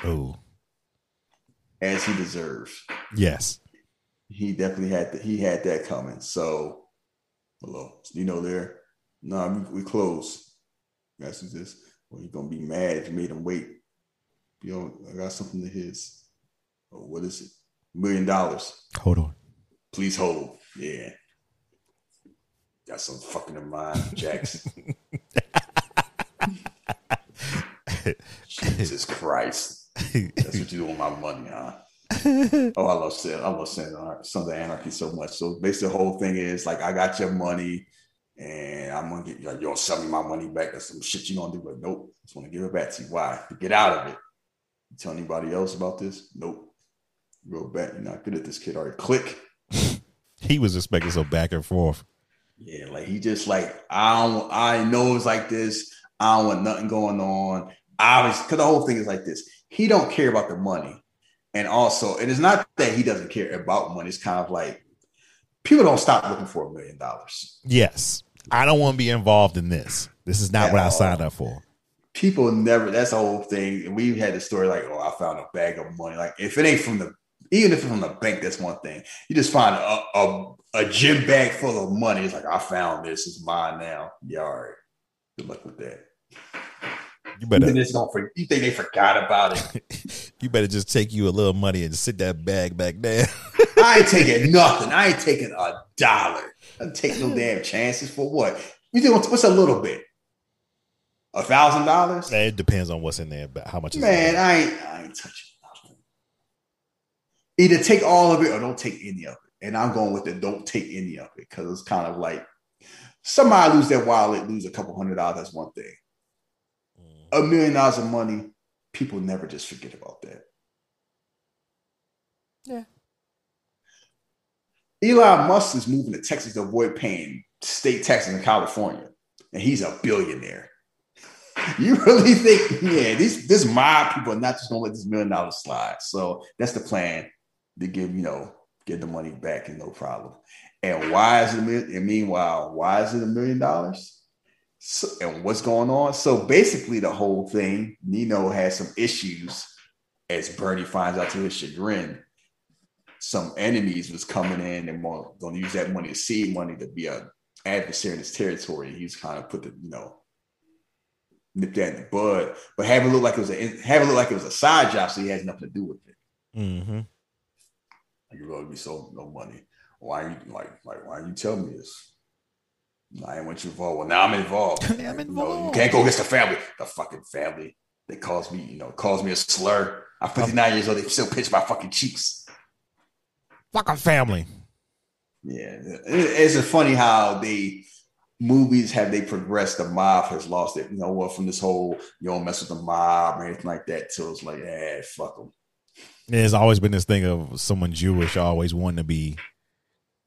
Oh, as he deserves. yes. He definitely had that. He had that coming. So, hello, Nino there? No, we, we closed. Guys, who's this? Well, he's gonna be mad if you made him wait. You know, I got something to his. Oh, what is it? Million dollars. Hold on. Please hold. Yeah. Got some fucking in mind, Jax. Jesus Christ. That's what you do with my money, huh? Oh, I love saying I love saying Sons of the Anarchy so much. So basically the whole thing is like I got your money and I'm gonna get you like, you're gonna sell me my money back. That's some shit you gonna do, but nope. Just want to give it back to you. Why? To get out of it. You tell anybody else about this? Nope. Go back. You're not good at this kid. All right, click. [LAUGHS] He was expecting some back and forth. Yeah, like he just like I don't I know it's like this. I don't want nothing going on. Obviously, because the whole thing is like this. He don't care about the money, and also it is not that he doesn't care about money. It's kind of like people don't stop looking for a million dollars. Yes, I don't want to be involved in this. This is not At what I signed up for. People never. That's the whole thing. And we've had the story like, oh, I found a bag of money. Like if it ain't from the even if it's from the bank, that's one thing. You just find a, a, a gym bag full of money. It's like, I found this. It's mine now. Yeah, all right. Good luck with that. You You better think, this don't for, you think they forgot about it? [LAUGHS] you better just take you a little money and sit that bag back down. [LAUGHS] I ain't [LAUGHS] taking nothing. I ain't taking a dollar. I take no damn chances for what? You think what's a little bit? A thousand dollars? it depends on what's in there, but how much is Man. I ain't I ain't touching. Either take all of it or don't take any of it. And I'm going with the don't take any of it because it's kind of like somebody lose their wallet, lose a couple hundred dollars. That's one thing. Mm. A million dollars of money, people never just forget about that. Yeah. Elon Musk is moving to Texas to avoid paying state taxes in California, and he's a billionaire. [LAUGHS] You really think, yeah, these this mob people are not just gonna let this million dollars slide. So that's the plan to give, you know, get the money back and no problem. And why is it? And meanwhile, why is it a million dollars? So, and what's going on? So basically, the whole thing, Nino has some issues, as Bernie finds out to his chagrin. Some enemies was coming in and going to use that money, to seed money, to be a adversary in his territory. And he's kind of put the, you know, nip that in the bud, but have it look like it was a have it look like it was a side job, so he has nothing to do with it. Mm-hmm. You really be so no money. Why you like like why you tell me this? I ain't want you involved. Well, now I'm involved. [LAUGHS] I'm You, know, you can't go against the family. The fucking family. They calls me, you know, calls me a slur. I'm 59 years old. They still pinch my fucking cheeks. Fucking family. Yeah, it- it's funny how they movies have they progressed. The mob has lost it. You know what? From this whole you don't mess with the mob or anything like that. So it's like, eh, fuck them. There's always been this thing of someone Jewish always wanting to be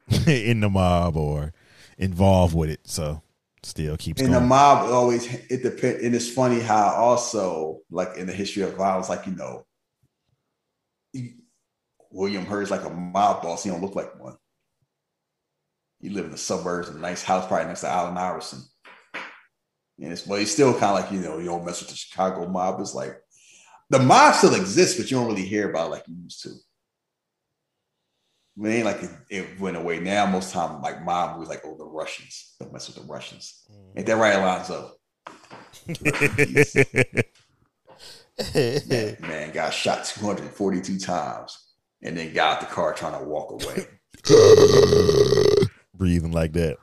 [LAUGHS] in the mob or involved with it. So still keeps And the mob always it depends. And it's funny how also like in the history of violence, like you know, William Hurt's like a mob boss. He don't look like one. He live in the suburbs in a nice house, probably next to Allen Iverson. And it's but he's still kind of like, you know, you don't mess with the Chicago mob. It's like the mob still exists, but you don't really hear about it like you used to. It ain't like it, it went away. Now most time, like mob was like, oh, the Russians. Don't mess with the Russians. Mm-hmm. Ain't that right, Alonzo? [LAUGHS] man, man got shot 242 times and then got out the car trying to walk away. [LAUGHS] Breathing like that.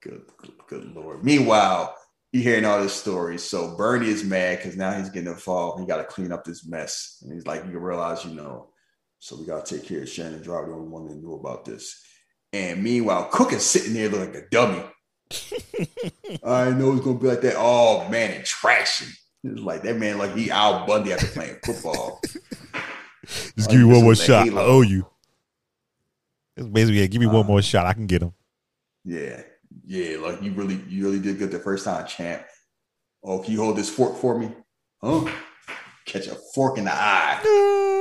Good, good, good lord. Meanwhile, you hearing all this story. So Bernie is mad because now he's getting involved. He got to clean up this mess. And he's like, you realize, you know, so we got to take care of Shannon Drive, the only one that knew about this. And meanwhile, Cook is sitting there looking like a dummy. [LAUGHS] I know it's gonna be like that. Oh man, and trashing. It's like that man, like he Al Bundy after playing football. Just Oh, give me one more shot. I owe you. It's basically, yeah, give me one Uh, more shot. I can get him. Yeah, yeah, like you really, you really did good the first time, champ. Oh, can you hold this fork for me? Huh? Catch a fork in the eye,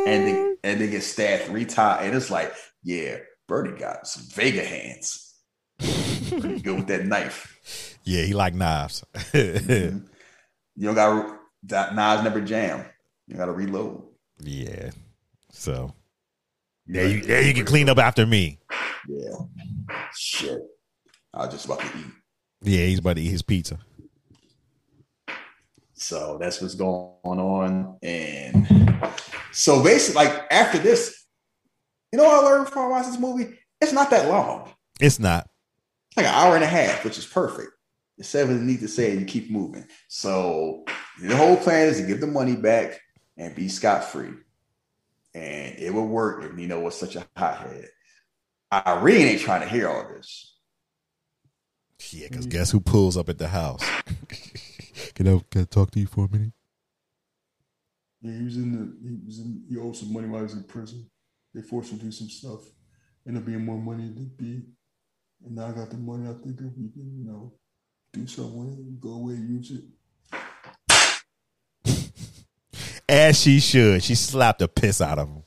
and then and then get stabbed three times, and it's like, yeah, Birdie got some Vega hands. Pretty good with that knife. Yeah, he like knives. Mhm. [LAUGHS] You don't got that knives never jam. You got to reload. yeah. So there you there you can clean up after me. Yeah. Shit. I was just about to eat. Yeah, he's about to eat his pizza. So that's what's going on. And so basically, like after this, you know what I learned from watching this movie? It's not that long. It's not. It's like an hour and a half, which is perfect. The seven need to say and you keep moving. So the whole plan is to give the money back and be scot free. And it would work if Nino was such a hothead. Irene ain't trying to hear all this. Yeah, because guess who pulls up at the house? [LAUGHS] can I can I talk to you for a minute? Yeah, he was in the he was in he owed some money while he was in prison. They forced him to do some stuff. Ended up being more money than be. And now I got the money. I think if we can, you know, do something with it, go away, use it. As she should. She slapped the piss out of him.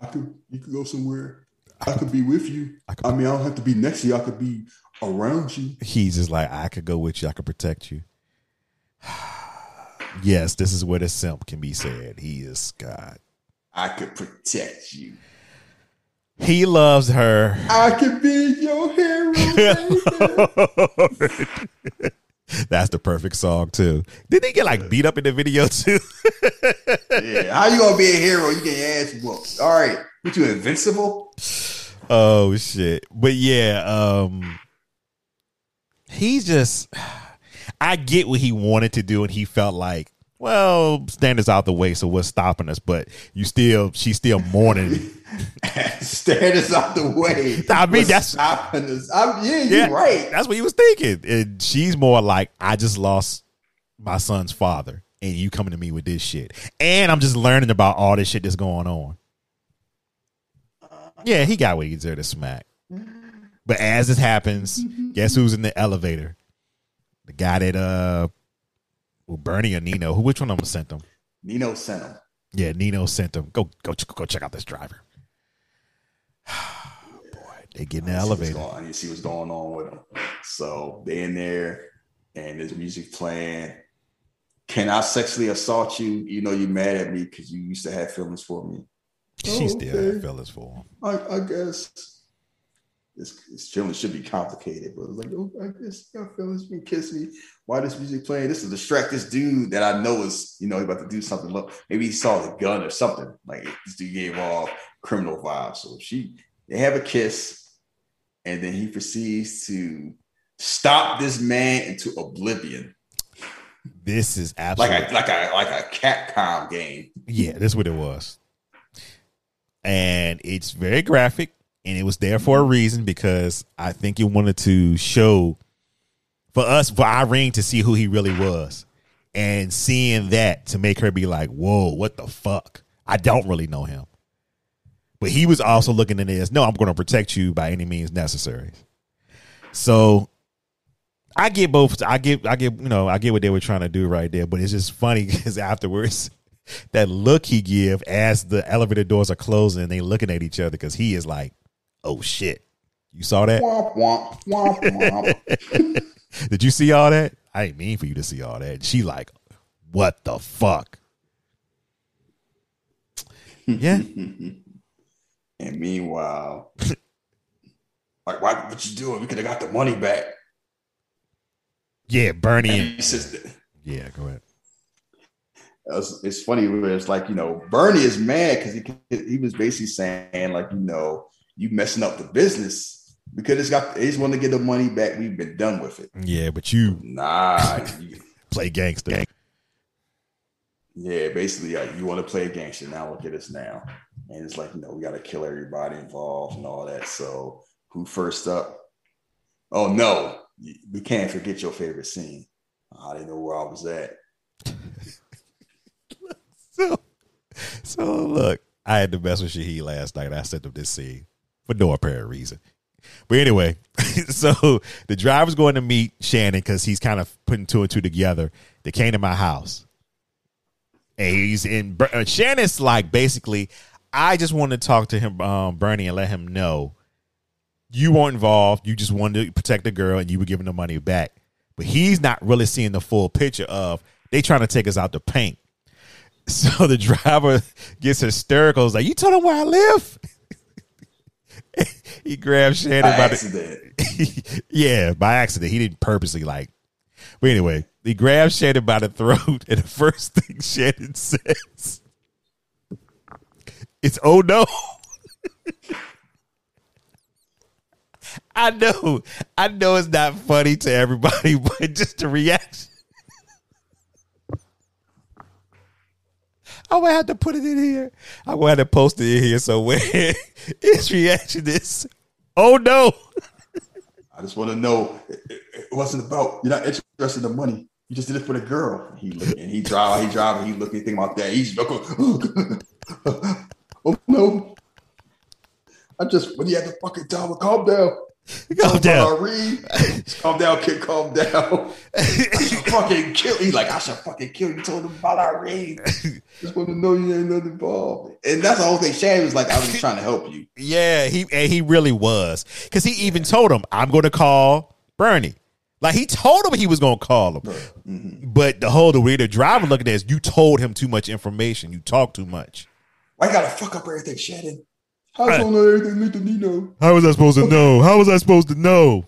I could you could go somewhere. I could be with you. I could- I mean, I don't have to be next to you. I could be around you. He's just like, I could go with you. I could protect you. [SIGHS] yes, this is where the simp can be said. He is God. I could protect you. He loves her. I could be your hero. [LAUGHS] That's the perfect song too. Did they get like beat up in the video too? [LAUGHS] Yeah. How you gonna be a hero? You get your ass whooped. All right. What you invincible? oh shit. But yeah, um he's just I get what he wanted to do and he felt like, well, standards out the way, so what's stopping us? But you still she's still mourning. [LAUGHS] Stand us out the way. I mean, that's- stopping us. I'm, yeah, you're right. That's what he was thinking. And she's more like, I just lost my son's father, and you coming to me with this shit. And I'm just learning about all this shit that's going on. Yeah, he got what he deserved to smack. But as this happens, guess who's in the elevator? The guy that uh well, Bernie or Nino. Who which one of them sent them? Nino sent him. Yeah, Nino sent them. Go go go check out this driver. [SIGHS] Boy, they get in the I elevator. going- I need to see what's going on with them. So they in there, and there's music playing. Can I sexually assault you? You know you mad at me because you used to have feelings for me. She Oh, still okay. had fellas for him. I, I guess. This, this feeling should be complicated, but like, oh, I you got feelings. You kiss me. Why this music playing? This is distract this dude that I know is, you know, about to do something. Look, maybe he saw the gun or something. Like this dude gave off criminal vibes. So she, they have a kiss, and then he proceeds to stop this man into oblivion, This is absolutely like a like a like a Capcom game. yeah. This is what it was, and it's very graphic, and it was there for a reason because I think it wanted to show for us for Irene to see who he really was, and seeing that to make her be like, "Whoa, what the fuck? I don't really know him." But he was also looking at it as, "No, I'm going to protect you by any means necessary." So I get both. I get. I get. You know. I get what they were trying to do right there. But it's just funny [LAUGHS] because afterwards, [LAUGHS] that look he give as the elevator doors are closing, and they looking at each other because he is like, "Oh shit." You saw that? Womp womp womp womp. [LAUGHS] Did you see all that? I didn't mean for you to see all that. She like, what the fuck? Yeah. [LAUGHS] and meanwhile, [LAUGHS] like, why? What you doing? We could have got the money back. Yeah, Bernie. And And, he says, yeah, go ahead. it's, it's funny where it's like you know Bernie is mad because he he was basically saying like you know you messing up the business because it's got he's want to get the money back. We've been done with it. Yeah, but you Nah, [LAUGHS] you- play gangster. yeah, basically like, you want to play a gangster. Now look at us now, and it's like you know we got to kill everybody involved and all that. So who first up? Oh no, we can't forget your favorite scene. I didn't know where I was at. [LAUGHS] So, so look, I had to mess with Shaheed last night. I sent him this scene for no apparent reason. But anyway, [LAUGHS] so the driver's going to meet Shannon because he's kind of putting two and two together. They came to my house. And he's in uh, Shannon's like basically, I just wanted to talk to him, um, Bernie, and let him know you weren't involved. You just wanted to protect the girl and you were giving the money back. But he's not really seeing the full picture of they trying to take us out the paint. [LAUGHS] So the driver gets hysterical. He's like, You told him where I live? [LAUGHS] he grabs Shannon By by the accident. [LAUGHS] yeah, by accident. He didn't purposely like. But anyway, he grabs Shannon by the throat, and the first thing Shannon says, "It's oh no." [LAUGHS] I know, I know it's not funny to everybody, but just the reaction. Oh, I'm gonna have to put it in here. I'm gonna have to post it in here. So when his [LAUGHS] reaction is, "Oh no." I just want to know it, it- wasn't about you're not interested in the money. You just did it for the girl. He and he drive, he drive, he looking, think about that. He's looking, [LAUGHS] oh no. I just when you had to fucking him, calm down. [LAUGHS] Calm down. [LAUGHS] Calm down, kid, calm down. [LAUGHS] I should fucking kill you. Like I should fucking kill you. Told him about Irene. Just want to know you ain't nothing involved. And that's the whole thing. Shane was like, I was just trying to help you. Yeah, he and he really was because he even told him, "I'm going to call Bernie." Like he told him he was going to call him, Mm-hmm. but the whole the way the driver looking at is you told him too much information. You talked too much. Why you gotta fuck up everything, Shannon? I Right. don't know everything Little Nino. How was I supposed to know? How was I supposed to know?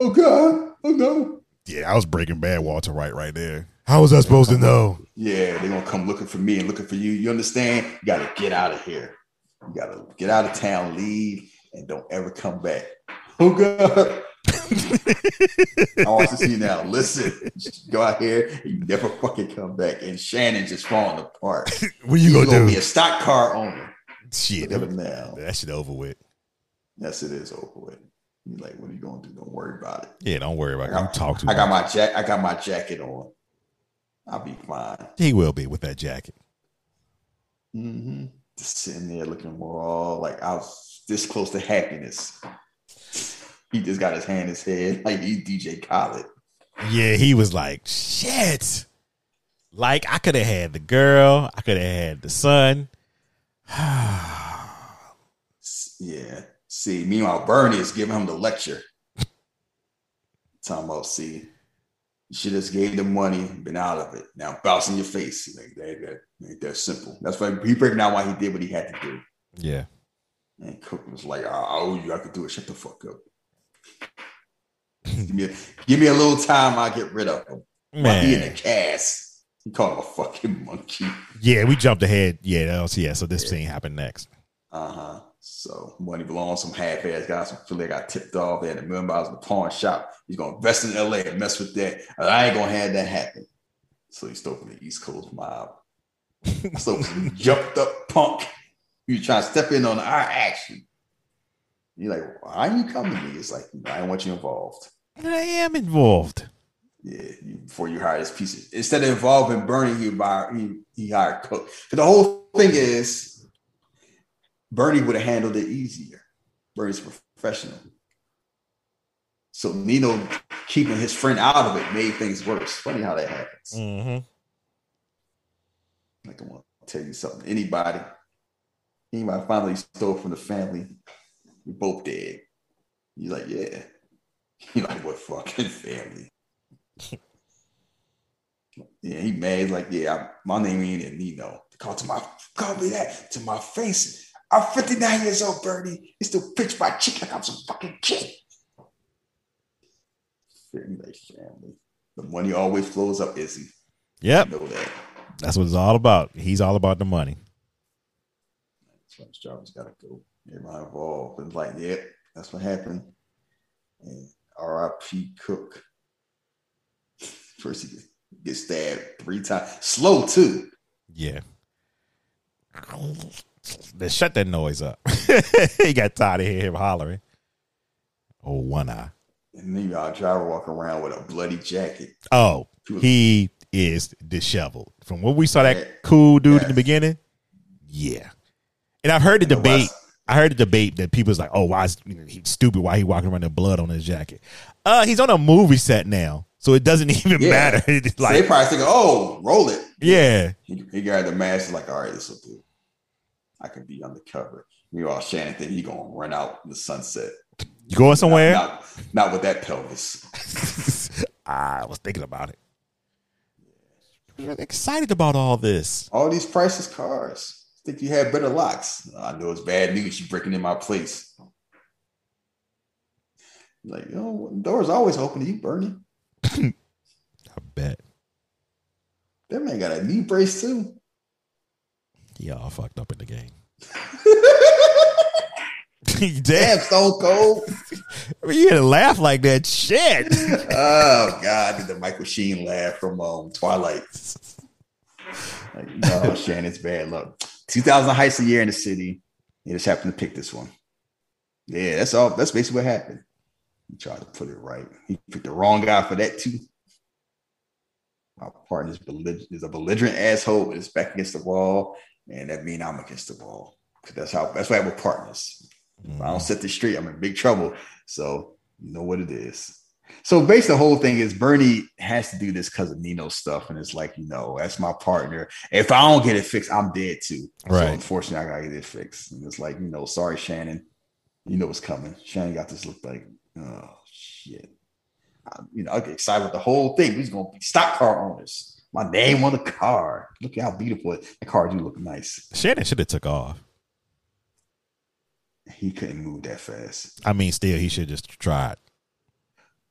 Oh God. Oh no. Yeah, I was Breaking Bad Walter White right there. How was I supposed to know? Yeah, they're gonna come looking for me and looking for you. You understand? You gotta get out of here. You gotta get out of town, leave, and don't ever come back. Oh God. I want to see you now. Listen, just go out here and you never fucking come back. And Shannon just falling apart. [LAUGHS] What He's you gonna, gonna be a stock car owner. Shit, that, now. that shit over with. Yes, it is over with. He's like, what are you gonna do? Don't worry about it. Yeah, don't worry about it. I'm talking. talk I got my jack. I got my jacket on. I'll be fine. He will be with that jacket. Mm-hmm. Just sitting there looking more all like I was this close to happiness. He just got his hand in his head [LAUGHS] like he DJ Khaled. Yeah, he was like, shit. Like I could have had the girl, I could have had the son. [SIGHS] Yeah. See, meanwhile, Bernie is giving him the lecture. Talking about, see, you should have gave the money, been out of it. Now bounce in your face. Like that, that ain't that simple. That's why he breaking out why he did what he had to do. yeah. And Cook was like, I owe you, I could do it. Shut the fuck up. [LAUGHS] give, me a, give me a little time, I'll get rid of him. While He in the Man. cast. He called him a fucking monkey. Yeah, we jumped ahead. Yeah, that was yeah. So this scene happened next. Uh-huh. So money belongs some half-ass guys from Philly got tipped off. They had a million dollars in the pawn shop. He's gonna invest in LA and mess with that. I ain't gonna have that happen. So he stole from the East Coast mob. [LAUGHS] so jumped up punk. You trying to step in on our action. You're like, why are you coming to me? It's like, I don't want you involved. I am involved. Yeah, before you hire this piece instead of involving Bernie, he hired he, he hired Cook. But the whole thing is Bernie would have handled it easier. Bernie's professional. So Nino keeping his friend out of it made things worse. Funny how that happens. Mm-hmm. Like I want to tell you something. Anybody, anybody finally stole from the family, we both dead. You're like, yeah. [LAUGHS] You're like, what fucking family? Yeah, he mad. Like, yeah, my name ain't it, Nino. Call to my call me that to my face. I'm 59 years old, Bernie. You still pitch my chick like I'm some fucking kid. Nice family. The money always flows up, Izzy. Yep, You know that. that's what it's all about. He's all about the money. Trump's Jarvis gotta go. Everybody involved. And like, yeah, that's what happened. And R.I.P. Cook. First he gets stabbed three times. Slow too. Yeah. Then shut that noise up. [LAUGHS] he got tired of hearing him hollering. Oh, one eye. And then y'all driver walking around with a bloody jacket. Oh, he is disheveled. From when we saw that cool dude in the beginning, yeah. And I've heard the And debate. I heard the debate that people's like, "Oh, why is you know, he stupid? Why he walking around with blood on his jacket?" Uh, he's on a movie set now, so it doesn't [LAUGHS] even Yeah. matter. [LAUGHS] It's So they probably think, oh, roll it. yeah, He, he got the mask. He's like, all right, this will do. I could be undercover. Meanwhile, Shannon think he gonna run out in the sunset. you going somewhere? Not, not with that pelvis. [LAUGHS] Ah, I was thinking about it. I'm excited about all this. All these priceless cars. Think you had better locks. I know it's bad news. You breaking in my place. Like, you know, doors always open to you, Bernie. [COUGHS] I bet That man got a knee brace too. he all fucked up in the game. [LAUGHS] [LAUGHS] Damn, Stone Cold. [LAUGHS] you had to laugh like that. Shit. oh God, did the Michael Sheen laugh from um, Twilight? Like, no, Shannon's bad luck. 2000 heists a year in the city. He just happened to pick this one. Yeah, that's all. That's basically what happened. He tried to put it right. He picked the wrong guy for that too. My partner is, a belligerent asshole his back against the wall, and that means I'm against the wall. 'Cause that's how. That's why we're partners. If I don't mm-hmm. set the straight, I'm in big trouble. So you know what it is. So basically, the whole thing is Bernie has to do this because of Nino stuff, and it's like you know that's my partner. If I don't get it fixed, I'm dead too. So Right. unfortunately, I gotta get it fixed. And it's like you know, sorry, Shannon. You know what's coming. Shannon got this look like, oh shit. I, you know, I get excited with the whole thing. We're gonna be stock car owners. My name on the car. Look at how beautiful it. The car do look nice. Shannon should have took off. He couldn't move that fast. I mean, still, he should just tried.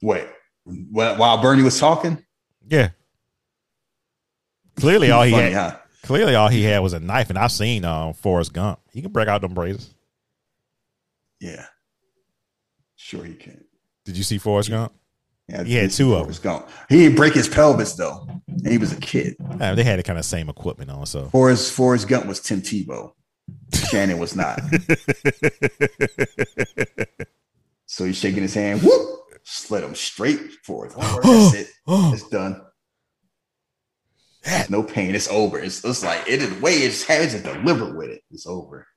Wait, while while Bernie was talking, Yeah. Clearly, all he Funny, had. huh? Clearly, all he had was a knife, and I've seen um, Forrest Gump. He can break out them braces. Yeah, sure he can. Did you see Forrest Gump? Yeah, He had two of Forrest Gump. He didn't break his pelvis though, and he was a kid. They had the kind of same equipment on, so Forrest Forrest Gump was Tim Tebow. Shannon was not. [LAUGHS] so he's shaking his hand. Whoop! Slid him straight right, that's it. [GASPS] Oh. It's done. No pain. It's over. It's, it's like it is way it's has to deliver with it. It's over.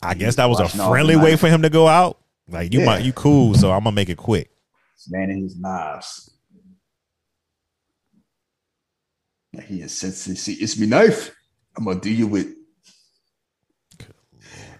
I guess that was a friendly way for him to go out. Like you Yeah. might, you cool, so I'm gonna make it quick. This man and his knives. Like he insensitive. See, it's me knife. I'm gonna do you with.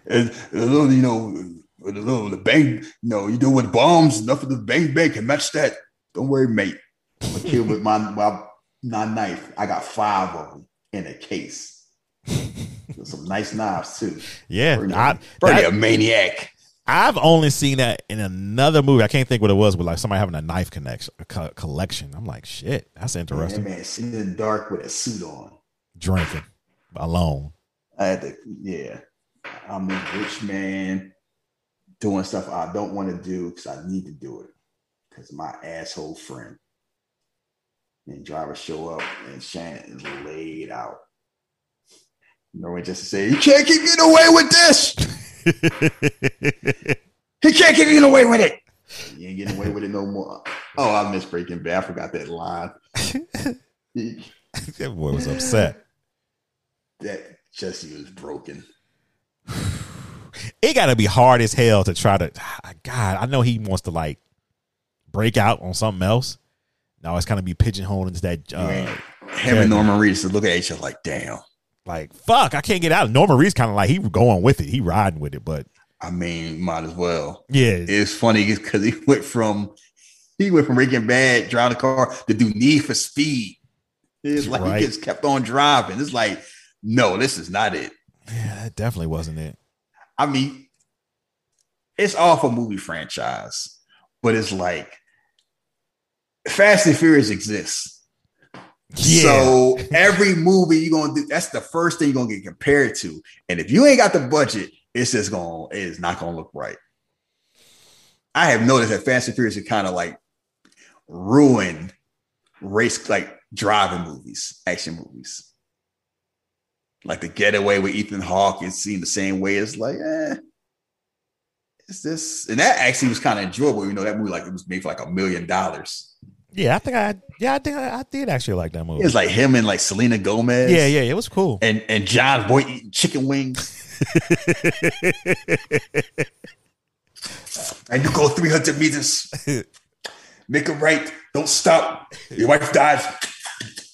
And a little, you know, with a little the bang, you know, you do with bombs, enough of the bang bang can match that. Don't worry, mate. I'm gonna kill with my, my my knife. I got five of them in a case. [LAUGHS] Some nice knives too. Yeah, Bernie, I, Bernie that- a maniac. I've only seen that in another movie. I can't think what it was, but like somebody having a knife connection a co- collection. I'm like, shit, that's That interesting. man sitting in the dark with a suit on. Drinking alone. I had to, yeah. I'm this rich man doing stuff I don't want to do because I need to do it because my asshole friend. And driver show up and Shannon is laid out. Norway just to say, you can't keep getting away with this. [LAUGHS] He can't getting away with it. You ain't getting away with it no more. Oh, I miss Breaking Bad. I forgot that line. [LAUGHS] that boy was upset. that Jesse was broken. It got to be hard as hell to try to. God, I know he wants to like break out on something else. Now it's kind of be pigeonholed into that. Uh, Man, and Norman Reedus to look at each other like, damn. Like fuck, I can't get out. Norman Reedus kind of like he going with it. He riding with it, but I mean, might as well. yeah, It's funny because he went from He went from Breaking Bad, drive the car, to do Need for Speed. It's like Right. he just kept on driving. It's like, no, this is not it. Yeah, that definitely wasn't it. I mean, it's off a movie franchise, but it's like Fast and Furious exists. Yeah. So every movie you're gonna do, that's the first thing you're gonna get compared to. And if you ain't got the budget, it's just gonna, it is not gonna look right. I have noticed that Fast and Furious are kind of like ruined race, like driving movies, action movies. Like the getaway with Ethan Hawke, it seemed the same way. It's like, eh, it's this, and that actually was kind of enjoyable. You know, that movie like it was made for like a million dollars. Yeah, I think I yeah, I think I, I did actually like that movie. It was like him and like Selena Gomez. yeah, yeah, it was cool. and and Jon Voight eating chicken wings. [LAUGHS] and you go 300 meters, make a right, don't stop. Your wife dies.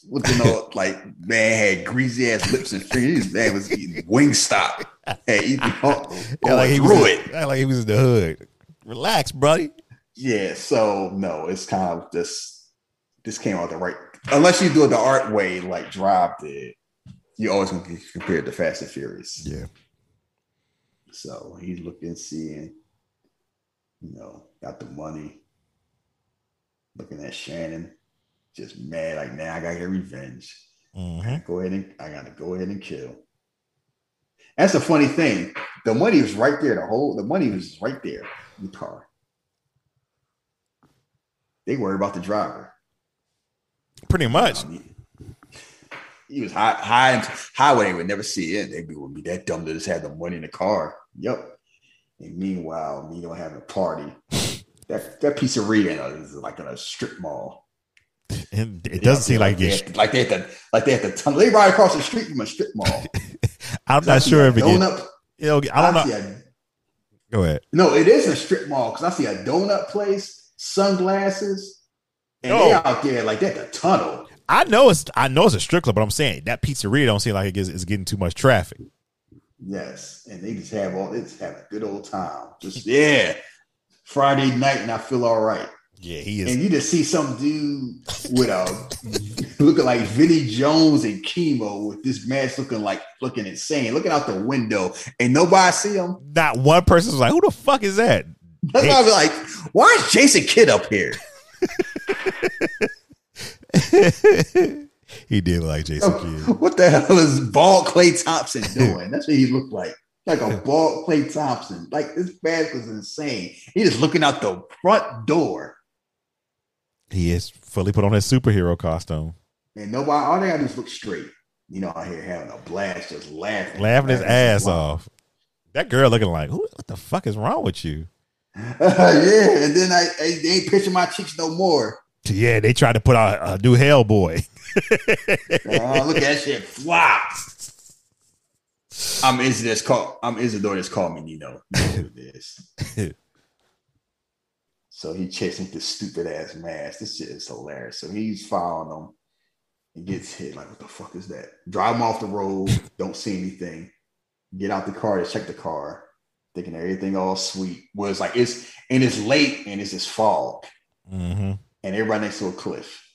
What you know, like man had greasy ass lips and fingers. Man was eating wing stop. Hey, Ethan Hawke Yeah, like he was it. like he was in the hood. Relax, buddy. Yeah, so no, it's kind of this. This came out the right. Unless you do it the art way, like Drive did, you're always going to get compared to Fast and Furious. Yeah. So he's looking, seeing, you know, got the money, looking at Shannon, just mad, like, now I gotta get revenge. hmm Go ahead and I gotta go ahead and kill. That's the funny thing. The money was right there. The whole the money was right there in the car. They worry about the driver. Pretty much. Um, he was high, high, highway. They would never see it. They would be that dumb to just have the money in the car. Yep. And meanwhile, me don't having a party. That that pizzeria is like in a strip mall. And it doesn't seem like they had- like they had to like they had to tunnel. They ride across the street from a strip mall. [LAUGHS] I'm not sure if it. Donut. you know, I don't see know. a- Go ahead. no, it is a strip mall because I see a donut place, sunglasses, and they out there like that. The tunnel. I know it's. I know it's a strip club, but I'm saying that pizzeria don't seem like it gets, it's getting too much traffic. Yes, and they just have all. They just have a good old time. Just yeah, Friday night, and I feel all right. Yeah, he is. And you just see some dude with a [LAUGHS] looking like Vinnie Jones and chemo with this mask looking like looking insane, looking out the window, and nobody see him. Not one person was like, "Who the fuck is that?" That's why I was like, why is Jason Kidd up here? [LAUGHS] [LAUGHS] he did like Jason oh, Kidd. What the hell is bald Klay Thompson [LAUGHS] doing? That's what he looked like. Like a bald Klay Thompson. Like this mask was insane. He just looking out the front door. He is fully put on his superhero costume, And nobody, all they gotta do is look straight. You know, out here having a blast, just laughing. laughing his ass off. That girl looking like, "Who? What the fuck is wrong with you?" [LAUGHS] yeah, and then I, I they ain't pinching my cheeks no more. Yeah, they tried to put out a new Hellboy. Oh, look at that shit flop. I'm Isidore. Call I'm Isidore. That's called me Nino. You know who so he chasing this stupid ass mask. This shit is hilarious. So he's following them He gets hit. Like, what the fuck is that? Drive him off the road. [LAUGHS] Don't see anything. Get out the car to check the car, thinking everything all sweet. Was like it's and it's late and it's just fog hmm and everybody next to a cliff.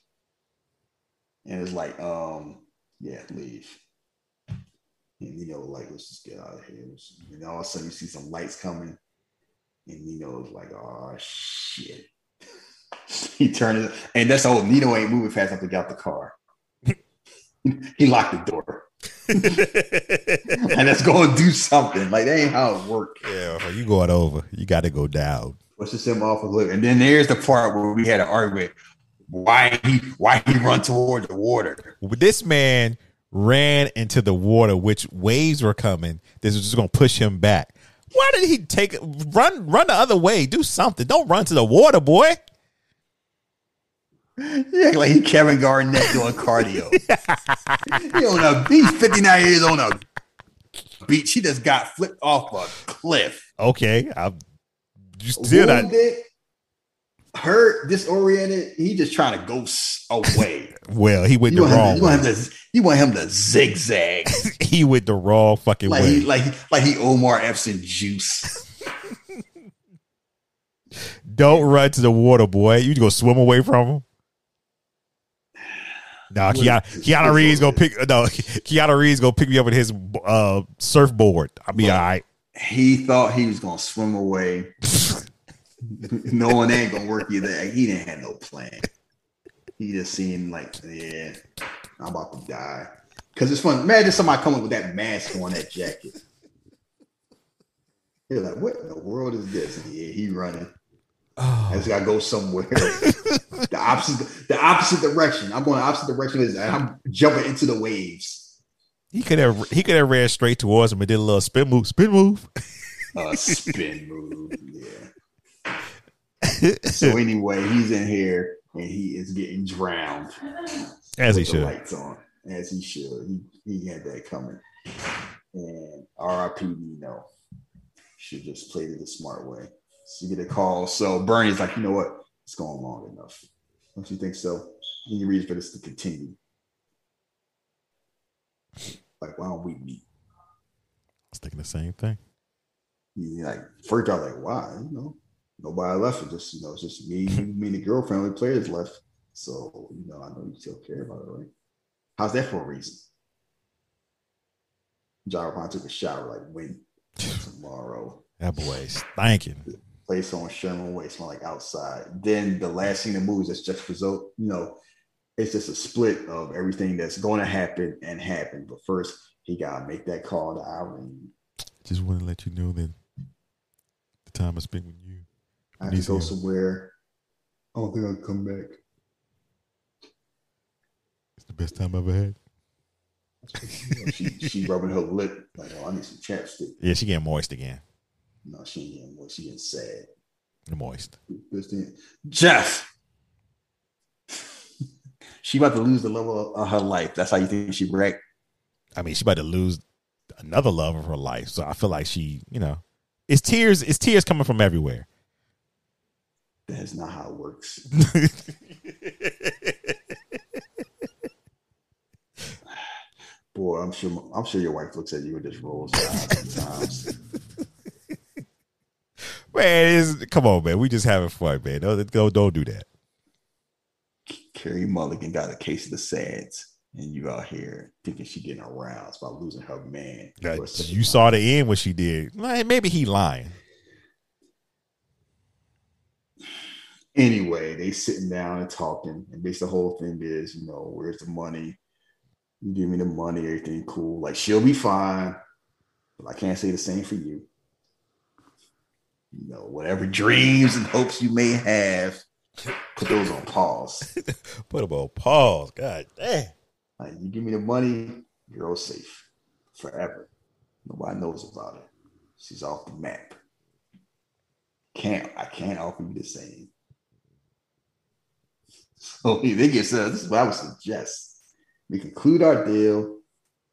And it's like, um, yeah, leave. And you know, like, let's just get out of here. And all of a sudden you see some lights coming. And Nino's like, oh shit. [LAUGHS] he turned it, and that's whole Nino ain't moving fast enough to get out the car. [LAUGHS] he locked the door. [LAUGHS] and that's going to do something. Like that ain't how it works. yeah, you going over, you got to go down. pushes him off a. And then there's the part where we had an argument. Why he why he run toward the water? This man ran into the water, which waves were coming. This was just going to push him back. Why did he take run run the other way? Do something. Don't run to the water, boy. [LAUGHS] Yeah, like he Kevin Garnett doing cardio. [LAUGHS] he on a he's 59 years on a beach. He just got flipped off a cliff. Okay, I you still not. Wounded, hurt, disoriented. He just trying to go s- away. [LAUGHS] Well, he went You the wrong you, want him to, you want him to zigzag He went the wrong fucking like way. he like like he Omar Epps in juice. Don't run to the water, boy. You go swim away from him. No, Keanu, Keanu Reeves gonna pick. No, [LAUGHS] Keanu Reeves gonna pick me up with his uh, surfboard. I'll be all right. He thought he was gonna swim away. [LAUGHS] no one ain't gonna work either. He didn't have no plan. He just seemed like, yeah, I'm about to die. Cause it's fun. Imagine somebody coming with that mask on that jacket. You're like, what in the world is this? And yeah, he running. Oh. I just gotta go somewhere. the opposite, the opposite direction. I'm going the opposite direction. Is I'm jumping into the waves. He could have he could have ran straight towards him and did a little spin move, spin move. A spin move, yeah. [LAUGHS] so anyway, he's in here and he is getting drowned. As he should. Lights on, as he should. He he had that coming. And R.I.P. Nino should just played it the smart way. You get a call. So Bernie's like, you know what? It's going long enough. Don't you think so? He reads for this to continue. Like, why don't we meet? I was thinking the same thing. He like first I was like, why? You know, nobody left. It just, you know, it's just me, me, and the girlfriend, only players left. So, you know, I know you still care about it, right? How's that for a reason? Jarvon took a shower like when [SIGHS] tomorrow. That boy is thinking. Place on Sherman Way, smell like outside. Then the last scene of the movie is just result, you know, it's just a split of everything that's going to happen and happen. But first, he got to make that call to Irene. Just want to let you know that the time I spent with you. I have to He's go somewhere. I don't think I'll come back. It's the best time I've ever had. [LAUGHS] You know, she she rubbing her lip like, oh, I need some chapstick. Yeah, she getting moist again. No, she ain't getting more. She getting sad. Moist. Jeff. [LAUGHS] she about to lose the love of, of her life. That's how you think she wrecked. I mean, she about to lose another love of her life. So I feel like she, you know, it's tears. It's tears coming from everywhere. That's not how it works. [LAUGHS] [SIGHS] Boy, I'm sure I'm sure your wife looks at you and just rolls her eyes sometimes. [LAUGHS] man, come on, man. We just having fun, man. Don't, don't, don't do that. Carey Mulligan got a case of the sads, and you out here thinking she getting aroused by losing her man. A you time. saw the end what she did. Maybe he lying. Anyway, they sitting down and talking, and basically the whole thing is, you know, where's the money? You give me the money, everything cool. Like she'll be fine, but I can't say the same for you. You know, whatever dreams and hopes you may have, put those on pause. [LAUGHS] Put them on pause. God damn. Like you give me the money, you're all safe forever. Nobody knows about it. She's off the map. Can't I can't offer you the same. [LAUGHS] So they get so this is what I would suggest. We conclude our deal,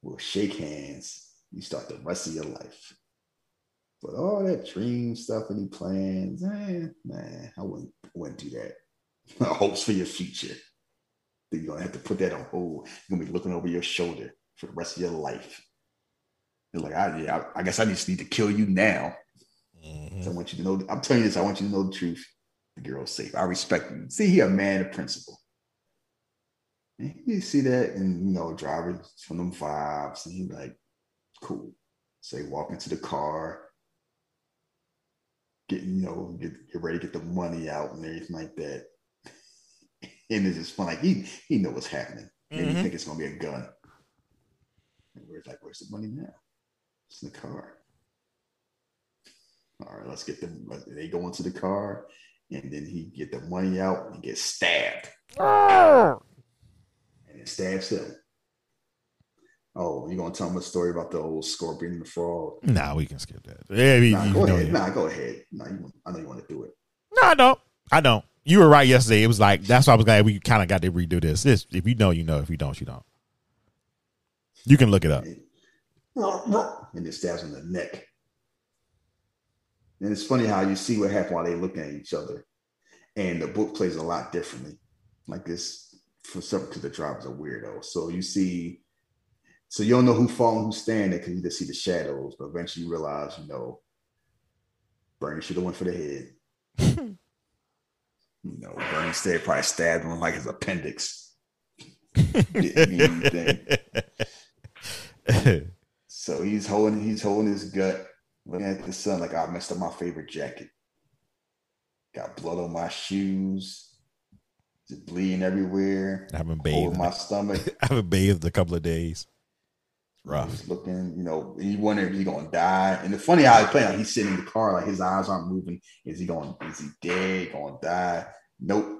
we'll shake hands, you start the rest of your life. But all that dream stuff, and any plans, eh, man, I wouldn't, wouldn't do that. [LAUGHS] Hopes for your future. Then you're gonna have to put that on hold. You're gonna be looking over your shoulder for the rest of your life. You're like, I, yeah, I, I guess I just need to kill you now. Mhm. So I want you to know. I'm telling you this. I want you to know the truth. The girl's safe. I respect you. See, he a man of principle. And you see that, and you know, drivers from them vibes, and he like, cool. Say, walk into the car, getting, you know, get, get ready to get the money out and everything like that. [LAUGHS] and it's just fun. Like he he know what's happening. Maybe Mhm. he think it's gonna be a gun. And we're like, where's the money now? It's in the car. All right, let's get them. They go into the car, and then he get the money out and get stabbed, and it stabs him. Oh, you gonna tell him a story about the old scorpion and the frog? Nah, we can skip that. Yeah, we, Nah, you go ahead. Nah, go ahead. Nah, you, I know you want to do it. No, I don't. I don't. You were right yesterday. It was like that's why I was glad we kind of got to redo this. This, if you know, you know. If you don't, you don't. You can look it up. and it stabs him in the neck. And it's funny how you see what happened while they looking at each other, and the book plays a lot differently. Like this, for some, because the drivers are weirdo. So you see, so you don't know who falling, who's standing, because you just see the shadows. But eventually you realize, you know, Bernie should have went for the head. [LAUGHS] You know, Bernie State probably stabbed him like his appendix. Didn't mean anything. So he's holding he's holding his gut, looking at the sun like I messed up my favorite jacket. Got blood on my shoes, just bleeding everywhere. I haven't bathed. my stomach. [LAUGHS] I haven't bathed a couple of days. Rough. He's looking, you know, he wondering if he's gonna die. And the funny how he's playing, like he's sitting in the car, like his eyes aren't moving. Is he going? Is he dead? Gonna die? Nope.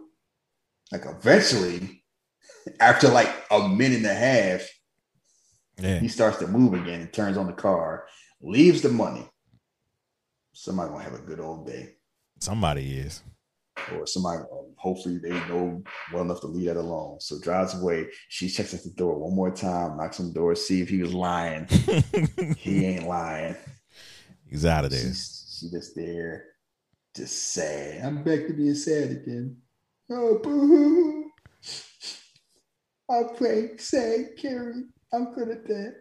Like eventually, [LAUGHS] after like a minute and a half, Yeah. he starts to move again and turns on the car, leaves the money. Somebody gonna have a good old day, Somebody is. Or somebody um, hopefully they know well enough to leave that alone. So drives away. She checks at the door one more time, knocks on the door, see if he was lying. [LAUGHS] he ain't lying. He's out of there. She's she just there, just sad. I'm back to being sad again. Oh, boo I pray, sad, Carey. I'm good at that.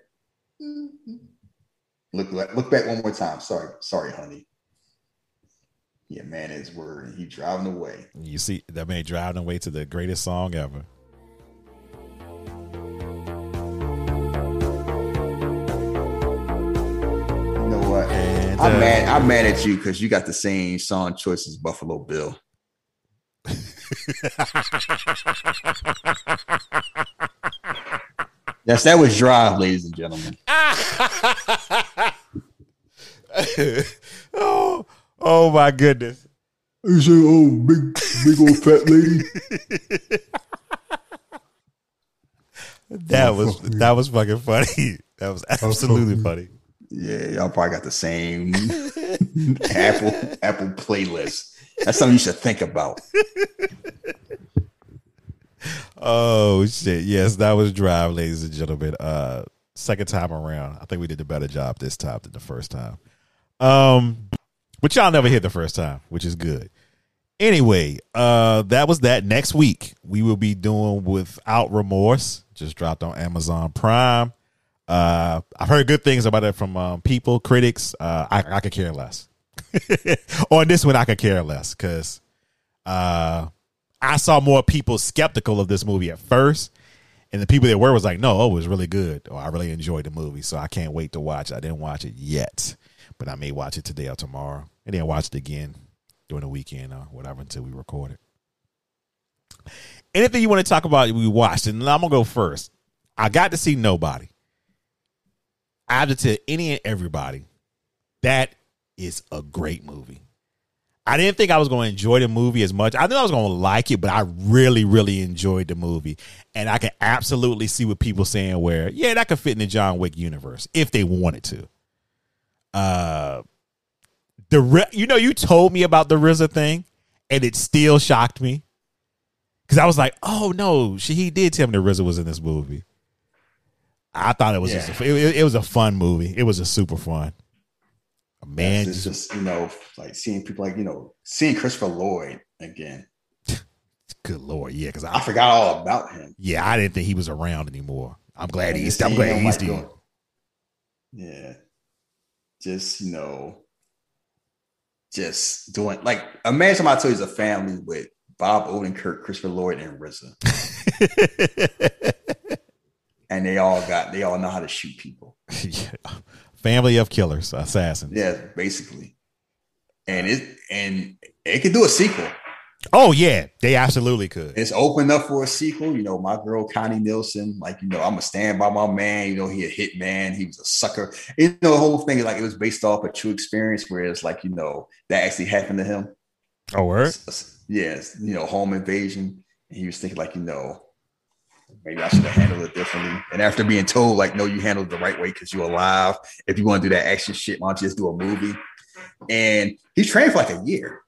Mhm. Look, look back one more time. Sorry, sorry, honey. Yeah, man, his word. He driving away. You see that man driving away to the greatest song ever. You know what? And, I'm uh, mad. I'm mad at you because you got the same song choice as Buffalo Bill. [LAUGHS] Yes, that was Drive, ladies and gentlemen. [LAUGHS] oh, my goodness. You say, oh, big, big old fat lady. [LAUGHS] That was that was fucking funny. [LAUGHS] That was absolutely funny. Yeah, y'all probably got the same [LAUGHS] Apple Apple playlist. That's something you should think about. Oh shit! Yes, that was Drive, ladies and gentlemen. Uh, second time around, I think we did a better job this time than the first time. Um, but y'all never hit the first time, which is good. Anyway, uh, that was that. Next week we will be doing without remorse. Just dropped on Amazon Prime. Uh, I've heard good things about it from um, people, critics. Uh, I, I could care less. [LAUGHS] on this one, I could care less because uh, I saw more people skeptical of this movie at first, and the people that were was like, "No, oh, it was really good," or "I really enjoyed the movie." So I can't wait to watch. it. I didn't watch it yet, but I may watch it today or tomorrow, and then watch it again during the weekend or whatever until we record it. Anything you want to talk about? We watched, and I'm gonna go first. I got to see nobody. I have to tell any and everybody that is a great movie. I didn't think I was going to enjoy the movie as much. I knew I was going to like it, but I really, really enjoyed the movie, and I can absolutely see what people saying. Where yeah, that could fit in the John Wick universe if they wanted to. Uh, the you know you told me about the RZA thing, and it still shocked me because I was like, oh no, she he did tell me the RZA was in this movie. I thought it was just a, it, it was a fun movie. It was a super fun. Man, it's just you know, like seeing people like you know, seeing Christopher Lloyd again. [LAUGHS] good lord, yeah, because I I forgot all about him. yeah I didn't think he was around anymore. I'm glad he's. I'm glad he's like, the. Yeah, just you know, just doing like imagine somebody told you it's a family with Bob Odenkirk, Christopher Lloyd, and RZA, [LAUGHS] and they all got they all know how to shoot people. [LAUGHS] Yeah. Family of killers, assassins. Yeah, basically, and it and it could do a sequel. Oh yeah, they absolutely could. It's opened up for a sequel. You know, my girl Connie Nielsen, like, you know, I'm a stand by my man. You know, he a hit man. He was a sucker. You know, the whole thing is like it was based off a true experience where it's like, you know, that actually happened to him. Oh word. Yes, you know, home invasion. And he was thinking, like, you know, maybe I should have handled it differently. And after being told, like, no, you handled it the right way because you're alive. If you want to do that action shit, why don't you just do a movie? And he trained for like a year.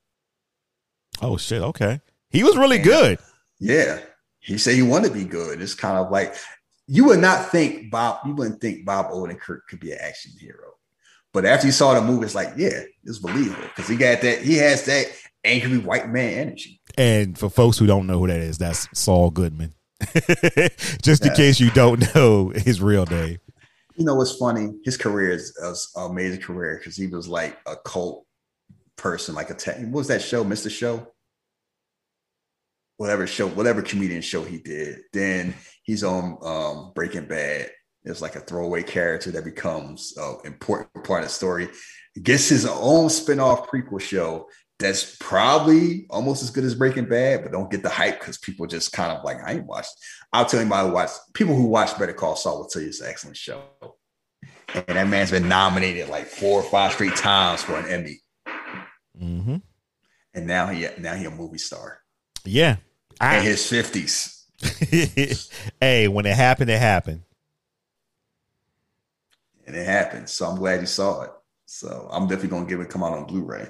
Oh shit. Okay. He was really Yeah. good. Yeah. He said he wanted to be good. It's kind of like you would not think Bob, you wouldn't think Bob Odenkirk could be an action hero. But after you saw the movie, it's like, yeah, it's believable because he got that, he has that angry white man energy. And for folks who don't know who that is, that's Saul Goodman. [LAUGHS] Just in Yeah. case you don't know his real name. You know what's funny? His career is is an amazing career because he was like a cult person, like a tech. What was that show, Mr. Show? whatever show, whatever comedian show he did. Then he's on um, Breaking Bad. It's like a throwaway character that becomes an important part of the story. Gets his own spin-off prequel show that's probably almost as good as Breaking Bad, but don't get the hype because people just kind of like, I ain't watched. I'll tell anybody who watch people who watch Better Call Saul will tell you it's an excellent show. And that man's been nominated like four or five straight times for an Emmy. Mm-hmm. And now he now he a movie star Yeah. I, in his fifties. [LAUGHS] hey, when it happened, it happened. And it happened. So I'm glad you saw it. So I'm definitely gonna give it come out on Blu-ray.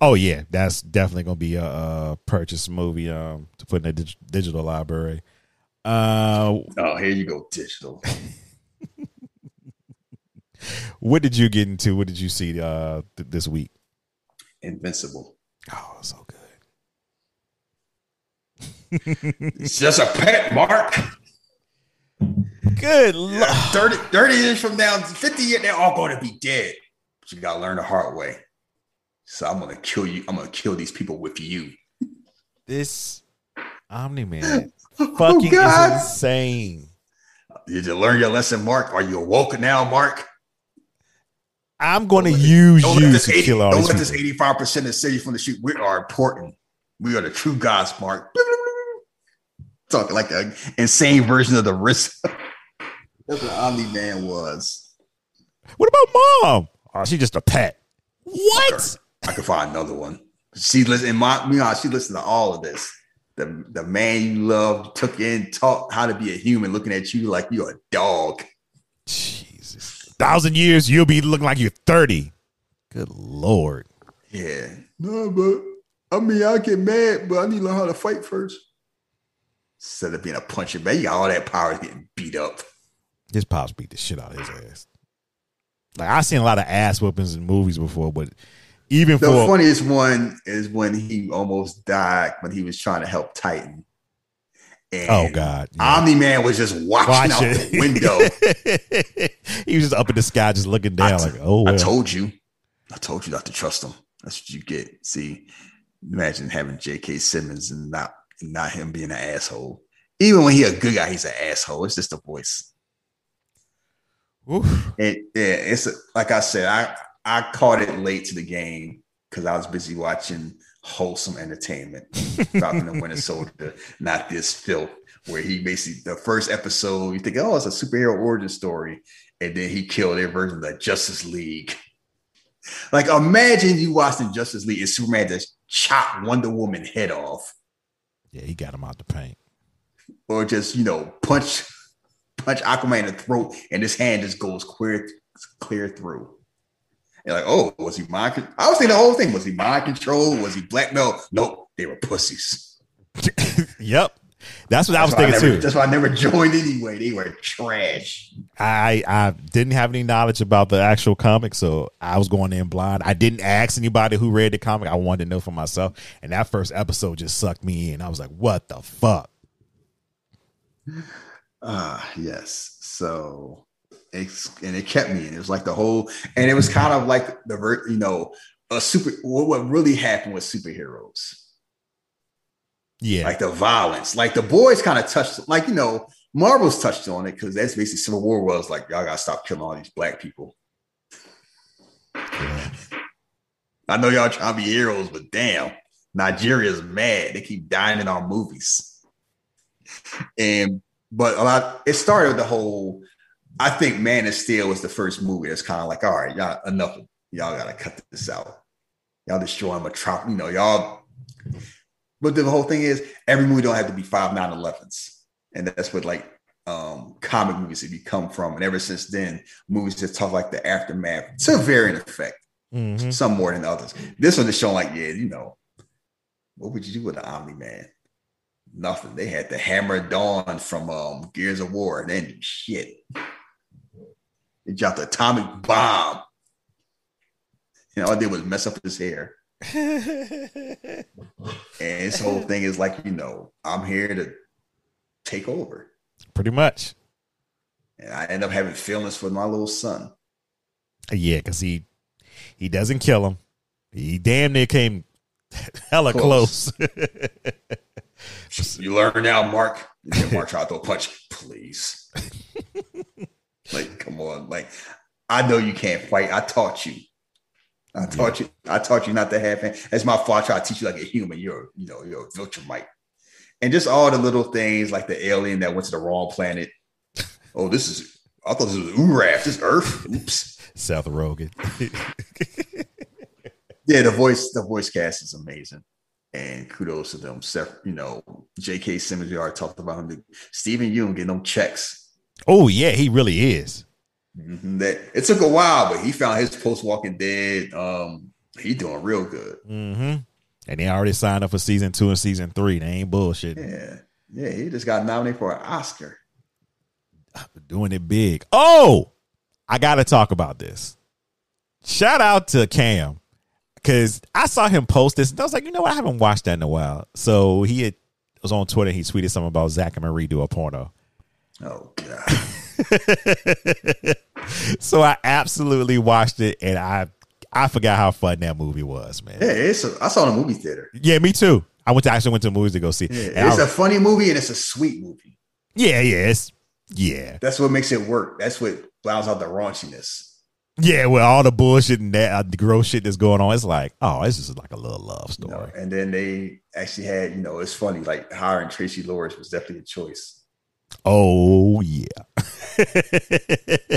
Oh yeah, that's definitely gonna be a, a purchase movie um, to put in the dig- digital library. Uh, Oh, here you go, digital. [LAUGHS] what did you get into? What did you see uh, th- this week? Invincible. Oh, so good. It's just a pet, Mark. Good. Lord. 30, 30 years from now, 50 years, they're all going to be dead. But you got to learn the hard way. So I'm going to kill you. I'm going to kill these people with you. This Omni Man [LAUGHS] oh, fucking is God. insane. Did you learn your lesson, Mark? Are you awoke now, Mark? I'm going to Don't let- use Don't you to 80, kill all don't these let this 85% of say you from the shoot. We are important. We are the true gods, Mark. [LAUGHS] Talking like an insane version of the risk. [LAUGHS] That's what Omni Man was. What about mom? Ah, oh, she's just a pet. What? I could find another one. She listen in my me she listened to all of this. The the man you love took in, taught how to be a human, looking at you like you're a dog. Jesus. Thousand years, you'll be looking like you're 30. Good Lord. Yeah. No, but I mean, I get mad, but I need to learn how to fight first. Instead of being a punching man, you got all that power getting beat up. His pops beat the shit out of his ass. Like I've seen a lot of ass whoopings in movies before, but even The for funniest one is when he almost died when he was trying to help Titan. Oh, and oh god, yeah. Omni Man was just watching out the window. [LAUGHS] he was just up in the sky, just looking down, t- like, oh, well. I told you. I told you not to trust him. That's what you get. See, imagine having J.K. Simmons and not and not him being an asshole. Even when he a good guy, he's an asshole. It's just a voice. Oof. And yeah, it's like I said, I I caught it late to the game because I was busy watching wholesome entertainment. Falcon and Winter Soldier, not this filth where he basically the first episode you think, oh, it's a superhero origin story, and then he killed their version of the Justice League. Like imagine you watching Justice League and Superman just chop Wonder Woman head off, Yeah, he got him out the paint. or just you know punch punch Aquaman in the throat, and his hand just goes clear clear through. And like, oh, was he mind? Con- I was thinking the whole thing was he mind control? Was he blackmail? Nope, they were pussies. [LAUGHS] yep, that's what I was That's thinking never, too. That's why I never joined anyway. They were trash. I I didn't have any knowledge about the actual comic, so I was going in blind. I didn't ask anybody who read the comic. I wanted to know for myself, and that first episode just sucked me in. I was like, "What the fuck?" Ah, yes. So and it kept me, and it was like the whole, and it was kind of like the you know a super. What, what really happened with superheroes, Yeah, like the violence, like the boys kind of touched, like you know, Marvel's touched on it because that's basically Civil War was like y'all gotta stop killing all these black people. yeah. I know y'all trying to be heroes, but damn, Nigeria's mad. They keep dying in our movies. And but a lot it started with the whole I think Man of Steel was the first movie that's kind of like, all right, y'all enough. Y'all gotta cut this out. Y'all destroying Metropolis, you know, y'all. But the whole thing is every movie don't have to be five 9-11s. And that's what like um comic movies have become from. And ever since then, movies that talk like the aftermath to varying effect Mhm. some more than others. This one is showing like, yeah, you know, what would you do with the Omni Man? Nothing. They had the Hammer Dawn from um, Gears of War, and then shit. They dropped the atomic bomb. And all they did was mess up his hair. [LAUGHS] And this whole thing is like, you know, I'm here to take over. Pretty much. And I end up having feelings for my little son. Yeah, because he he doesn't kill him. He damn near came hella Close. close. [LAUGHS] You learn now, Mark. [LAUGHS] Mark tried to throw a punch, please. Like, come on. Like, I know you can't fight. I taught you. I taught you. I taught you not to have. That's my fault. I try to teach you like a human. You're, you know, you're a Viltrumite. And just all the little things like the alien that went to the wrong planet. [LAUGHS] Oh, this is. I thought this was Uraf. This Earth. Oops. Seth Rogen. [LAUGHS] yeah, the voice. The voice cast is amazing and kudos to them. Seth, you know, J.K. Simmons, we already talked about him. Steven Yeun getting them checks. Oh yeah, he really is. Mm-hmm. That it took a while, but he found his post Walking Dead. Um, he doing real good. Mm-hmm. And they already signed up for season two and season three. They ain't bullshit. Yeah, yeah. He just got nominated for an Oscar. [SIGHS] Doing it big. Oh, I got to talk about this. Shout out to Cam because I saw him post this and I was like, you know what? I haven't watched that in a while. So he had, was on Twitter. He tweeted something about Zack and Miri do a porno. Oh god. [LAUGHS] so I absolutely watched it and I I forgot how fun that movie was, man. Yeah, it's a, I saw the movie theater. Yeah, me too. I went to actually went to movies to go see. Yeah, it's I, a funny movie and it's a sweet movie. Yeah, yeah, it's yeah. That's what makes it work. That's what blows out the raunchiness. Yeah, well, all the bullshit and that uh, the gross shit that's going on, it's like, oh, this is like a little love story. You know, and then they actually had, you know, it's funny, like hiring Traci Lords was definitely a choice. Oh yeah. [LAUGHS]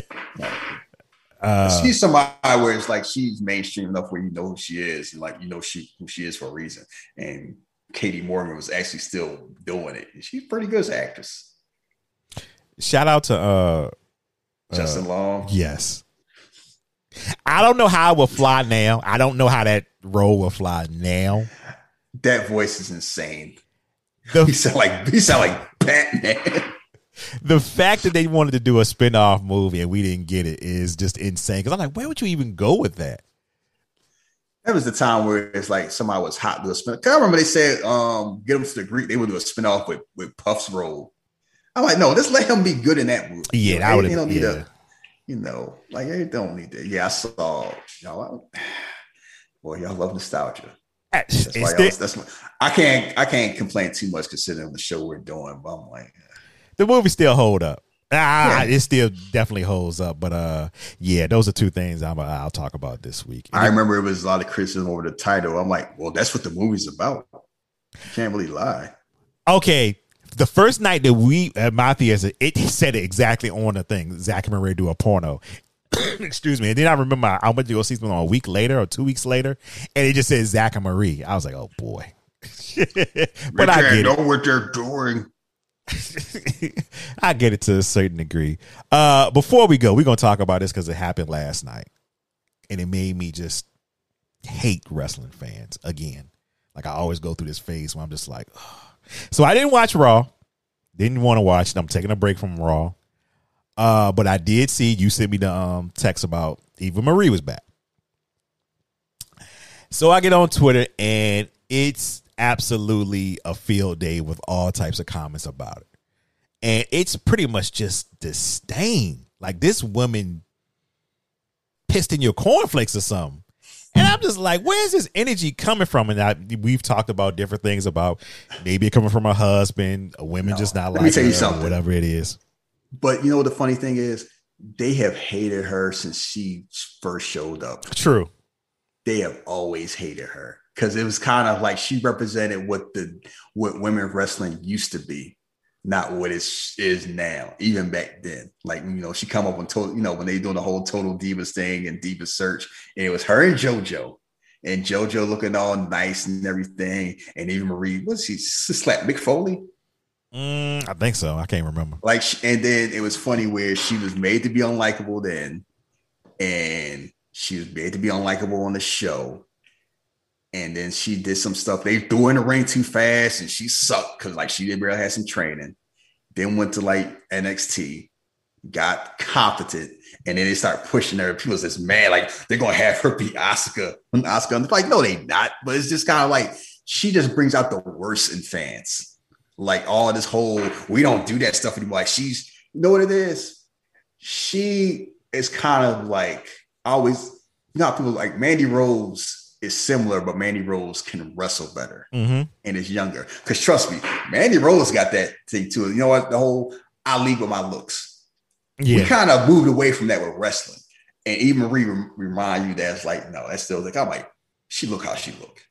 uh, she's somebody where it's like she's mainstream enough where you know who she is, and like you know she who she is for a reason. And Katie Morgan was actually still doing it. She's pretty good as actress. Shout out to uh Justin uh, Long. Yes. I don't know how it will fly now. I don't know how that role will fly now. That voice is insane. The, [LAUGHS] he sound like he sound like Batman. The fact that they wanted to do a spin-off movie and we didn't get it is just insane. Because I'm like, where would you even go with that? That was the time where it's like somebody was hot to a spin. I remember they said, um, get them to the Greek, they would do a spin-off with, with Puff's role. I'm like, no, just let him be good in that movie. Yeah, that would have. Yeah you know, like they don't need that. Yeah, I saw y'all. Boy, y'all love nostalgia. That's why that's my, I can't I can't complain too much considering the show we're doing. But I'm like, the movie still hold up. Ah, yeah. it still definitely holds up. But uh, yeah, those are two things I'm I'll talk about this week. I remember it was a lot of criticism over the title. I'm like, well, that's what the movie's about. You can't really lie. Okay, the first night that we at my theater, it said it exactly on the thing. Zack and Miri do a porno. [COUGHS] Excuse me. And then I remember I went to go see something a week later or two weeks later, and it just said Zack and Miri. I was like, oh boy. [LAUGHS] but I get know it. what they're doing. [LAUGHS] I get it to a certain degree. Uh, before we go, we're gonna talk about this because it happened last night, and it made me just hate wrestling fans again. Like I always go through this phase where I'm just like, oh [SIGHS] so I didn't watch Raw. Didn't want to watch it. I'm taking a break from Raw. Uh, but I did see you sent me the um, text about Eva Marie was back. So I get on Twitter and it's absolutely a field day with all types of comments about it. And it's pretty much just disdain. Like this woman pissed in your cornflakes or something. And I'm just like, where's this energy coming from? And I, we've talked about different things about maybe it coming from a husband, a women no, just not like tell you something. whatever it is. But you know what the funny thing is, they have hated her since she first showed up. True. They have always hated her because it was kind of like she represented what the what women wrestling used to be not what it is now, even back then. Like, you know, she come up on total, you know, when they doing the whole total divas thing and divas search, and it was her and JoJo. And JoJo looking all nice and everything. And Eva Marie, what's she slap Mick Foley? Mm, I think so. I can't remember. Like, and then it was funny where she was made to be unlikable then, and she was made to be unlikable on the show and then she did some stuff. They threw in the ring too fast, and she sucked because like she didn't really have some training. Then went to like NXT, got competent, and then they start pushing her. People says, "Man, like they're gonna have her be Asuka." Asuka, I'm like, no, they not. But it's just kind of like she just brings out the worst in fans. Like all this whole, we don't do that stuff anymore. Like she's, you know what it is? She is kind of like always, you know, people like Mandy Rose is similar, but Mandy Rose can wrestle better Mm-hmm. and is younger. Because trust me, Mandy Rose got that thing too. You know what? The whole I lead with my looks. Yeah. We kind of moved away from that with wrestling. And Eva Marie rem- remind you that it's like, no, that's still like I'm like, she look how she look.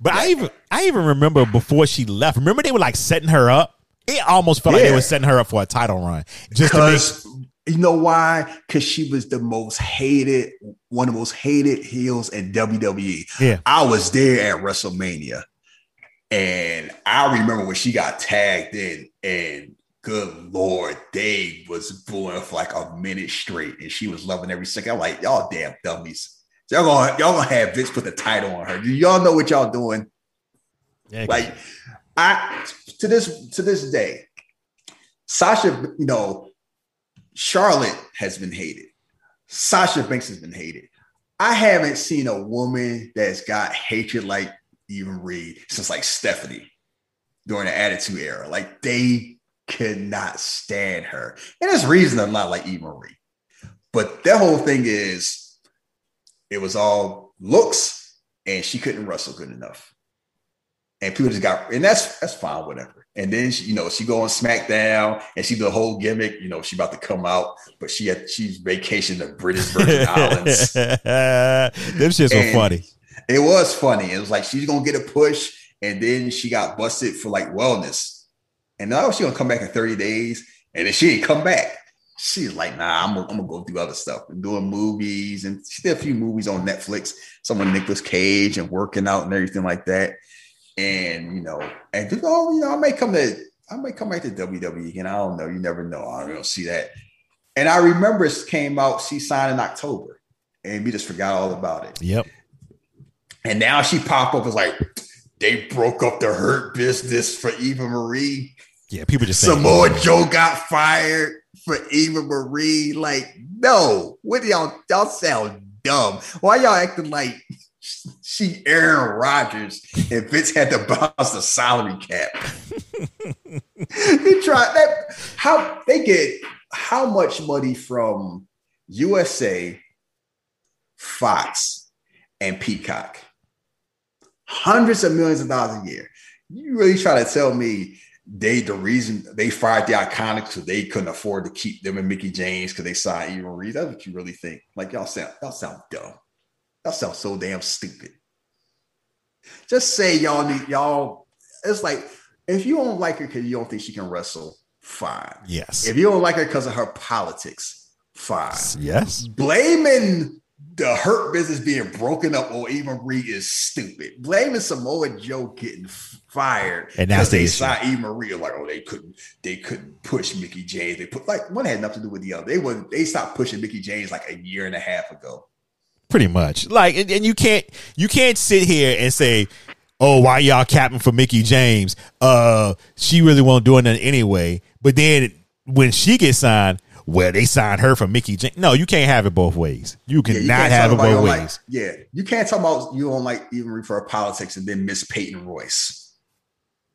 But I even I even remember before she left. Remember they were like setting her up. It almost felt like they were setting her up for a title run. Just Because you know why? Because she was the most hated, one of the most hated heels in WWE. Yeah. I was there at WrestleMania, and I remember when she got tagged in, and good lord, Dave was booing for like a minute straight, and she was loving every second. I'm like, y'all damn dummies. Y'all gonna y'all gonna have Vince put the title on her. Do y'all know what y'all doing? Yeah, Like I to this to this day, Sasha, you know, Charlotte has been hated. Sasha Banks has been hated. I haven't seen a woman that's got hatred like even Reed since like Stephanie during the Attitude Era. Like they could not stand her. And there's reason I'm not like Eva Marie. But that whole thing is it was all looks and she couldn't wrestle good enough and people just got and that's that's fine whatever and then she, you know she go on smackdown and she the whole gimmick you know she about to come out but she had she's vacationing the british virgin [LAUGHS] islands. Them shits were funny. it was funny. It was like she's gonna get a push and then she got busted for like wellness. And now she's gonna come back in 30 days and then she ain't come back. She's like nah i'm gonna, I'm gonna go do other stuff. And doing movies and she did a few movies on netflix. Some with Nicolas Cage and working out and everything like that and you know, and oh, you know, I may come to, I may come back to WWE again. I don't know. You never know. I don't see that. And I remember it came out. She signed in October, and we just forgot all about it. Yep. And now she pop up as like they broke up the hurt business for Eva Marie. Yeah, people just saying, Samoa Joe got fired for Eva Marie. Like, no, what do y'all y'all sound dumb? Why y'all acting like she Aaron Rodgers and Vince had to bounce the salary cap? [LAUGHS] they try that. How they get how much money from USA, Fox, and Peacock? Hundreds of millions of dollars a year. You really try to tell me they the reason they fired the iconics because they couldn't afford to keep them and Mickie James because they signed Eva Reed. That's what you really think. Like y'all sound y'all sound dumb. Y'all sound so damn stupid. Just say y'all need y'all. It's like if you don't like her because you don't think she can wrestle, fine. yes. If you don't like her because of her politics, fine. yes. Blaming the hurt business being broken up or Eva Marie is stupid. Blaming Samoa Joe getting fired And the they signed Eva Marie like, oh, they couldn't, they couldn't push Mickie James. They put like one had nothing to do with the other. They would they stopped pushing Mickie James like a year and a half ago. Pretty much. Like, and, and you can't you can't sit here and say, "Oh, why y'all capping for Mickie James? Uh, she really won't do nothing anyway." But then when she gets signed, well, they signed her for Mickie James. No, you can't have it both ways. You Yeah, cannot you have it talk about you both ways. like- yeah, you can't talk about you don't like even refer to politics and then Miss Peyton Royce,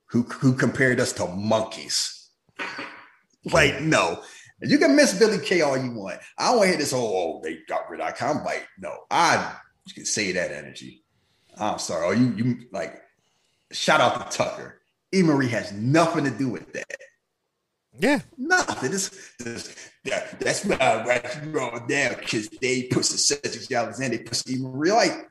who who compared us to monkeys. Like no, you can miss Billy Kay all you want. I don't want to hear this. whole, oh, they got rid of Icon. Like no, I can say that energy. I'm sorry. Oh, you you like shout out to Tucker. E Marie has nothing to do with that. yeah, Nothing. This, this that, that's why I write you wrong down because they pushed the Cedric Alexander. They pushed even real like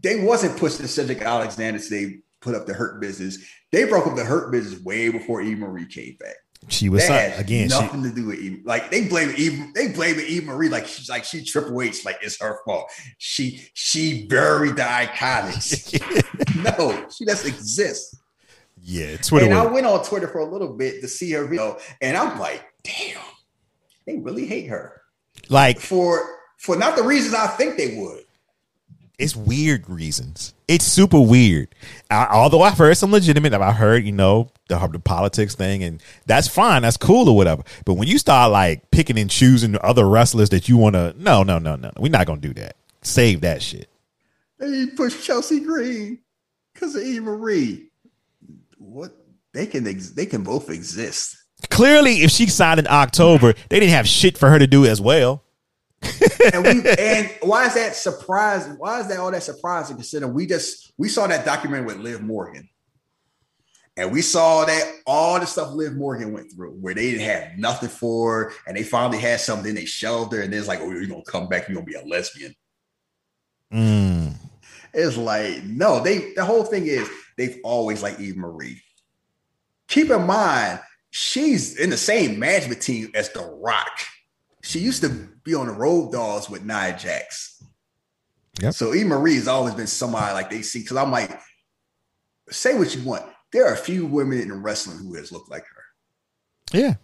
they wasn't pushing the Cedric Alexander. So they put up the hurt business. They broke up the hurt business way before Eva Marie came back. She was signed again. She, nothing to do with Eve. Like they blame Eve. They blame Eva Marie like she's like she Triple H. Like it's her fault. She she buried the iconics. [LAUGHS] no, she doesn't exist. yeah, Twitter. And I went on Twitter for a little bit to see her video, and I'm like, damn, they really hate her like for for not the reasons I think they would. It's weird reasons. It's super weird. I, although I've heard some legitimate, I've heard you know the, the politics thing, and that's fine, that's cool or whatever. But when you start like picking and choosing other wrestlers that you want to, no, no, no, no, we're not gonna do that. Save that shit. They pushed Chelsea Green because of Eva Marie. What they can ex- they can both exist. Clearly, if she signed in October, they didn't have shit for her to do as well. And we and why is that surprising? Why is that all that surprising? Considering we just we saw that documentary with Liv Morgan. And we saw that all the stuff Liv Morgan went through, where they didn't have nothing for her, and they finally had something, they shelved her, and then it's like, oh, you're gonna come back, you're gonna be a lesbian. Mm. It's like, no, they the whole thing is they've always liked Eva Marie. Keep in mind, she's in the same management team as The Rock. She used to be on the Road Dogs with Nia Jax. Yep. So Eva Marie has always been somebody like they see. Because I'm like, say what you want. There are a few women in wrestling who has looked like her. Yeah,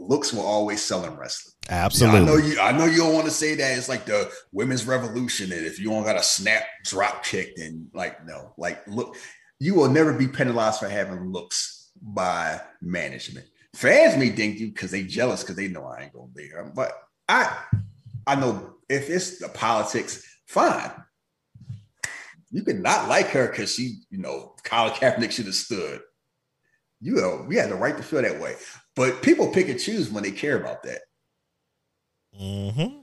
Looks will always sell in wrestling. absolutely. I know you. I know you don't want to say that it's like the women's revolution, and if you don't got a snap drop kick, then like no, like look, you will never be penalized for having looks by management. Fans may think you because they jealous because they know I ain't gonna be here, but I, I know if it's the politics, fine. You could not like her because she, you know, Colin Kaepernick should have stood. You know, we had the right to feel that way. But people pick and choose when they care about that. Mm-hmm.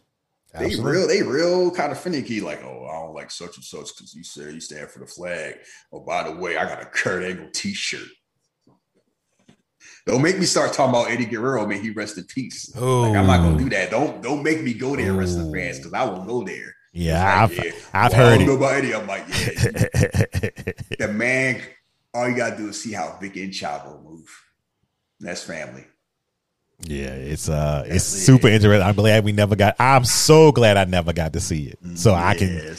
They real, they real kind of finicky, like, oh, I don't like such and such because you said you stand for the flag. Oh, by the way, I got a Kurt Angle t-shirt. Don't make me start talking about Eddie Guerrero, May He rest in peace. Like, I'm not gonna do that. Don't don't make me go there, rest in fans, because I will go there. Yeah, It's I've, yeah, I've well, I heard don't know about Eddie. I'm like, yeah. [LAUGHS] the man, all you gotta do is see how Vic and Chavo move. That's family. yeah, it's uh, it's That's- super interesting. I'm glad we never got. I'm so glad I never got to see it, so I can.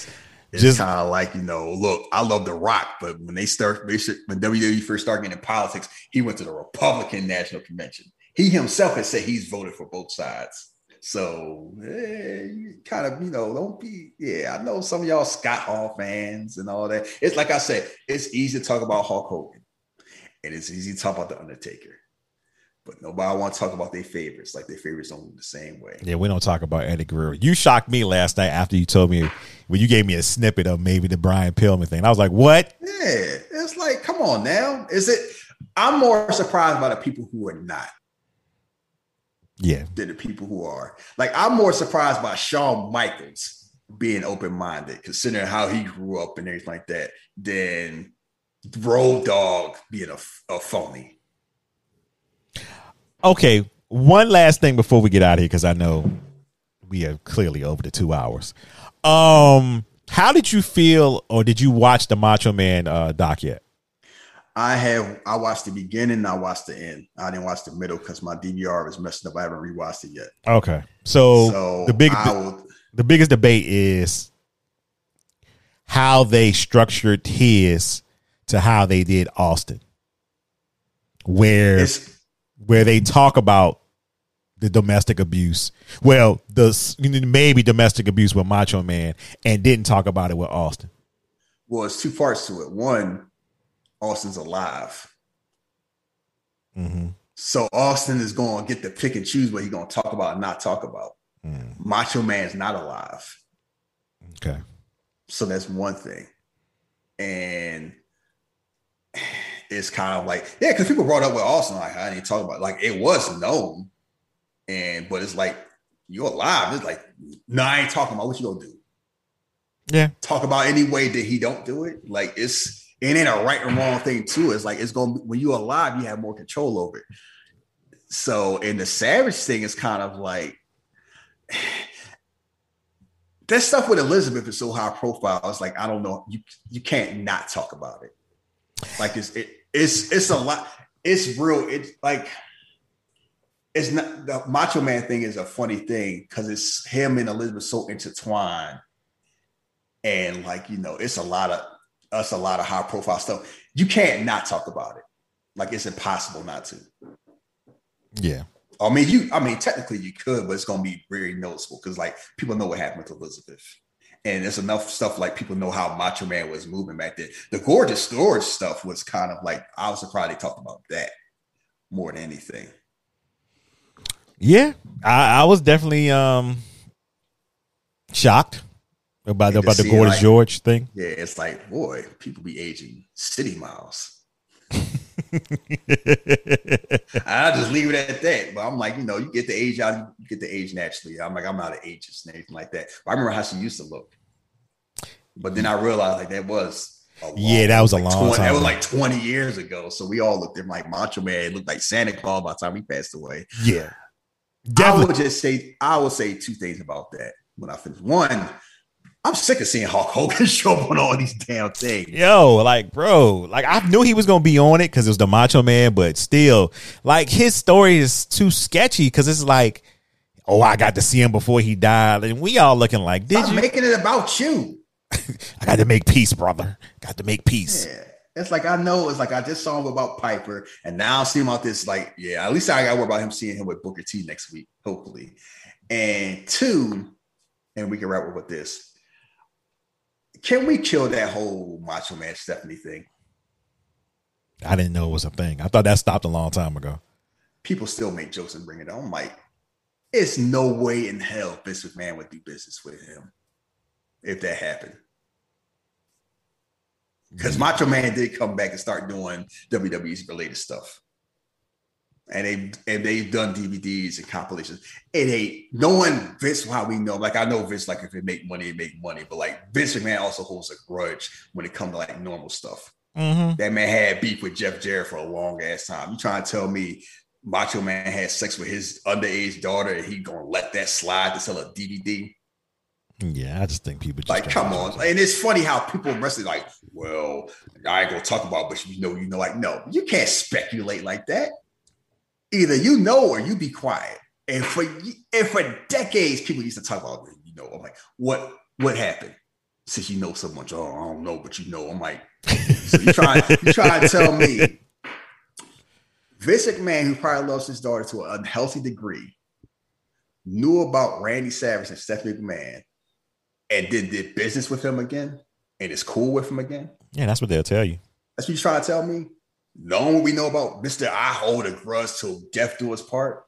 It's just- kind of like you know, look, I love The Rock, but when they start, they should- when WWE first started getting in politics, he went to the Republican National Convention. He himself has said he's voted for both sides. So, eh, you kind of, you know, don't be. Yeah, I know some of y'all Scott Hall fans and all that. It's like I said, it's easy to talk about Hulk Hogan, and it's easy to talk about the Undertaker, but nobody want to talk about their favorites. Like their favorites don't the same way. Yeah, we don't talk about Eddie Guerrero. You shocked me last night after you told me when you gave me a snippet of maybe the Brian Pillman thing. I was like, "What? Yeah, it's like, come on now. Is it? I'm more surprised by the people who are not Yeah, than the people who are. Like, I'm more surprised by Shawn Michaels being open minded, considering how he grew up and everything like that, than Road Dogg being a, a phony. Okay, one last thing before we get out of here because I know we are clearly over the two hours. Um, how did you feel, or did you watch the Macho Man uh, doc yet? I have I watched the beginning, and I watched the end. I didn't watch the middle because my DVR was messed up. I haven't rewatched it yet. Okay, so, So the big I the, will, the biggest debate is how they structured his to how they did Austin, where where they talk about the domestic abuse. Well, the maybe domestic abuse with Macho Man, and didn't talk about it with Austin. well, it's two parts to it. One, Austin's alive. Mm-hmm. So Austin is going to get to pick and choose what he's going to talk about and not talk about. Mm, Macho Man's not alive. okay. So that's one thing. And it's kind of like, yeah, because people brought up with Austin, like, I didn't talk about Like, it was known. And, but it's like, you're alive. It's like, no, I ain't talking about what you going to do. Yeah. Talk about any way that he don't do it. Like, it's, it ain't a right or wrong thing too. It's like it's going to when you're alive, you have more control over it. So, and the savage thing is kind of like [SIGHS] that stuff with Elizabeth is so high profile. It's like I don't know, you you can't not talk about it. Like it's it, it's it's a lot. It's real. It's like it's not the Macho Man thing is a funny thing because it's him and Elizabeth so intertwined, and like you know, it's a lot of us a lot of high profile stuff. You can't not talk about it. Like it's impossible not to. Yeah. I mean, you. I mean, technically you could, but it's to be very noticeable because like people know what happened with Elizabeth, and there's enough stuff like people know how Macho Man was moving back then. The Gorgeous George stuff was kind of like I was surprised they talked about that more than anything. Yeah. I, I was definitely um shocked about And about the Gorgeous like- George thing. Yeah, it's like boy, people be aging city miles. [LAUGHS] I'll just leave it at that. But I'm like, you know, you get the age out, you get the age naturally. I'm like, I'm not an ageist and anything like that. But I remember how she used to look. But then I realized like that was long, yeah, that was a long 20, time. That was like 20 years ago. So we all looked at like Macho Man. It looked like Santa Claus by the time he passed away. Yeah. Definitely. I would just say I would say two things about that when I finish. One, I'm sick of seeing Hulk Hogan [LAUGHS] show up on all these damn things. Yo, like, bro, like I knew he was gonna be on it because it was the Macho Man, but still, like his story is too sketchy because it's like, oh, I got to see him before he died, and we all looking like, did Stop you making it about you? [LAUGHS] I got to make peace, brother. Got to make peace. Yeah. It's like I know it's like I just saw him about Piper, and now I see him out this. Like, yeah, at least I got to worry about him seeing him with Booker T next week, hopefully. And two, and we can wrap up with this can we kill that whole Macho Man Stephanie thing? I didn't know it was a thing. I thought that stopped a long time ago. People still make jokes and bring it on. I'm like, it's no way in hell Vince McMahon would do business with him if that happened. Because Macho Man did come back and start doing WWE's related stuff and they and they've done DVDs and compilations. It ain't knowing Vince how we know. Like I know Vince, like if it make money, it make money. But like Vince McMahon also holds a grudge when it comes to like normal stuff. Mm-hmm. That man had beef with Jeff Jarrett for a long ass time. You trying to tell me Macho Man had sex with his underage daughter and he gonna let that slide to sell a DVD? Yeah, I just think people just like, come on. And it's funny how people wrestling like, well, I ain't gonna talk about, but you know, you know, like, no, you can't speculate like that either you know or you be quiet. And for and for decades, people used to talk about you know. I'm like, what what happened? Since you know so much, oh, I don't know, but you know. I'm like, so you try you try to tell me Vince McMahon, who probably loves his daughter to an unhealthy degree, knew about Randy Savage and Stephanie McMahon, and then did business with him again, and is cool with him again. Yeah, that's what they'll tell you. That's what you're trying to tell me. Knowing what we know about Mr. I hold a grudge till death do us part.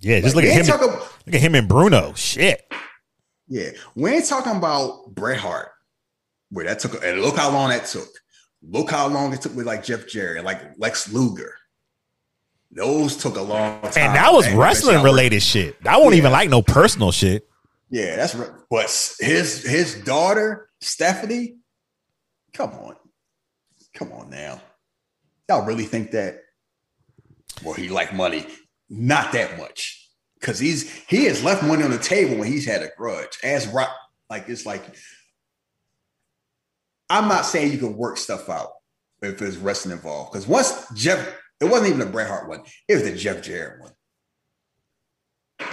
Yeah, just like, look at him. Talking, look at him and Bruno. Shit. Yeah, we ain't talking about Bret Hart, where that took, and look how long that took. Look how long it took with like Jeff Jarrett, like Lex Luger. Those took a long time. And that was wrestling related shit. That won't yeah. even like no personal shit. Yeah, that's right. But his his daughter Stephanie, come on, come on now. Y'all really think that? Well, he like money, not that much, because he's he has left money on the table when he's had a grudge. As rock, like it's like I'm not saying you can work stuff out if there's wrestling involved. Because once Jeff, it wasn't even a Bret Hart one; it was the Jeff Jarrett one.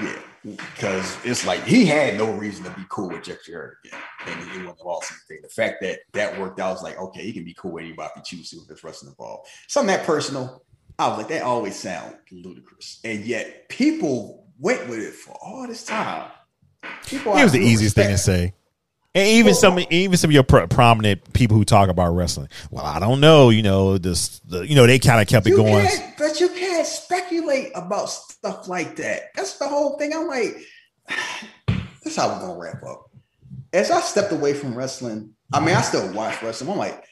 Yeah, because it's like he had no reason to be cool with Jeff Jarrett again, and he went lost anything. The fact that that worked out was like, okay, he can be cool with anybody if he chooses with this wrestling involved. Something that personal, I was like, that always sound ludicrous, and yet people went with it for all this time. People it was the easiest respect. thing to say. And even some, even some of your prominent people who talk about wrestling. Well, I don't know. You know, this, the, you know, they kind of kept it going. But you speculate about stuff like that. That's the whole thing. I'm like, [SIGHS] that's how we're gonna wrap up. As I stepped away from wrestling, I mean, I still watch wrestling. I'm like,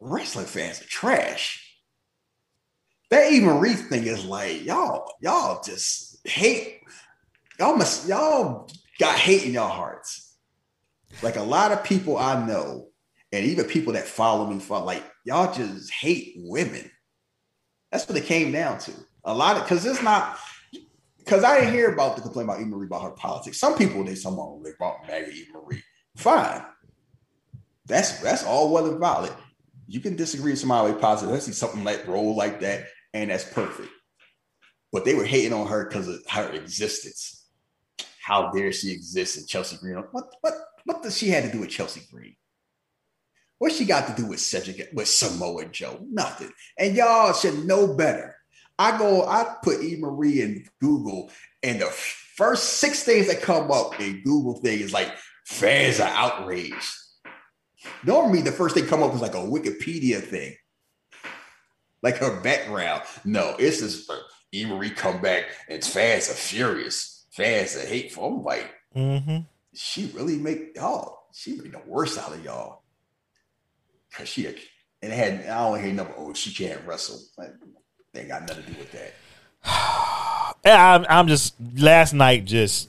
wrestling fans are trash. That Eva Marie thing is like, y'all, y'all just hate. Y'all must, y'all got hate in y'all hearts like a lot of people I know, and even people that follow me, for like y'all just hate women. That's what it came down to. A lot of because it's not because I didn't hear about the complaint about Eva Marie about her politics. Some people they someone they brought Maggie Eva Marie. Fine. That's that's all well and valid. You can disagree with somebody positive. Let's see something like roll like that, and that's perfect. But they were hating on her because of her existence. How dare she exist in Chelsea Green? What what what does she had to do with Chelsea Green? What she got to do with Cedric with Samoa Joe? Nothing. And y'all should know better. I go, I put E. Marie in Google, and the first six things that come up in Google thing is like fans are outraged. Normally, the first thing come up is like a Wikipedia thing, like her background. No, it's just E. Marie come back and fans are furious. Fans are hateful. I'm like, mm-hmm she really make y'all, she made the worst out of y'all. She and it had I don't hear number. Oh, she can't wrestle. Like, they got nothing to do with that. [SIGHS] I'm, I'm just last night just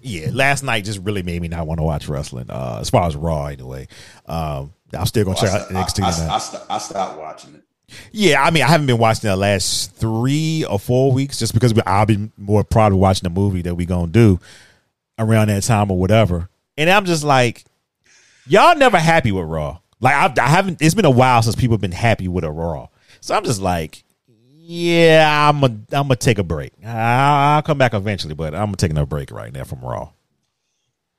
yeah last night just really made me not want to watch wrestling. Uh, as far as Raw anyway. Um, I'm still gonna check out NXT I. I, I, st- I stopped watching it. Yeah, I mean, I haven't been watching the last three or four weeks just because I'll be more probably watching the movie that we gonna do around that time or whatever. And I'm just like, y'all never happy with Raw. Like I, I haven't. It's been a while since people have been happy with a Raw. So I'm just like, yeah, I'm a, I'm gonna take a break. I'll, I'll come back eventually, but I'm taking a break right now from Raw.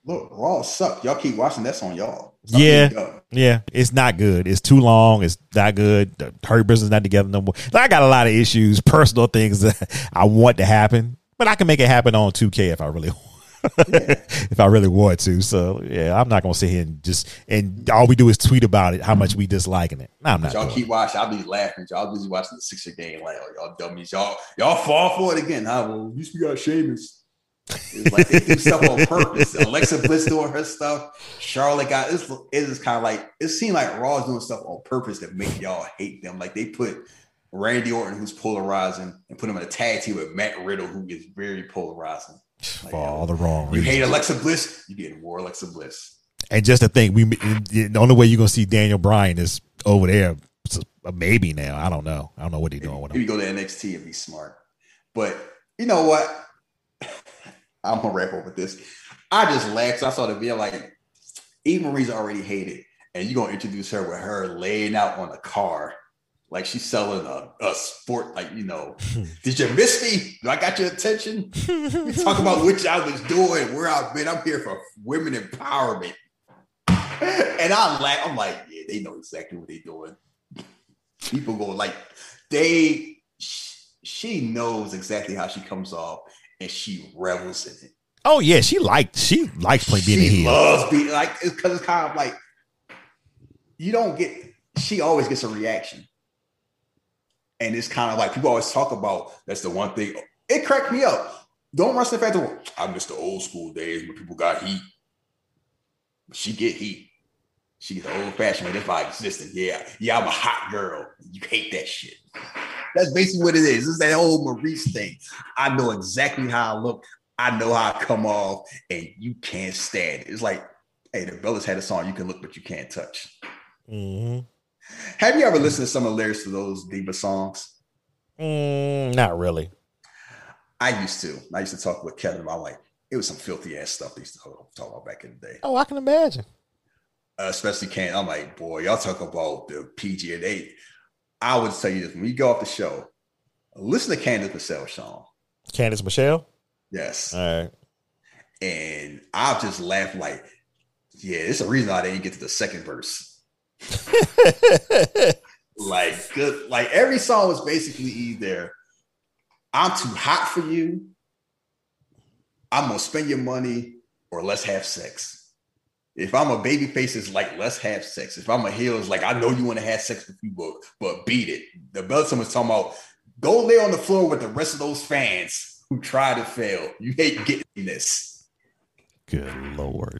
Look, Raw suck. Y'all keep watching. That's on y'all. Stop Yeah, yeah, it's not good. It's too long. It's not good. The Hurt Business not together no more. I got a lot of issues, personal things [LAUGHS] that I want to happen, but I can make it happen on 2K if I really, [LAUGHS] [LAUGHS] if I really want to. So yeah, I'm not gonna sit here and just and all we do is tweet about it, how much we disliking it. No, I'm not. Y'all keep watching. I'll be laughing. Y'all busy watching the Sixer game. Like, oh, y'all dummies. Y'all, y'all fall for it again. Huh? Well, at least we got Sheamus. It's like they do stuff on purpose. [LAUGHS] Alexa Bliss doing her stuff. Charlotte got it's It is kind of like it seemed like Raw's doing stuff on purpose that make y'all hate them. Like they put Randy Orton, who's polarizing, and put him in a tag team with Matt Riddle, who is very polarizing. For all the wrong reasons. you hate Alexa Bliss, you get more Alexa Bliss. And just to think, we the only way you're gonna see Daniel Bryan is over there. A maybe now. I don't know. I don't know what he's doing with Maybe him. go to NXT and be smart. But you know what? [LAUGHS] I'm gonna wrap up with this. I just laughed. I saw the video like Eva Marie's already hated, and you're gonna introduce her with her laying out on a car. Like she's selling a, a sport, like you know, [LAUGHS] did you miss me? Do I got your attention? We talk about what I was doing, where I've been. I'm here for women empowerment. And I laugh. I'm like, yeah, they know exactly what they're doing. People go like, they. She knows exactly how she comes off, and she revels in it. Oh yeah, she liked she likes playing being she heel. loves being like it's because it's kind of like you don't get. She always gets a reaction, and it's kind of like people always talk about. That's the one thing. It cracked me up. Don't rush the fact that I miss the old school days when people got heat. She get heat. She get old fashioned. That's why existing. Yeah, yeah, I'm a hot girl. You hate that shit. That's basically what it is. It's that old Maurice thing. I know exactly how I look. I know how I come off, and you can't stand it. It's like, hey, the Bellas had a song, you can look, but you can't touch. hmm Have you ever listened to some of the lyrics to those diva songs? Mm, not really. I used to. I used to talk with Kevin about like it was some filthy ass stuff they used to talk about back in the day. Oh, I can imagine. Uh, especially Can. I'm like, boy, y'all talk about the PG and eight. I would tell you this when you go off the show, listen to Candice Michelle song. Candice Michelle. Yes. All right. And I'll just laugh like, yeah, it's a reason I didn't get to the second verse. [LAUGHS] Like, good, like every song was basically either I'm too hot for you, I'm gonna spend your money, or let's have sex. If I'm a baby face, it's like let's have sex. If I'm a heel, it's like I know you want to have sex with people, but beat it. The Belton was talking about go lay on the floor with the rest of those fans who try to fail. You hate getting this. Good lord.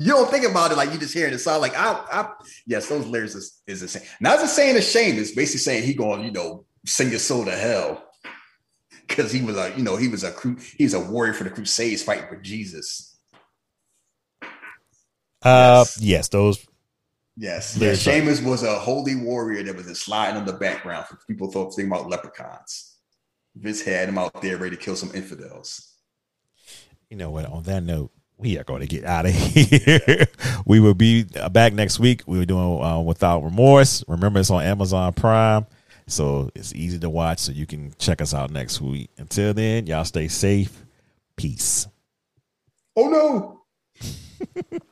You don't think about it like you just hearing the song. Like I, I yes, those lyrics is, is insane. Not just saying it's shame. It's basically saying he going, you know, sing your soul to hell because he was a, you know, he was a cru- he was a warrior for the Crusades fighting for Jesus. Uh, Yes. yes, those. Yes, Yeah, Sheamus was a holy warrior that was just sliding in the background for people thought thinking about leprechauns. Vince had him out there ready to kill some infidels. You know what? On that note, we are going to get out of [LAUGHS] here. we will be back next week. We were doing uh, without remorse. Remember, it's on Amazon Prime, so it's easy to watch. So you can check us out next week. Until then, y'all stay safe. Peace. Oh no! [LAUGHS]